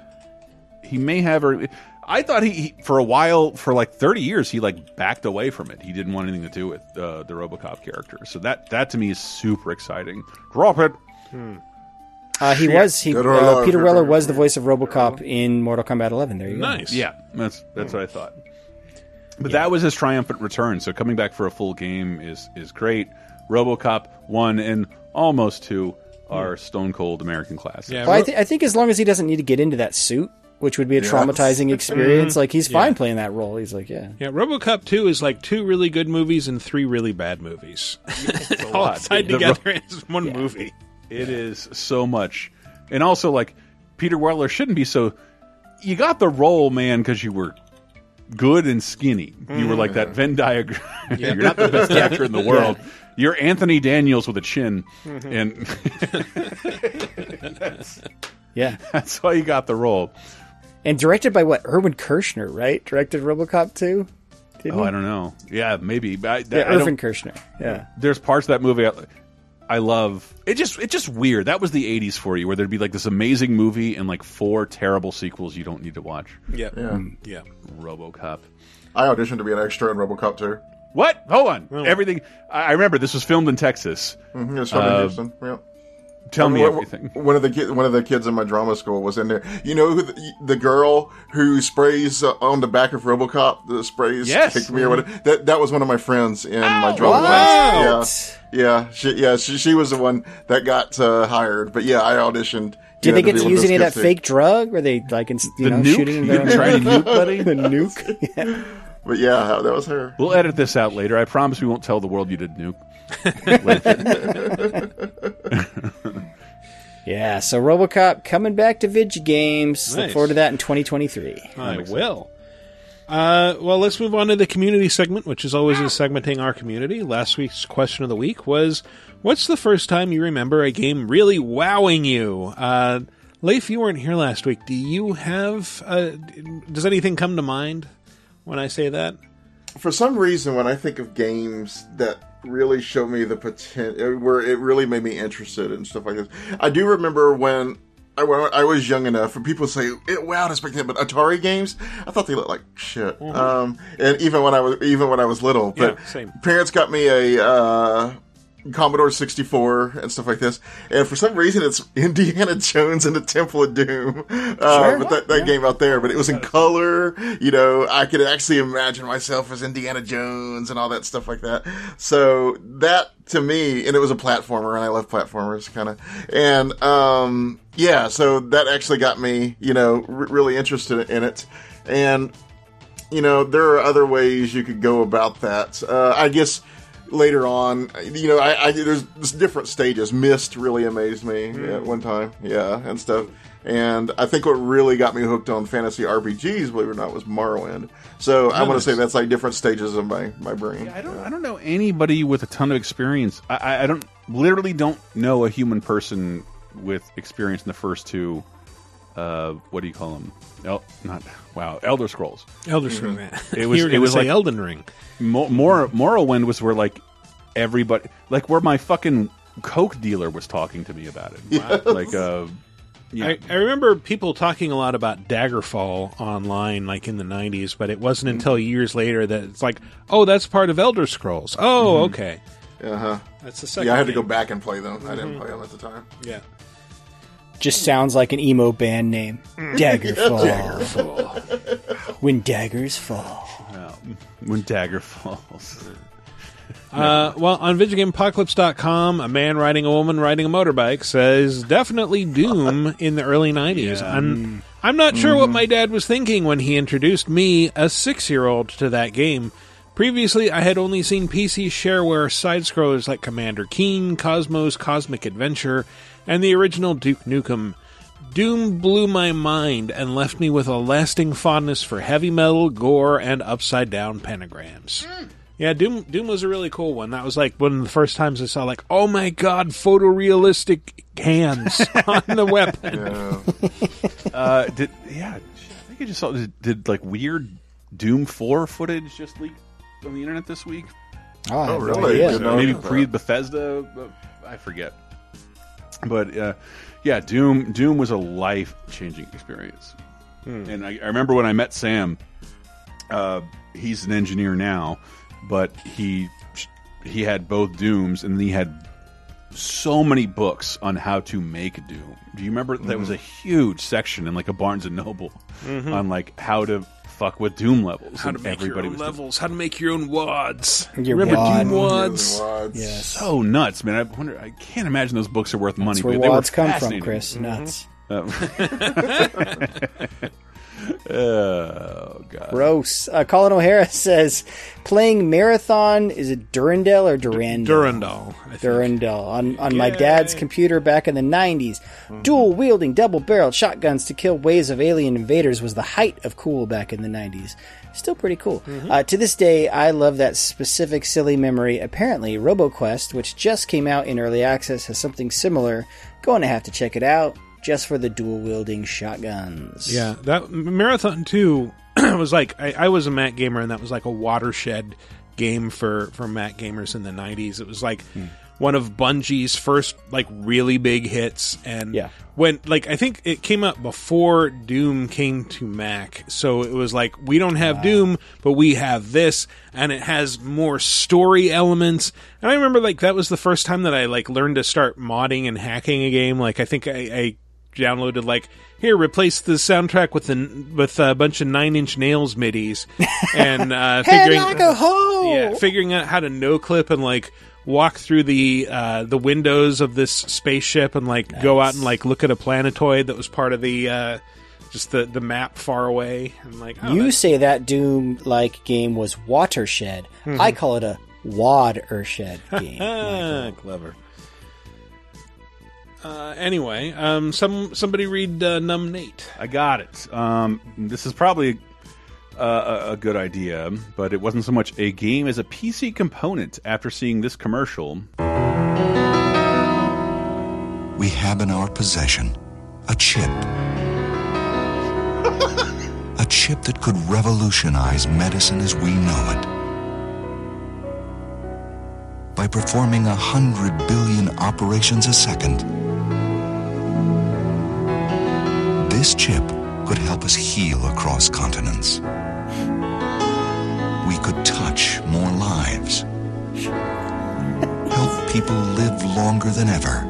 He may have, or I thought he, he for a while, for like thirty years, he like backed away from it. He didn't want anything to do with uh, the RoboCop character. So that that to me is super exciting. Drop it. Uh, he Shit. was he uh, Peter Weller was the voice of RoboCop in Mortal Kombat 11. There you go. Nice. Yeah, that's that's what I thought. But that was his triumphant return. So coming back for a full game is is great. RoboCop one and almost two are Stone Cold American classics. Well, I, th- I think as long as he doesn't need to get into that suit, which would be a Yeah. traumatizing experience, Mhm. like he's fine Yeah. playing that role. He's like, yeah. Yeah, RoboCop 2 is like two really good movies and three really bad movies. All lot. tied The together Ro- as one movie. It is so much, and also like Peter Weller shouldn't be so. You got the role, man, because you were good and skinny. You were like that Venn diagram. Yeah. You're not the best actor in the world. You're Anthony Daniels with a chin, Mhm. and that's, Yeah. that's why you got the role. And directed by what? Erwin Kershner, right? Directed RoboCop 2? Didn't oh, he? I don't know. Yeah, maybe. But I, Yeah, I don't- Irvin Kershner. Yeah. There's parts of that movie I, I love. It just it's just weird. That was the '80s for you, where there'd be like this amazing movie and like four terrible sequels you don't need to watch. Yeah. Yeah. Yeah. RoboCop. I auditioned to be an extra in RoboCop 2. What? Hold on. Everything. I I remember this was filmed in Texas. Mm-hmm, it was filmed in Uh, Houston. Yeah. Tell me One- everything. One of the ki- one of the kids in my drama school was in there. You know who the, the girl who sprays uh, on the back of RoboCop, the sprays Yes. kicked me or whatever. That that was one of my friends in my drama what? class. Yeah, yeah, she, yeah. She, she was the one that got uh, hired. But yeah, I auditioned. you Did know, they get be to use any of that too. fake drug? Were they like, in, you The know, nuke? shooting You in their gonna try to nuke, buddy? the nuke. Yeah. But yeah, that was her. We'll edit this out later. I promise we won't tell the world you did nuke. Yeah, so RoboCop coming back to Vigi Games. Look forward to that in 2023. I will. Uh, well, let's move on to the community segment, which is always is segmenting our community. Last week's question of the week was, "What's the first time you remember a game really wowing you?" Uh, Leif, you weren't here last week. Do you have? Uh, does anything come to mind when I say that? for some reason, when I think of games that really showed me the potential, where it really made me interested in stuff like this, I do remember when I, when I was young enough, and people say it wowed us back then, but Atari games, I thought they looked like shit. Um, and even when I was even when I was little, but Yeah, parents got me a. Uh, Commodore 64 and stuff like this. And for some reason, it's Indiana Jones and the Temple of Doom. Uh, Sure. But that, that game out there, but it was in color. You know, I could actually imagine myself as Indiana Jones and all that stuff like that. So that to me, and it was a platformer, and I love platformers kind of. And, um, yeah, so that actually got me, you know, r- really interested in it. And, you know, there are other ways you could go about that. Uh, I guess later on, you know, I, I there's, there's different stages. Mist really amazed me at one time, yeah, and stuff. And I think what really got me hooked on fantasy RPGs, believe it or not, was Morrowind. So I want to say that's like different stages of my my brain. I don't. I don't know anybody with a ton of experience. I, I, I don't. Literally, don't know a human person with experience in the first two. Uh, what do you call them? El, not wow. Elder Scrolls. Elder Scrolls. It was. You were it gonna was say like Elden Ring. Mo- Mor- Morrowind was where like everybody, like where my fucking coke dealer was talking to me about it. Yes. Like, uh, yeah. I, I remember people talking a lot about Daggerfall online, like in the '90s, but it wasn't Mm-hmm. until years later that it's like, oh, that's part of Elder Scrolls. Oh, Mm-hmm. okay. Uh huh. That's the second. Yeah, I had to go back and play them. I didn't Mhm. play them at the time. Yeah. Just sounds like an emo band name. Mm. Daggerfall. Daggerfall. when daggers fall. when dagger falls. Uh, well, on VidjagameApocalypse.com, a man riding a woman riding a motorbike says definitely Doom in the early 90s. I'm, mm. I'm not sure what mm-hmm. my dad was thinking when he introduced me, a six year old, to that game. Previously, I had only seen PC shareware side scrollers like Commander Keen, Cosmo's Cosmic Adventure, and the original Duke Nukem. Doom blew my mind and left me with a lasting fondness for heavy metal, gore, and upside down pentagrams. Yeah, Doom Doom was a really cool one. That was like one of the first times I saw like, oh my god, photorealistic hands on the weapon. uh, did yeah? I think I just saw did, did like weird Doom Four footage just leak on the internet this week. Oh, Oh, no really? idea. Maybe pre that. Bethesda, I forget. But uh, yeah, Doom Doom was a life changing experience. And I, I remember when I met Sam. Uh, he's an engineer now, but he he had both Dooms, and he had so many books on how to make Doom. Do you remember that was a huge section in like a Barnes and Noble Mhm. on like how to fuck with Doom levels? How to and make your own was levels, how to make your own wads. Your Remember wad. Doom wads? Yes. so nuts, man. I wonder. I can't imagine those books are worth money. That's where but they were wads come from, fascinating. Chris. Nuts. Uh, oh god. Gross. Uh, Colin O'Hara says playing marathon is it Durandal or Durandal? Durandal. I think. Durandal on on my dad's computer back in the 90s. Dual wielding double barreled shotguns to kill waves of alien invaders was the height of cool back in the 90s. Still pretty cool. Uh, to this day, I love that specific silly memory. Apparently, RoboQuest, which just came out in early access, has something similar. Going to have to check it out just for the dual wielding shotguns. Yeah, that Marathon 2 was like I, I was a Mac gamer and that was like a watershed game for for Mac gamers in the 90s. It was like hmm. one of Bungie's first like really big hits and Yeah. when like I think it came out before Doom came to Mac. So it was like we don't have Doom, but we have this and it has more story elements. And I remember like that was the first time that I like learned to start modding and hacking a game. Like I think I, I downloaded like here replace the soundtrack with the with a bunch of nine inch nails midis and uh figuring like a hoe! yeah figuring out how to no clip and like walk through the uh the windows of this spaceship and like go out and like look at a planetoid that was part of the uh just the the map far away and like oh, you that's- say that Doom like game was watershed. Mhm. I call it a watershed game. Clever uh, anyway, um, some somebody read uh, Numb Nate. I got it. Um, this is probably uh, a, a good idea, but it wasn't so much a game as a PC component. After seeing this commercial, We have in our possession a chip. a chip that could revolutionize medicine as we know it. By performing a hundred billion operations a second, this chip could help us heal across continents. We could touch more lives. Help people live longer than ever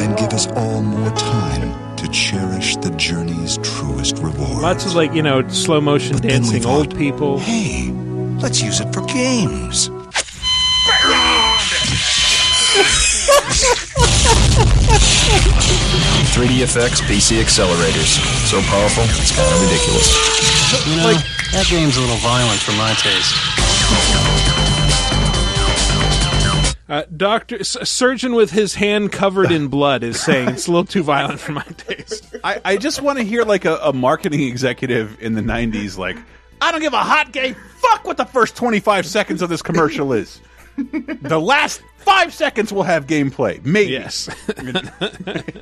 and give us all more time to cherish the journey's truest reward. Lots of like you know slow motion dancing old people. Hey, let's use it for games. 3DFX PC accelerators. So powerful, it's kind of ridiculous. You know, that game's a little violent for my taste. Uh, doctor, s- a surgeon with his hand covered in blood is saying it's a little too violent for my taste. I, I just want to hear like a, a marketing executive in the '90s, like, I don't give a hot gay fuck what the first 25 seconds of this commercial is. the last five seconds we'll have gameplay. Maybe. Yes.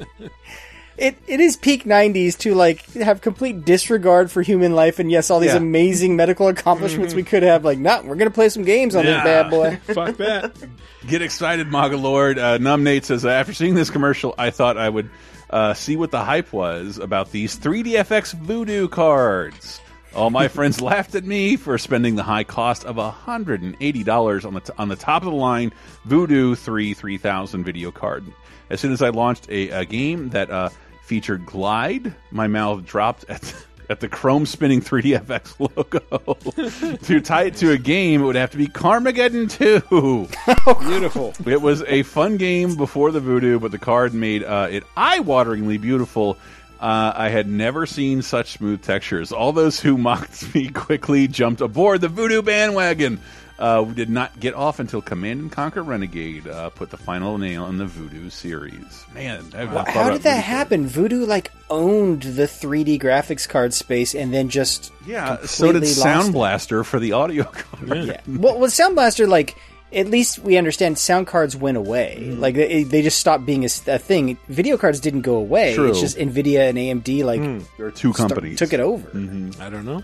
It it is peak '90s to like have complete disregard for human life, and yes, all these Yeah. amazing medical accomplishments we could have. Like, nah, we're gonna play some games on this bad boy. Fuck that. Get excited, Maga Lord. Uh, Numb Nate says, after seeing this commercial, I thought I would uh, see what the hype was about these 3DFX Voodoo cards. All my friends laughed at me for spending the high cost of $180 on the, t on the top of the line Voodoo 3 3000 video card. As soon as I launched a, a game that uh, featured Glide, my mouth dropped at at the chrome spinning 3DFX logo. to tie it to a game, it would have to be Carmageddon 2. Beautiful. It was a fun game before the Voodoo, but the card made uh, it eye-wateringly beautiful. Uh, I had never seen such smooth textures. All those who mocked me quickly jumped aboard the Voodoo bandwagon. Uh, we did not get off until Command and Conquer Renegade uh, put the final nail in the Voodoo series. Man, I've not How did that Voodoo. happen? Voodoo like owned the 3D graphics card space and then just Yeah, so did completely lost Sound it. Blaster for the audio card. Yeah. Well, with Sound Blaster, like at least we understand sound cards went away. Mm-hmm. Like they, they just stopped being a thing. Video cards didn't go away. True. It's just Nvidia and AMD like There are two start- companies. took it over. I don't know.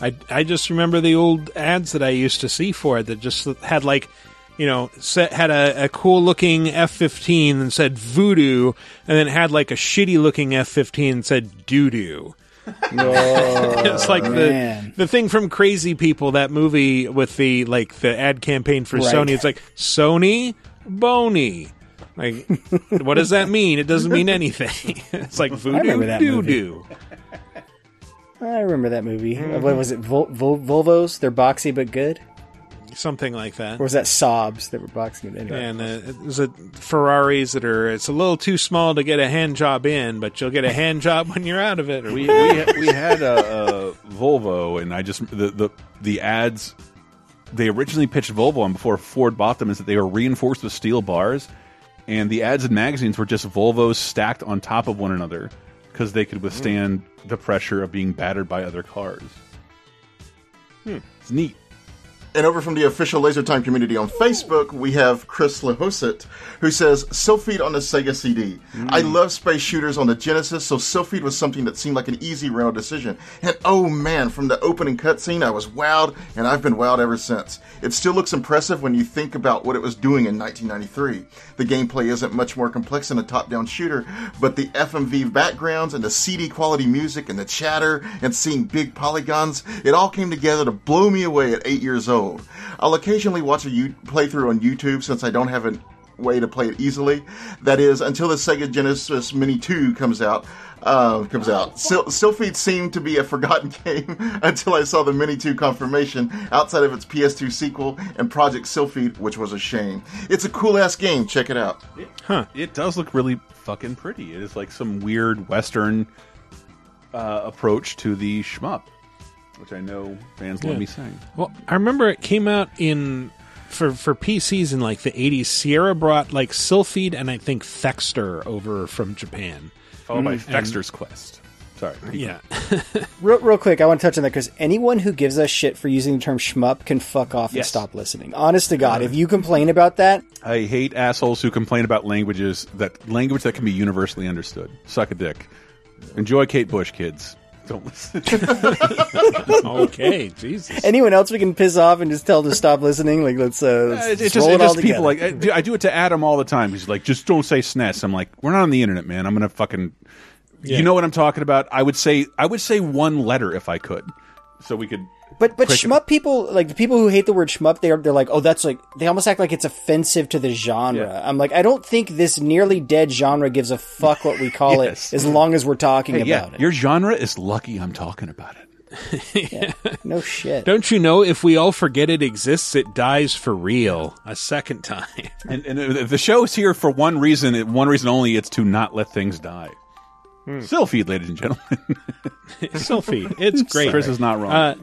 I I just remember the old ads that I used to see for it that just had like, you know, set, had a, a cool looking F fifteen and said Voodoo, and then had like a shitty looking F fifteen and said Doo Doo. it's like man. the the thing from Crazy People, that movie with the like the ad campaign for Right. Sony. It's like Sony Boney. Like, what does that mean? It doesn't mean anything. it's like Voodoo remember that Doo movie. Doo. I remember that movie. Mm-hmm. What was it? Vol- Vol- Volvos? They're boxy but good. Something like that. Or was that Saabs that were boxing it? anyway. And uh, is it Ferraris that are? It's a little too small to get a hand job in, but you'll get a hand job when you're out of it. Or we we, we had a, a Volvo, and I just the, the the ads. They originally pitched Volvo, and before Ford bought them, is that they were reinforced with steel bars, and the ads in magazines were just Volvos stacked on top of one another because they could withstand the pressure of being battered by other cars. Hmm. It's neat. And over from the official Laser Time community on Facebook, we have Chris Lehosit, who says, Silpheed on the Sega CD. Mm. I love space shooters on the Genesis, so Silpheed was something that seemed like an easy rental decision. And oh man, from the opening cutscene, I was wowed, and I've been wowed ever since. It still looks impressive when you think about what it was doing in 1993. The gameplay isn't much more complex than a top-down shooter, but the FMV backgrounds and the CD quality music and the chatter and seeing big polygons, it all came together to blow me away at eight years old. I'll occasionally watch a U- playthrough on YouTube since I don't have a way to play it easily. That is, until the Sega Genesis Mini 2 comes out. Uh, comes out. Sil- Silpheed seemed to be a forgotten game until I saw the Mini 2 confirmation outside of its PS2 sequel and Project Sylpheed, which was a shame. It's a cool ass game. Check it out. Huh. It does look really fucking pretty. It is like some weird Western uh, approach to the shmup, which I know fans love me saying. Well, I remember it came out in for for PCs in like the 80s. Sierra brought like Silpheed and I think Thexder over from Japan. Followed by mm. And- Quest. Sorry. Yeah. Real, real quick, I want to touch on that because anyone who gives us shit for using the term shmup can fuck off and stop listening. Honest to God, if you complain about that, I hate assholes who complain about languages that language that can be universally understood. Suck a dick. Enjoy Kate Bush, kids. Don't listen. okay, Jesus. anyone else we can piss off and just tell to stop listening. Like let's uh, let's, Uh, It's let's just, roll it's it all just people together. like I do, I do it to Adam all the time. He's like, just don't say SNES. I'm like, we're not on the internet, man. I'm gonna fucking. Yeah. You know what I'm talking about? I would say I would say one letter if I could, so we could. But but quick- shmup people like the people who hate the word shmup they're they're like oh that's like they almost act like it's offensive to the genre. Yeah. I'm like I don't think this nearly dead genre gives a fuck what we call Yes. it as long as we're talking Hey, about yeah, your genre is lucky. I'm talking about it. it. No shit. Don't you know if we all forget it exists, it dies for real a second time. And, and uh, the show is here for one reason, and one reason only. It's to not let things die. Hmm. Silpheed, ladies and gentlemen. Silpheed, it's great. Chris is not wrong. Uh,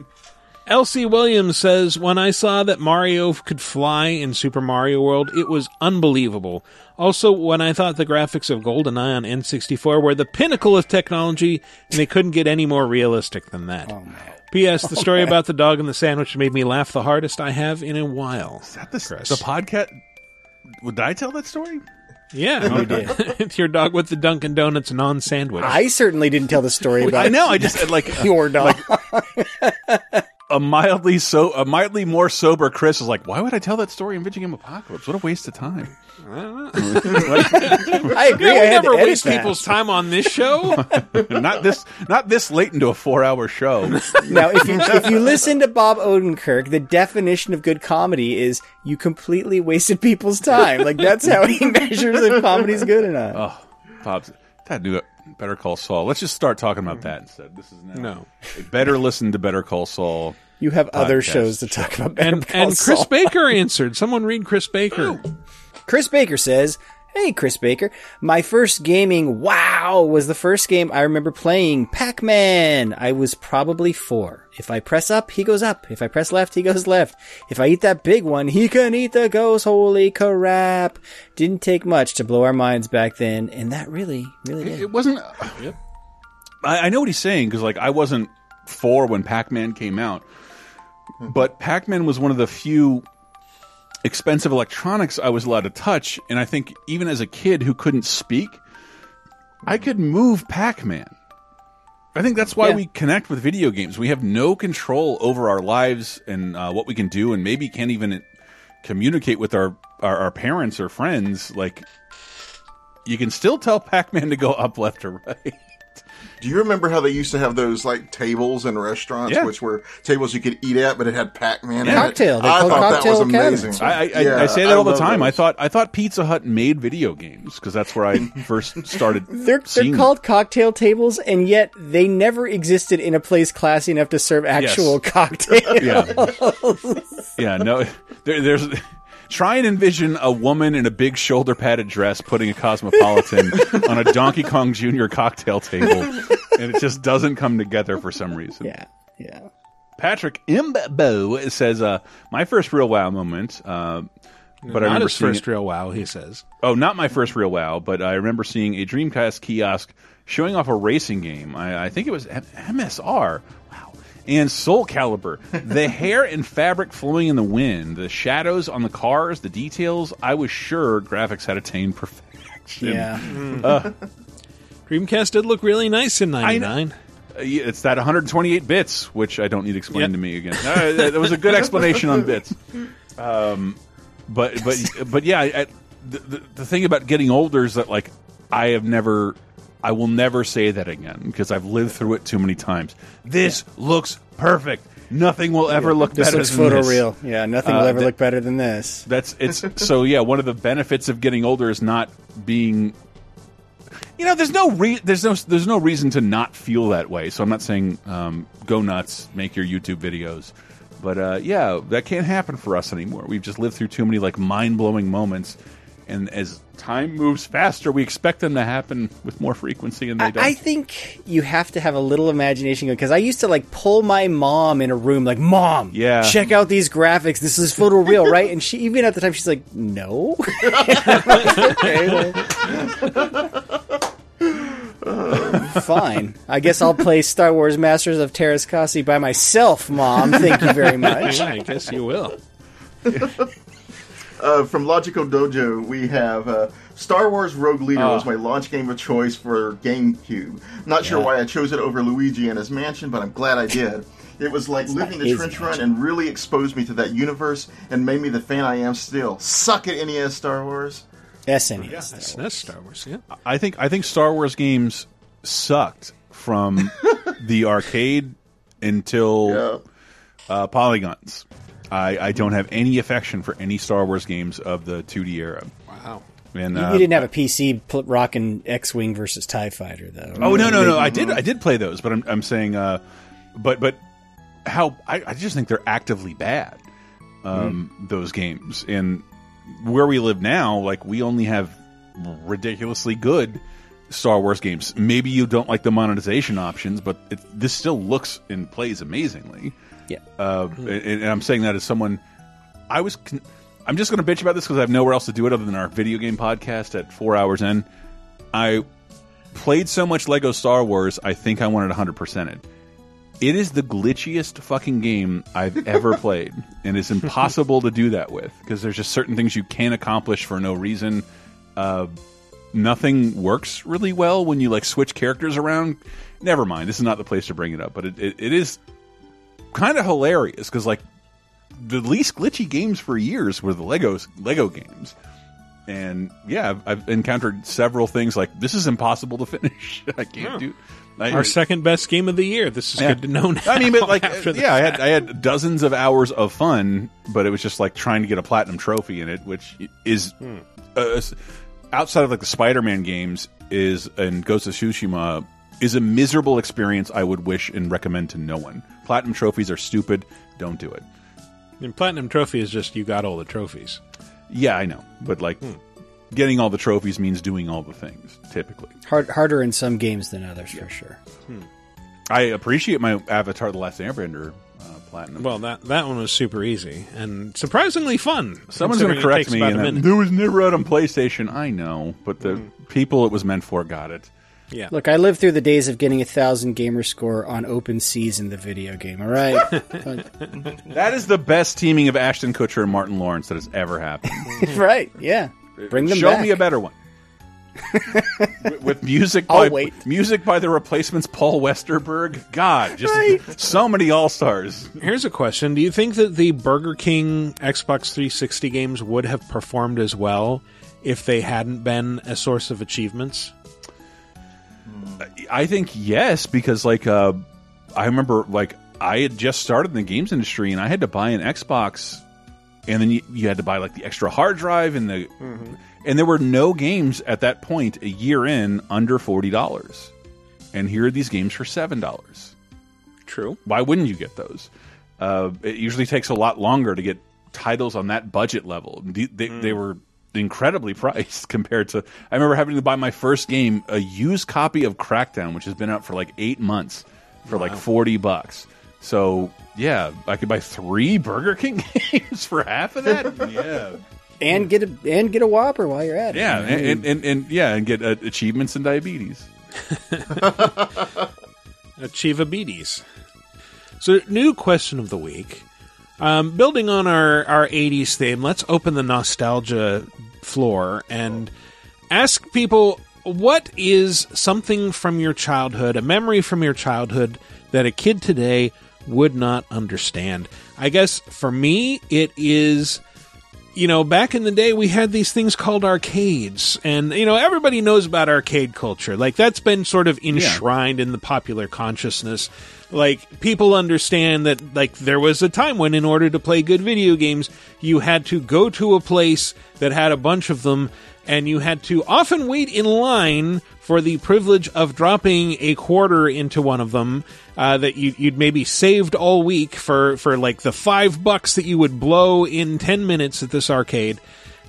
Elsie Williams says, When I saw that Mario could fly in Super Mario World, it was unbelievable. Also, when I thought the graphics of GoldenEye on N64 were the pinnacle of technology, and they couldn't get any more realistic than that. Oh, P.S. The story oh, about the dog and the sandwich made me laugh the hardest I have in a while. Is that the, the podcast? Did I tell that story? Yeah, You did. it's your dog with the Dunkin' Donuts non sandwich. I certainly didn't tell the story about I know. I just like your dog. A mildly so a mildly more sober Chris is like, why would I tell that story in Video Game Apocalypse? What a waste of time. I agree. Yeah, we I never waste that. people's time on this show. not this not this late into a four hour show. now, if you if you listen to Bob Odenkirk, the definition of good comedy is you completely wasted people's time. Like that's how he measures if comedy's good or not. Oh, Bob's that new Better Call Saul. Let's just start talking about mm-hmm. that instead. This is now No. better listen to Better Call Saul. You have other shows to talk about. Better and Call and Chris Saul. Baker answered. Someone read Chris Baker. Chris Baker says, Hey, Chris Baker. My first gaming wow was the first game I remember playing Pac-Man. I was probably four. If I press up, he goes up. If I press left, he goes left. If I eat that big one, he can eat the ghost. Holy crap. Didn't take much to blow our minds back then, and that really, really did. It wasn't. Uh, I, I know what he's saying because like I wasn't four when Pac-Man came out, but Pac-Man was one of the few expensive electronics I was allowed to touch, and I think even as a kid who couldn't speak, I could move Pac-Man. I think that's why Yeah. we connect with video games. We have no control over our lives and uh, what we can do, and maybe can't even communicate with our, our our parents or friends. Like, you can still tell Pac-Man to go up, left, or right. Do you remember how they used to have those like tables in restaurants, Yeah. which were tables you could eat at, but it had Pac-Man. in it? Cocktail. They I called thought that was amazing. cabinets. I, I, I- Yeah, I say that all the love time. I thought I thought Pizza Hut made video games because that's where I first started. They're, seeing they're called cocktail tables, and yet they never existed in a place classy enough to serve actual cocktails. Yeah. Yeah, no, there, there's. Try and envision a woman in a big shoulder padded dress putting a cosmopolitan on a Donkey Kong Jr. cocktail table, and it just doesn't come together for some reason. Yeah, yeah. Patrick Imbo says, uh, "My first real wow moment." Uh, but I remember his seeing first it- real wow, he says. Oh, not my first real wow, but I remember seeing a Dreamcast kiosk showing off a racing game. I, I think it was M- MSR. Wow. And Soul Calibur. the hair and fabric flowing in the wind, the shadows on the cars, the details. I was sure graphics had attained perfection. Yeah. Uh, Dreamcast did look really nice in '99. Uh, yeah, It's that 128 bits, which I don't need to explained to me again. Uh, that that was a good explanation on bits. Um, but but but yeah, I, I, the, the the thing about getting older is that like I have never, I will never say that again because I've lived through it too many times. This looks perfect. Nothing will ever look This better looks than this. photoreal. Yeah, nothing Uh, will ever look better than this. That's it's so yeah. One of the benefits of getting older is not being. You know, there's no re- there's no there's no reason to not feel that way. So I'm not saying um, go nuts, make your YouTube videos, but uh, yeah, that can't happen for us anymore. We've just lived through too many like mind blowing moments, and as time moves faster, we expect them to happen with more frequency, and they I, don't. I think you have to have a little imagination because I used to like pull my mom in a room, like, "Mom, Yeah. check out these graphics. This is photoreal, right?" And she even at the time she's like, "No." Okay, well. Fine. I guess I'll play Star Wars Masters of Teras Kasi by myself, Mom. Thank you very much. I guess you will. Uh, from Logical Dojo, we have uh, Star Wars Rogue Leader Oh. was my launch game of choice for GameCube. Not sure why I chose it over Luigi and his mansion, but I'm glad I did. It was like living the his trench run and really exposed me to that universe and made me the fan I am still. Suck it, NES Star Wars. SNES. That's, that's Star Wars. Yeah. I think I think Star Wars games sucked from the arcade until uh, polygons. I, I don't have any affection for any Star Wars games of the 2D era. Wow. And You, uh, you didn't have a PC pl- rocking X-wing versus Tie Fighter, though. Oh no no no! I did I did play those, but I'm I'm saying, uh, but but how I, I just think they're actively bad. Um, Those games and where we live now, like we only have ridiculously good Star Wars games. Maybe you don't like the monetization options, but it, this still looks and plays amazingly. Yeah. Uh, and, and I'm saying that as someone, I was. I'm just going to bitch about this because I have nowhere else to do it other than our video game podcast at four hours in. I played so much Lego Star Wars, I think I wanted 100% it. It is the glitchiest fucking game I've ever played, and it's impossible to do that with because there's just certain things you can't accomplish for no reason. Uh, nothing works really well when you like switch characters around. Never mind, this is not the place to bring it up, but it, it, it is kind of hilarious because like the least glitchy games for years were the Legos Lego games. And yeah, I've, I've encountered several things like this is impossible to finish. I can't do. I, Our second best game of the year. This is Yeah. good to know now. I mean, but like, yeah, I had. I had dozens of hours of fun, but it was just like trying to get a platinum trophy in it, which is uh, outside of like the Spider-Man games is and Ghost of Tsushima is a miserable experience. I would wish and recommend to no one. Platinum trophies are stupid. Don't do it. And platinum trophy is just you got all the trophies. Yeah, I know, but like, hmm. getting all the trophies means doing all the things. Typically, Hard, harder in some games than others, for sure. Hmm. I appreciate my Avatar: The Last Airbender uh, platinum. Well, that that one was super easy and surprisingly fun. Someone's going to correct me. about And a that, there was never out on PlayStation. I know, but the hmm. people it was meant for got it. Yeah. Look, I lived through the days of getting a thousand gamer score on Open Season, the video game. All right, That is the best teaming of Ashton Kutcher and Martin Lawrence that has ever happened. right? Yeah, bring them Show back. me a better one. with, with music I'll by wait. music by the replacements Paul Westerberg. God, just so many all stars. Here's a question: Do you think that the Burger King Xbox 360 games would have performed as well if they hadn't been a source of achievements? I think yes, because like uh, I remember like I had just started in the games industry and I had to buy an Xbox, and then you, you had to buy like the extra hard drive and the and there were no games at that point a year in under forty dollars, and here are these games for seven dollars. True. Why wouldn't you get those? Uh, it usually takes a lot longer to get titles on that budget level. They, they, they were incredibly priced compared to. I remember having to buy my first game, a used copy of Crackdown, which has been out for like eight months, for like forty bucks. So yeah, I could buy three Burger King games for half of that. yeah, and get a and get a Whopper while you're at it. yeah, and, and, and, and yeah, and get uh, achievements in diabetes. Achieve Achievabetes. So, new question of the week. Um, building on our, our 80s theme, let's open the nostalgia floor and ask people what is something from your childhood, a memory from your childhood that a kid today would not understand? I guess for me, it is you know, back in the day, we had these things called arcades, and you know, everybody knows about arcade culture. Like that's been sort of enshrined in the popular consciousness. Like people understand that, like there was a time when, in order to play good video games, you had to go to a place that had a bunch of them, and you had to often wait in line for the privilege of dropping a quarter into one of them uh, that you, you'd maybe saved all week for, for like the five bucks that you would blow in 10 minutes at this arcade.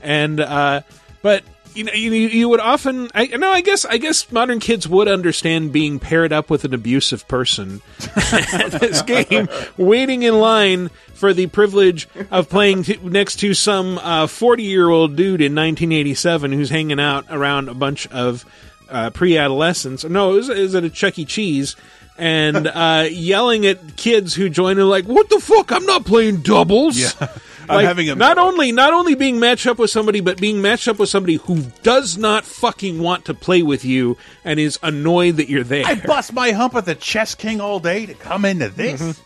And, uh, but, you know, you, you would often, I, no, I guess, I guess modern kids would understand being paired up with an abusive person at this game, waiting in line for the privilege of playing t- next to some 40 year old dude in 1987 who's hanging out around a bunch of uh, pre-adolescents. No, it was, it was at a Chuck E. Cheese, and uh, yelling at kids who join in, like, "What the fuck? I'm not playing doubles." Yeah. I'm Like, having a not only not only being matched up with somebody, but being matched up with somebody who does not fucking want to play with you and is annoyed that you're there. I bust my hump at the Chess King all day to come into this.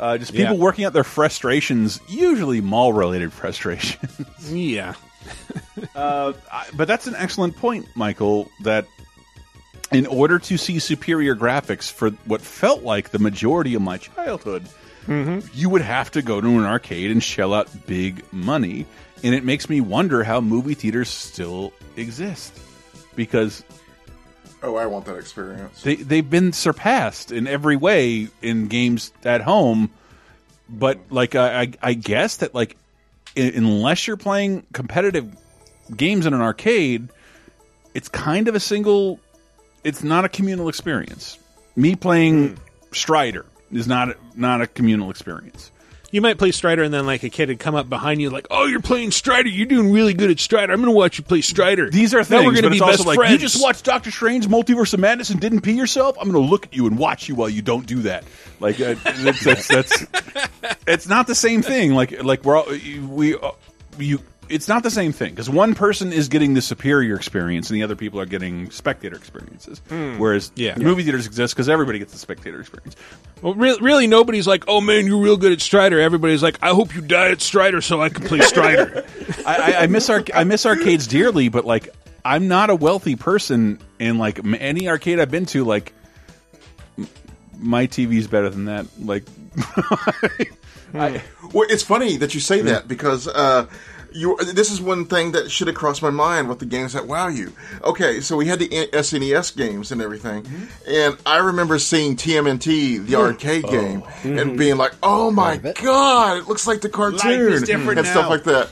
Uh, just people Yeah. working out their frustrations, usually mall related frustrations. yeah. uh, I- but that's an excellent point, Michael. That in order to see superior graphics for what felt like the majority of my childhood, mm-hmm. you would have to go to an arcade and shell out big money. And it makes me wonder how movie theaters still exist because Oh, I want that experience. they they've been surpassed in every way in games at home. But like I I, I guess that like unless you're playing competitive games in an arcade, it's kind of a single. It's not a communal experience. Me playing Strider is not not a communal experience. You might play Strider, and then like a kid would come up behind you, like, "Oh, you're playing Strider. You're doing really good at Strider. I'm going to watch you play Strider." These are now things, we're going to be best like friends. you just watched Doctor Strange Multiverse of Madness and didn't pee yourself. I'm going to look at you and watch you while you don't do that. Like uh, that's, that's, that's it's not the same thing. Like like we're all, we uh, you. It's not the same thing because one person is getting the superior experience and the other people are getting spectator experiences. Hmm. Whereas Yeah. movie theaters exist because everybody gets the spectator experience. Well, really, really, nobody's like, "Oh man, you're real good at Strider." Everybody's like, "I hope you die at Strider so I can play Strider." I, I, I miss arc- I miss arcades dearly, but like I'm not a wealthy person, and like any arcade I've been to, like m- my TV's better than that. Like, I, Well, it's funny that you say that because uh, you. This is one thing that should have crossed my mind with the games that wow you. Okay, so we had the SNES games and everything, Mm-hmm. and I remember seeing TMNT, the arcade Oh. game, Mm-hmm. and being like, "Oh my god, it looks like the cartoon," and now. stuff like that.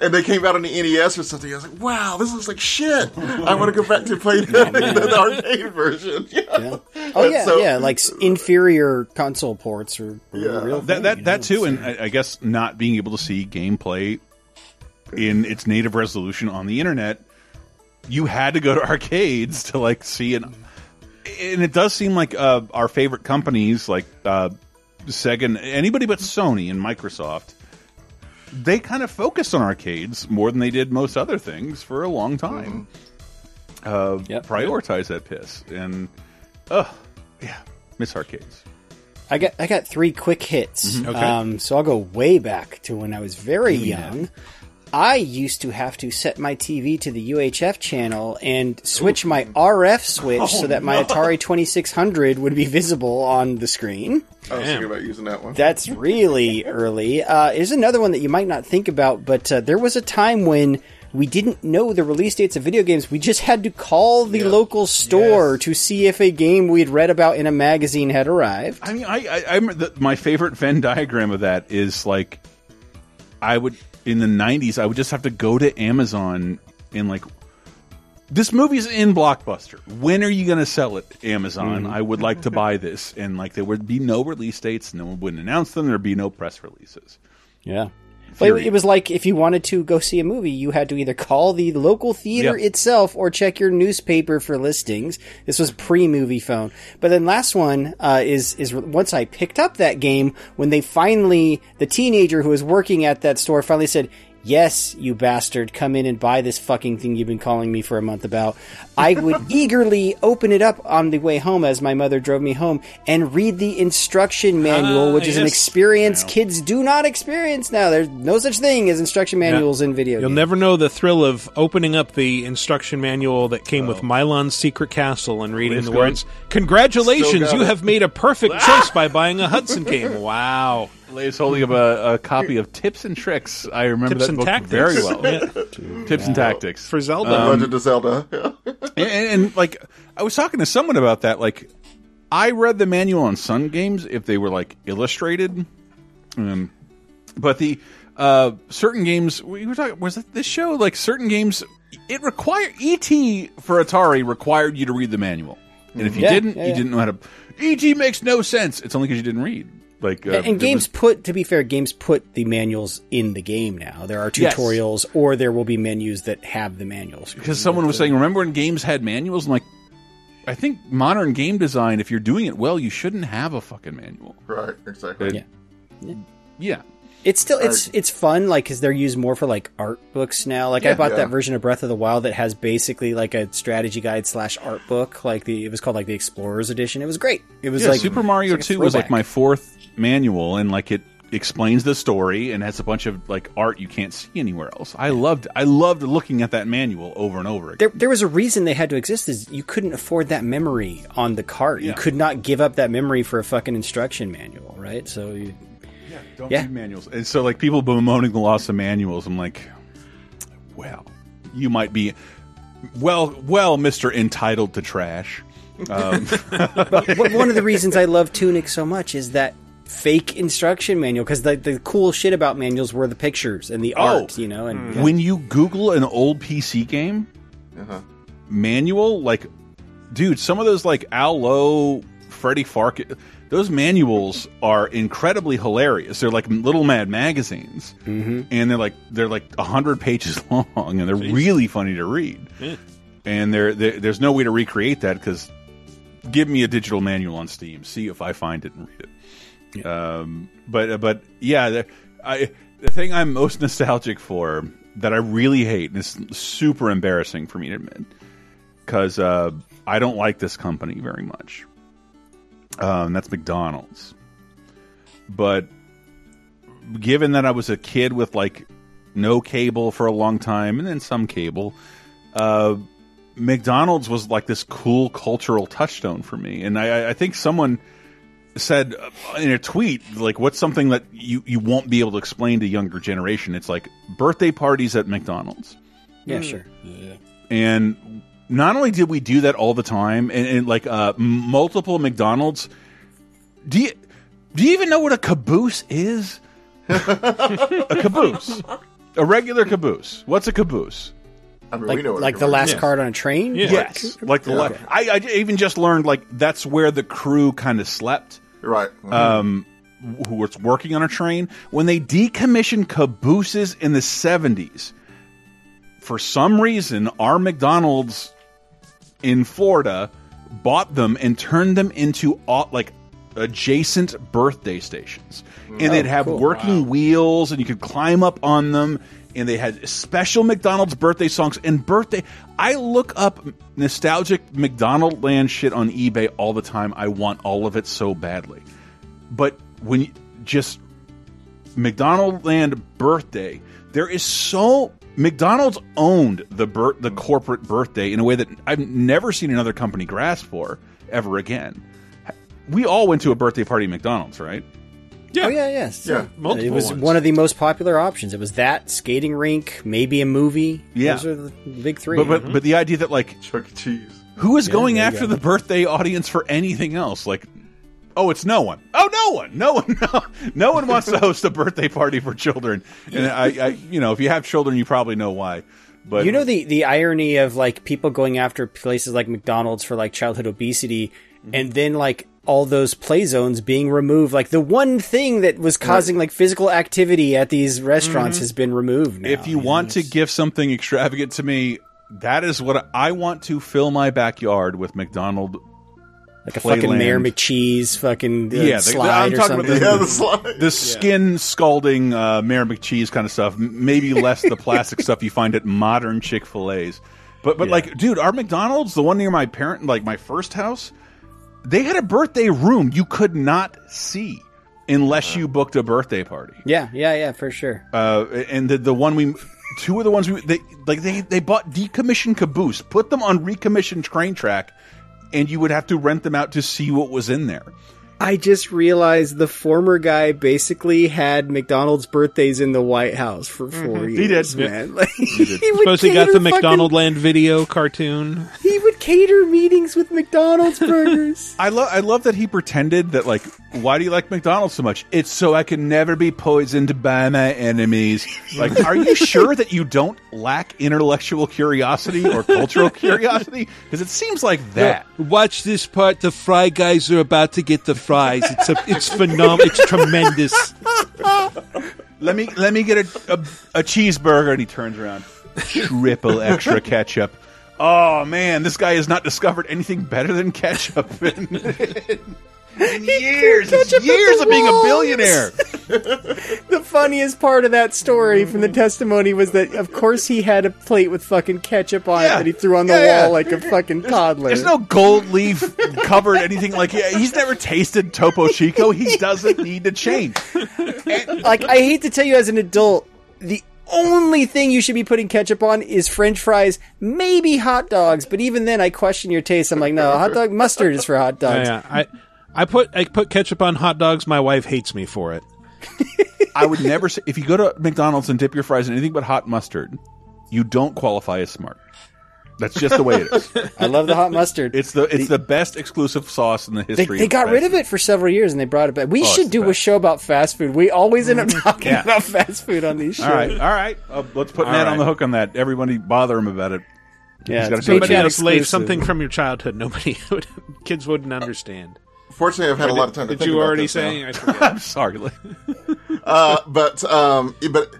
and they came out on the NES or something. I was like, wow, this looks like shit. I want to go back to play the, the arcade version. Yeah. Oh And yeah, so- yeah, like inferior console ports or real that thing, that you that know, too, and I, I guess not being able to see gameplay in its native resolution on the internet, you had to go to arcades to like see it. And it does seem like uh, our favorite companies, like uh, Sega, and anybody but Sony and Microsoft, they kind of focused on arcades more than they did most other things for a long time. Uh, Prioritize that piss, and oh yeah, miss arcades. I got I got three quick hits. Mhm. Okay. Um, so I'll go way back to when I was very young. I used to have to set my TV to the UHF channel and switch my RF switch Oh, so that my no. Atari 2600 would be visible on the screen. I was thinking about using that one. That's really early. Uh, here's another one that you might not think about, but uh, there was a time when we didn't know the release dates of video games. We just had to call the local store to see if a game we'd read about in a magazine had arrived. I mean, I, I, I remember the, my favorite Venn diagram of that is like, I would in the '90s, I would just have to go to Amazon and like, this movie's in Blockbuster. When are you going to sell it, Amazon? Mhm. I would like to buy this, and like there would be no release dates. No one wouldn't announce them. There'd be no press releases. Yeah. Well, it, was like if you wanted to go see a movie, you had to either call the local theater Yeah. itself or check your newspaper for listings. This was pre-movie phone. But then last one uh, is is once I picked up that game when they finally the teenager who was working at that store finally said. Yes, you bastard, come in and buy this fucking thing you've been calling me for a month about. I would eagerly open it up on the way home as my mother drove me home and read the instruction manual, Ah, which is an yes. experience kids do not experience now. There's no such thing as instruction manuals in video You'll games. never know the thrill of opening up the instruction manual that came Oh. with Milon's Secret Castle and reading It's the words, Congratulations, you it. have made a perfect choice by buying a Hudson game. Wow. Lay's holding up a, a copy of Tips and Tricks. I remember Tips that and book Tactics. very well. Yeah. Tips and Tactics For Zelda. Um, Legend of Zelda. and, and like I was talking to someone about that. Like I read the manual on Sun Games if they were like illustrated, um, but the uh, certain games we were talking was it this show like certain games it required ET for Atari required you to read the manual, and if you Yeah, didn't, yeah, you yeah. didn't know how to. ET makes no sense. It's only because you didn't read. Like uh, and, and games was- put, to be fair, games put the manuals in the game now. There are Yes. tutorials, or there will be menus that have the manuals. because someone was saying, remember when games had manuals? I'm like, I think modern game design, if you're doing it well, you shouldn't have a fucking manual. Right, exactly. It- yeah. It's still it's it's fun like because they're used more for like art books now. Like I bought Yeah. that version of Breath of the Wild that has basically like a strategy guide slash art book. Like the it was called like the Explorers Edition. It was great. It was yeah, like Super Mario like 2 was like my fourth manual, and like it explains the story and has a bunch of like art you can't see anywhere else. I loved I loved looking at that manual over and over again. There, there was a reason they had to exist. Is you couldn't afford that memory on the cart. You could not give up that memory for a fucking instruction manual, right? So you, Don't Yeah. manuals. And so like people bemoaning the loss of manuals, I'm like, well, you might be well well, Mr. Entitled to Trash. Um, but one one of the reasons I love Tunic so much is that fake instruction manual because the the cool shit about manuals were the pictures and the Oh. art, you know. And when you Google an old PC game manual, like, dude, some of those like Al Lowe, Freddie Fark, those manuals are incredibly hilarious. They're like little mad magazines, Mm-hmm. and they're like they're like hundred pages long, and they're really funny to read. Yeah. And there, there, there's no way to recreate that because give me a digital manual on Steam, see if I find it and read it. Um, but but yeah, the, I the thing I'm most nostalgic for that I really hate, and it's super embarrassing for me to admit, because uh, I don't like this company very much. Um, that's McDonald's. But given that I was a kid with like no cable for a long time and then some cable, uh, McDonald's was like this cool cultural touchstone for me. And I, I think someone said uh, in a tweet, like, what's something that you, you won't be able to explain to younger generation? It's like birthday parties at McDonald's. yeah, Hmm. sure. Yeah. And not only did we do that all the time, and, and like uh, multiple McDonald's. Do you do you even know what a caboose is? a caboose. A regular caboose. What's a caboose? I mean, Like, like the last card on a train? Yes, like the. La- I, I even just learned like that's where the crew kind of slept. Right. Um, who was working on a train when they decommissioned cabooses in the seventies. For some reason, our McDonald's in Florida bought them and turned them into like adjacent birthday stations, and Oh, they'd have cool. working wheels, and you could climb up on them. And they had special McDonald's birthday songs and birthday. I look up nostalgic McDonaldland shit on eBay all the time. I want all of it so badly. But when you just McDonaldland birthday, there is so McDonald's owned the the corporate birthday in a way that I've never seen another company grasp for ever again. We all went to a birthday party at McDonald's, right? Yeah. Oh yeah, yes. Yeah, multiple It was ones. one of the most popular options. It was that skating rink, maybe a movie. Yeah. those are the big three. But but, but the idea that like Chuck E. Cheese. Who is Yeah, going after go. the birthday audience for anything else? Like, oh, it's no one. Oh, no one. No one. No, no one wants to host a birthday party for children. And I, I, you know, if you have children, you probably know why. But you know the the irony of like people going after places like McDonald's for like childhood obesity, Mm-hmm. and then like all those play zones being removed. Like the one thing that was causing like physical activity at these restaurants Mhm. has been removed. Now. if you want to give something extravagant to me, that is what I want to fill my backyard with McDonald. like a fucking Playland. Mayor McCheese fucking uh, yeah, the, slide I'm or talking something. about the, the skin scalding uh, Mayor McCheese kind of stuff. Maybe less the plastic stuff you find at modern Chick Fil A's. But but like, dude, our McDonald's, the one near my parent, like my first house, they had a birthday room you could not see unless you booked a birthday party. Yeah, yeah, yeah, for sure. Uh, and the the one we, two of the ones we they like they they bought decommissioned caboose, put them on recommissioned train track, and you would have to rent them out to see what was in there. I just realized the former guy basically had McDonald's birthdays in the White House for 4 Mhm. years. He did. man. Like, He did. would Suppose he got the fucking- McDonald Land video cartoon. He would cater meetings with McDonald's burgers. I love I love that he pretended that like why do you like McDonald's so much? It's so I can never be poisoned by my enemies. Like, are you sure that you don't lack intellectual curiosity or cultural curiosity? Because it seems like that. Watch this part. The fry guys are about to get the It's a, it's phenomenal. It's tremendous. Let me let me get a, a a cheeseburger, and he turns around, triple extra ketchup. Oh man, this guy has not discovered anything better than ketchup in, in years. It's Ketchup at years of being a billionaire. the funniest part of that story from the testimony was that, of course, he had a plate with fucking ketchup on it that he threw on the Yeah, yeah. wall like a fucking toddler. There's no gold leaf covered anything like yeah, he's never tasted Topo Chico. He doesn't need to change. like I hate to tell you as an adult, the only thing you should be putting ketchup on is French fries, maybe hot dogs. But even then, I question your taste. I'm like, no, hot dog mustard is for hot dogs. Yeah, yeah. I I put I put ketchup on hot dogs. My wife hates me for it. I would never say if you go to McDonald's and dip your fries in anything but hot mustard, you don't qualify as smart. That's just the way it is. I love the hot mustard. It's the it's the best exclusive sauce in the They, history. they got rid of it for several years and they brought it back. We Oh, should do a show about fast food. We always end up talking Yeah. about fast food on these shows. All right, all right. Uh, let's put All Matt right. on the hook on that. Everybody bother him about it. Yeah, He's gotta it's. Somebody else lay exclusive. something from your childhood. Nobody would, kids wouldn't understand. Fortunately, I've had Or a lot of time to Did think you about already this say? I I'm sorry. uh, but um, it- but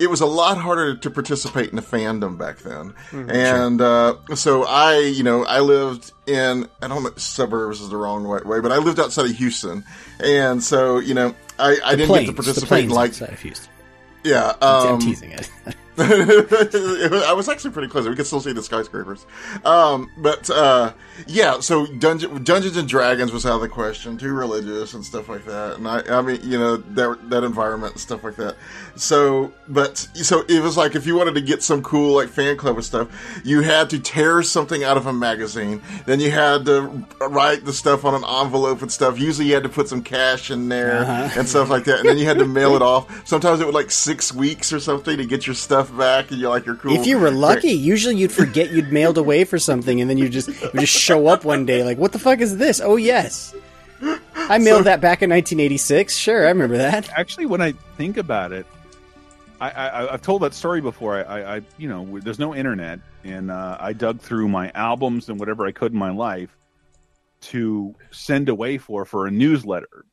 it was a lot harder to participate in the fandom back then, Mhm. and uh, so I, you know, I lived in I don't know suburbs is the wrong way, way, but I lived outside of Houston, and so you know, I, I didn't plains, get to participate in plains like outside of Houston. yeah, I'm um, teasing it. I was actually pretty close. We could still see the skyscrapers. Um, but uh, yeah, so Dungeon, Dungeons and Dragons was out of the question. Too religious and stuff like that. And I, I mean, you know, that that environment and stuff like that. So, but so it was like if you wanted to get some cool like fan club and stuff, you had to tear something out of a magazine. Then you had to write the stuff on an envelope and stuff. Usually, you had to put some cash in there Uh-huh. and stuff like that. And then you had to mail it off. Sometimes it would like six weeks or something to get your stuff back, and you're like, you're cool. If you were lucky, usually you'd forget you'd mailed away for something, and then you just you just show up one day like, "What the fuck is this?" Oh yes, I mailed So- that back in 1986. Sure, I remember that. Actually, when I think about it, I, I I've told that story before. I, I, I you know there's no internet, and uh, I dug through my albums and whatever I could in my life to send away for for a newsletter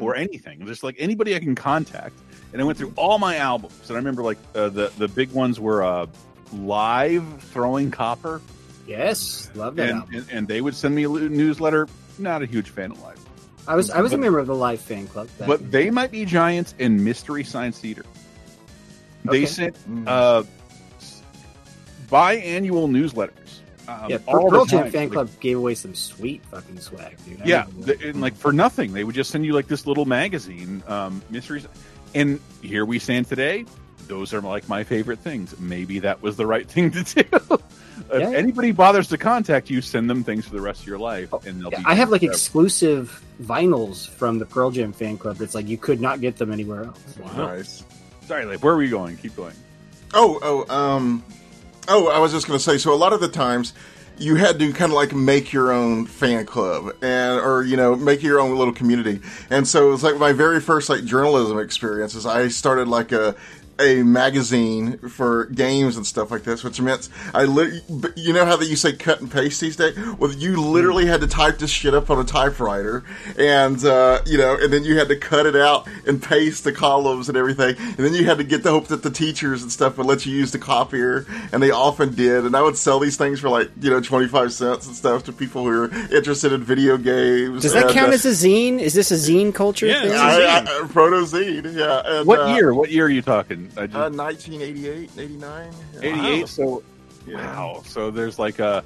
or anything, just like anybody I can contact. And I went through all my albums, and I remember like uh, the the big ones were uh, live throwing copper. Yes, love that and, album. and and they would send me a newsletter. Not a huge fan of live, I was I was a member of the live fan club. back but in- they might be giants in Mystery Science Theater. They Okay. sent uh, s- biannual newsletters. Um, yeah, all Pearl Jam time. fan Like, club gave away some sweet fucking swag, dude. I yeah, the, and like for nothing, they would just send you like this little magazine, um, mysteries. And here we stand today. Those are like my favorite things. Maybe that was the right thing to do. if Yeah. anybody bothers to contact you, send them things for the rest of your life, and they'll Yeah, be. I have like forever. exclusive vinyls from the Pearl Jam fan club. That's like you could not get them anywhere else. Nice. Sorry, like where are we going? Keep going. Oh, oh, um, oh, I was just going to say, so a lot of the times you had to kind of like make your own fan club and, or, you know, make your own little community. And so it was like my very first like journalism experiences. I started like a, a magazine for games and stuff like this, which meant I, li- you know how that you say cut and paste these days? Well, you literally had to type this shit up on a typewriter and, uh, you know, and then you had to cut it out and paste the columns and everything. And then you had to get the hope that the teachers and stuff would let you use the copier, and they often did. And I would sell these things for like, you know, 25 cents and stuff to people who are interested in video games. Does that And, count uh, as a zine? Is this a zine culture yeah, thing? I, I, proto zine, yeah. And, What uh, year? What year are you talking? I just, Uh, 1988, 89. 88 so wow. So there's like a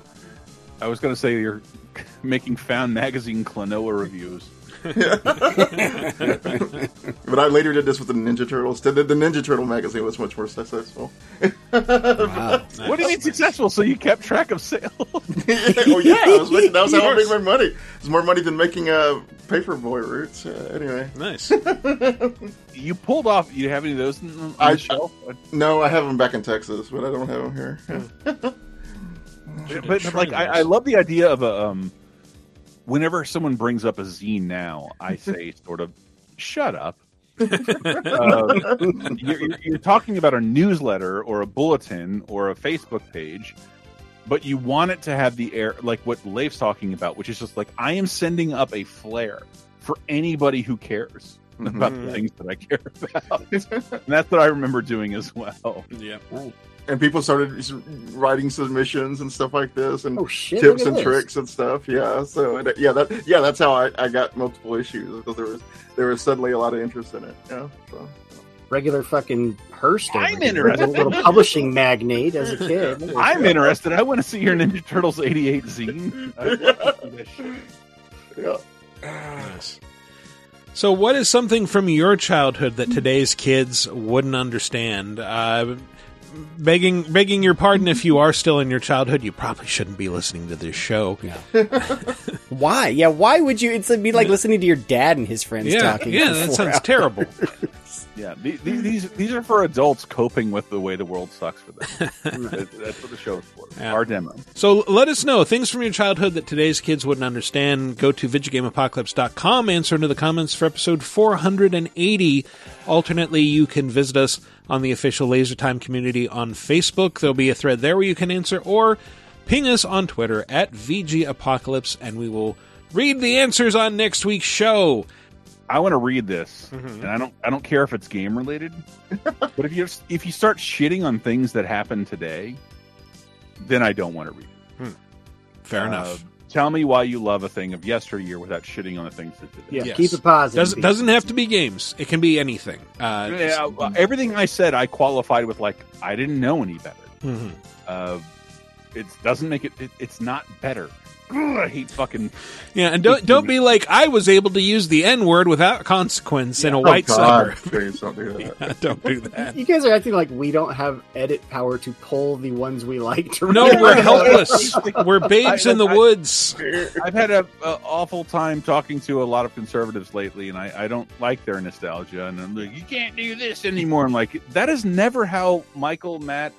i was going to say you're making found magazine Klonoa reviews but I later did this with the Ninja Turtles. The, the Ninja Turtle magazine was much more successful. what do you mean successful so you kept track of sales oh yeah, I was making, that was how I made my money. It was more money than making uh, Paperboy roots. Uh, anyway, nice. you pulled off you have any of those on on I, the shelf no, I have them back in Texas, but I don't have them here. but, but, like I, I love the idea of a um whenever someone brings up a zine now i say sort of shut up. Uh, you're, you're- you're talking about a newsletter or a bulletin or a facebook page but you want it to have the air like what Leif's talking about which is just like i am sending up a flare for anybody who cares about the things that i care about. And that's what i remember doing as well. Yeah and people started writing submissions and stuff like this, and Oh, shit, tips and this. tricks and stuff. Yeah, so and, yeah, that yeah, that's how I, I got multiple issues because there was there was suddenly a lot of interest in it. Yeah, so. Regular fucking Hearst. I'm here. interested. Little, little publishing magnate as a kid. I'm interested. I want to see your Ninja Turtles '88 zine. I'd love to see that shit. Yeah. Nice. So, what is something from your childhood that today's kids wouldn't understand? Uh, begging, begging your pardon if you are still in your childhood, you probably shouldn't be listening to this show. Yeah. Why? Yeah, why would you? It's like, be like listening to your dad and his friends Yeah, talking. yeah, that sounds hours. terrible. Yeah, the- the- these these are for adults coping with the way the world sucks for them. That's what the show is for. Yeah. Our demo. So let us know things from your childhood that today's kids wouldn't understand. Go to VidjagameApocalypse.com, answer into the comments for episode 480. Alternately, you can visit us on the official Laser Time community on Facebook. There'll be a thread there where you can answer, or ping us on Twitter at VG Apocalypse, and we will read the answers on next week's show. I want to read this, and I don't I don't care if it's game related, but if you if you start shitting on things that happen today, then I don't want to read it. Fair Uh, enough. Tell me why you love a thing of yesteryear without shitting on the things that did. Yeah, Yes. keep it positive. Doesn't, doesn't have to be games. It can be anything. Uh, Yeah, well, everything I said, I qualified with like I didn't know any better. Mhm. Uh, it doesn't make it, it. It's not better. Ugh, I hate fucking. Yeah, and don't don't be like I was able to use the N word without consequence in a Oh, white God, suburb. please don't do that. Yeah, don't do that. You guys are acting like we don't have edit power to pull the ones we like to No, read. we're helpless. We're babes I- in the I- woods. I've had a, a awful time talking to a lot of conservatives lately, and I, I don't like their nostalgia. And I'm like, you can't do this anymore. I'm like, that is never how Michael, Matt,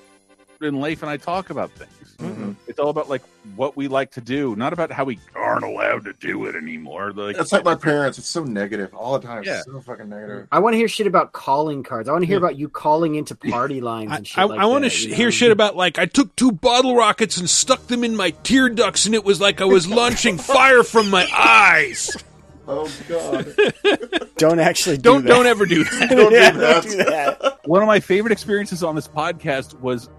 and Leif and I talk about things. Mm-hmm. Mm-hmm. It's all about like what we like to do, not about how we aren't allowed to do it anymore. Like It's like my parents. It's so negative all the time. Yeah. So fucking negative. I want to hear shit about calling cards. I want to hear about you calling into party lines and shit I, like I want to sh- you know? hear shit about like I took two bottle rockets and stuck them in my tear ducts, and it was like I was launching fire from my eyes. Oh god! Don't actually do Don't that. don't ever do that. Don't do that. don't do that. one of my favorite experiences on this podcast was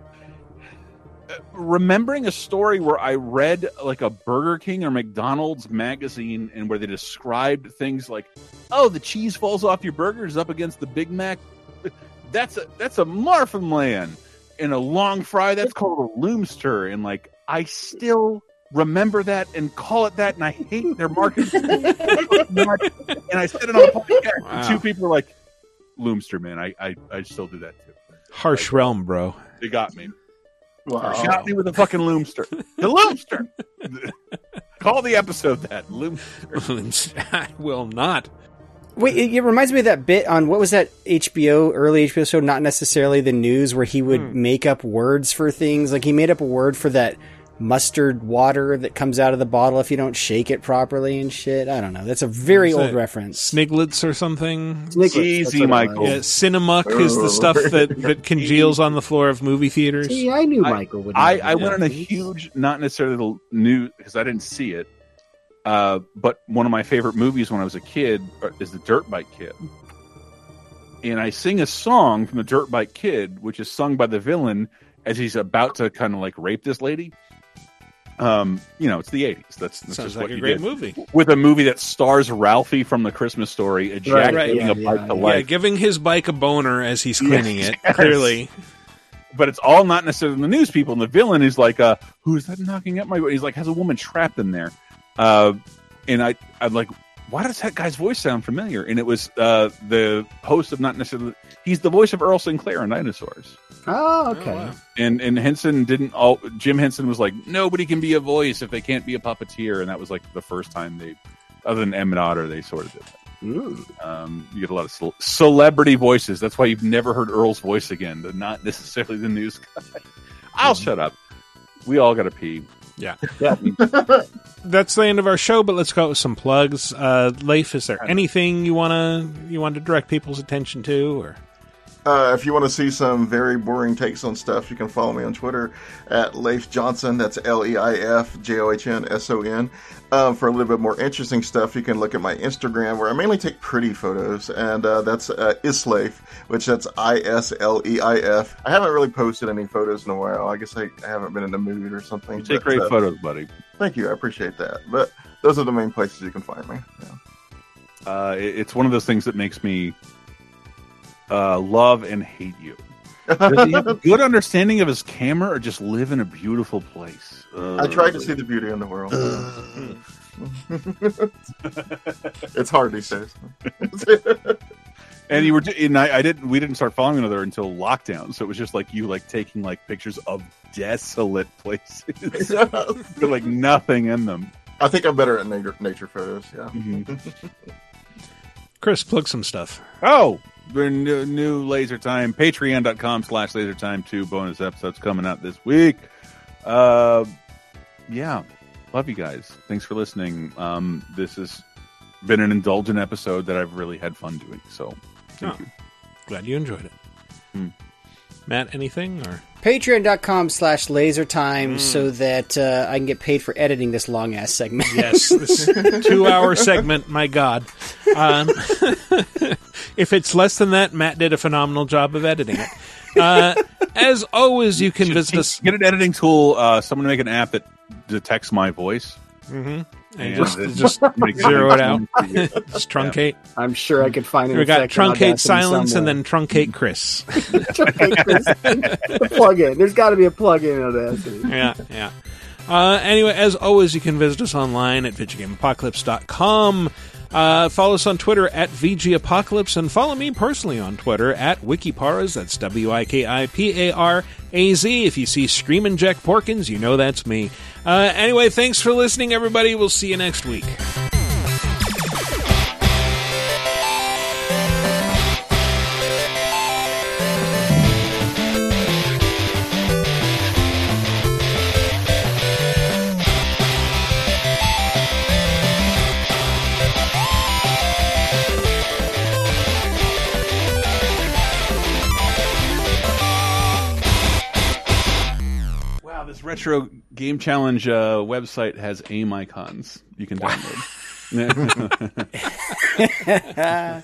remembering a story where I read like a Burger King or McDonald's magazine and where they described things like, "Oh, the cheese falls off your burgers up against the Big Mac. That's a that's a Marfinland." And a long fry that's called a loomster, and like I still remember that and call it that, and I hate their marketing. and I said it on a podcast, and two people were like, "Loomster, man, I I, I still do that too." Harsh realm, bro. They got me. Wow. Shot me with a fucking loomster. The loomster. Call the episode that loomster. I will not. Wait, it, it reminds me of that bit on what was that HBO early HBO show? Not necessarily the news, where he would Hmm. make up words for things. Like he made up a word for that mustard water that comes out of the bottle if you don't shake it properly and shit. I don't know. That's a very old it reference. Sniglets or something. Sniglets, Easy, Michael. Yeah, Cinemuck is the stuff that, that congeals on the floor of movie theaters. See, I knew I- Michael would. I, know I went on a huge, not necessarily the news because I didn't see it, uh, but one of my favorite movies when I was a kid uh, is The Dirt Bike Kid. And I sing a song from The Dirt Bike Kid, which is sung by the villain as he's about to kind of like rape this lady. Um, you know, it's the 80s. That's, that's Sounds just like what a you great did. movie. With a movie that stars Ralphie from the Christmas story ejaculating yeah, a bike yeah, to yeah. life. Yeah, giving his bike a boner as he's cleaning it. Yes. Clearly, but it's all not necessarily the news people. And the villain is like, uh, who is that knocking at my? He's like, has a woman trapped in there. Uh, and I, I'm like, why does that guy's voice sound familiar? And it was uh, the host of not necessarily. He's the voice of Earl Sinclair in Dinosaurs. Oh, okay. wow. And and Henson didn't. All Jim Henson was like, nobody can be a voice if they can't be a puppeteer. And that was like the first time they, other than Emmet Otter, they sort of did that. Um, you get a lot of cel- celebrity voices. That's why you've never heard Earl's voice again. The, not necessarily the news guy. I'll shut up. We all got to pee. yeah. Yeah. That's the end of our show. But let's go with some plugs. Uh, Leif, is there anything you wanna you want to direct people's attention to, or Uh, if you want to see some very boring takes on stuff, you can follow me on Twitter at Leif Johnson. That's L E I F J O H N S O N. Um, for a little bit more interesting stuff, you can look at my Instagram where I mainly take pretty photos, and uh, that's uh, Isleif, which that's I S L E I F. I haven't really posted any photos in a while. I guess I, I haven't been in the mood or something. You take but, great uh, photos, buddy. Thank you, I appreciate that. But those are the main places you can find me. Yeah. Uh, it- it's one of those things that makes me uh, love and hate you. Does he have a good understanding of his camera, or just live in a beautiful place? I tried to see the beauty in the world. it's hard these days. And you were, and I, I didn't. We didn't start following one another until lockdown. So it was just like you, like taking like pictures of desolate places with like nothing in them. I think I'm better at nature, nature photos. Yeah. Chris, plug some stuff. Oh, the new, new Laser Time, patreon.com slash Laser Time 2 bonus episodes coming out this week. Uh, yeah, love you guys. Thanks for listening. Um, this has been an indulgent episode that I've really had fun doing. So, thank Oh. you. Glad you enjoyed it. Hmm. Matt, anything or Patreon.com slash laser time Mm. so that uh, I can get paid for editing this long ass segment. yes, this two-hour segment. My God, um, if it's less than that, Matt did a phenomenal job of editing it. Uh, as always, you can visit us. Get an editing tool. Uh, someone make an app that detects my voice. Mhm. And And just, just zero it out. Just truncate. I'm sure I could find it. We got effect in truncate Audacity silence and then truncate Chris. Truncate Chris. The plug-in. There's got to be a plug-in in Audacity. yeah, yeah. Uh, anyway, as always, you can visit us online at VideoGameApocalypse.com. Uh, follow us on Twitter at VGApocalypse and follow me personally on Twitter at Wikiparaz. That's W I K I P A R A Z. If you see Screamin' Jack Porkins, you know that's me. Uh, anyway, thanks for listening, everybody. We'll see you next week. Retro game challenge uh, website has aim icons you can download.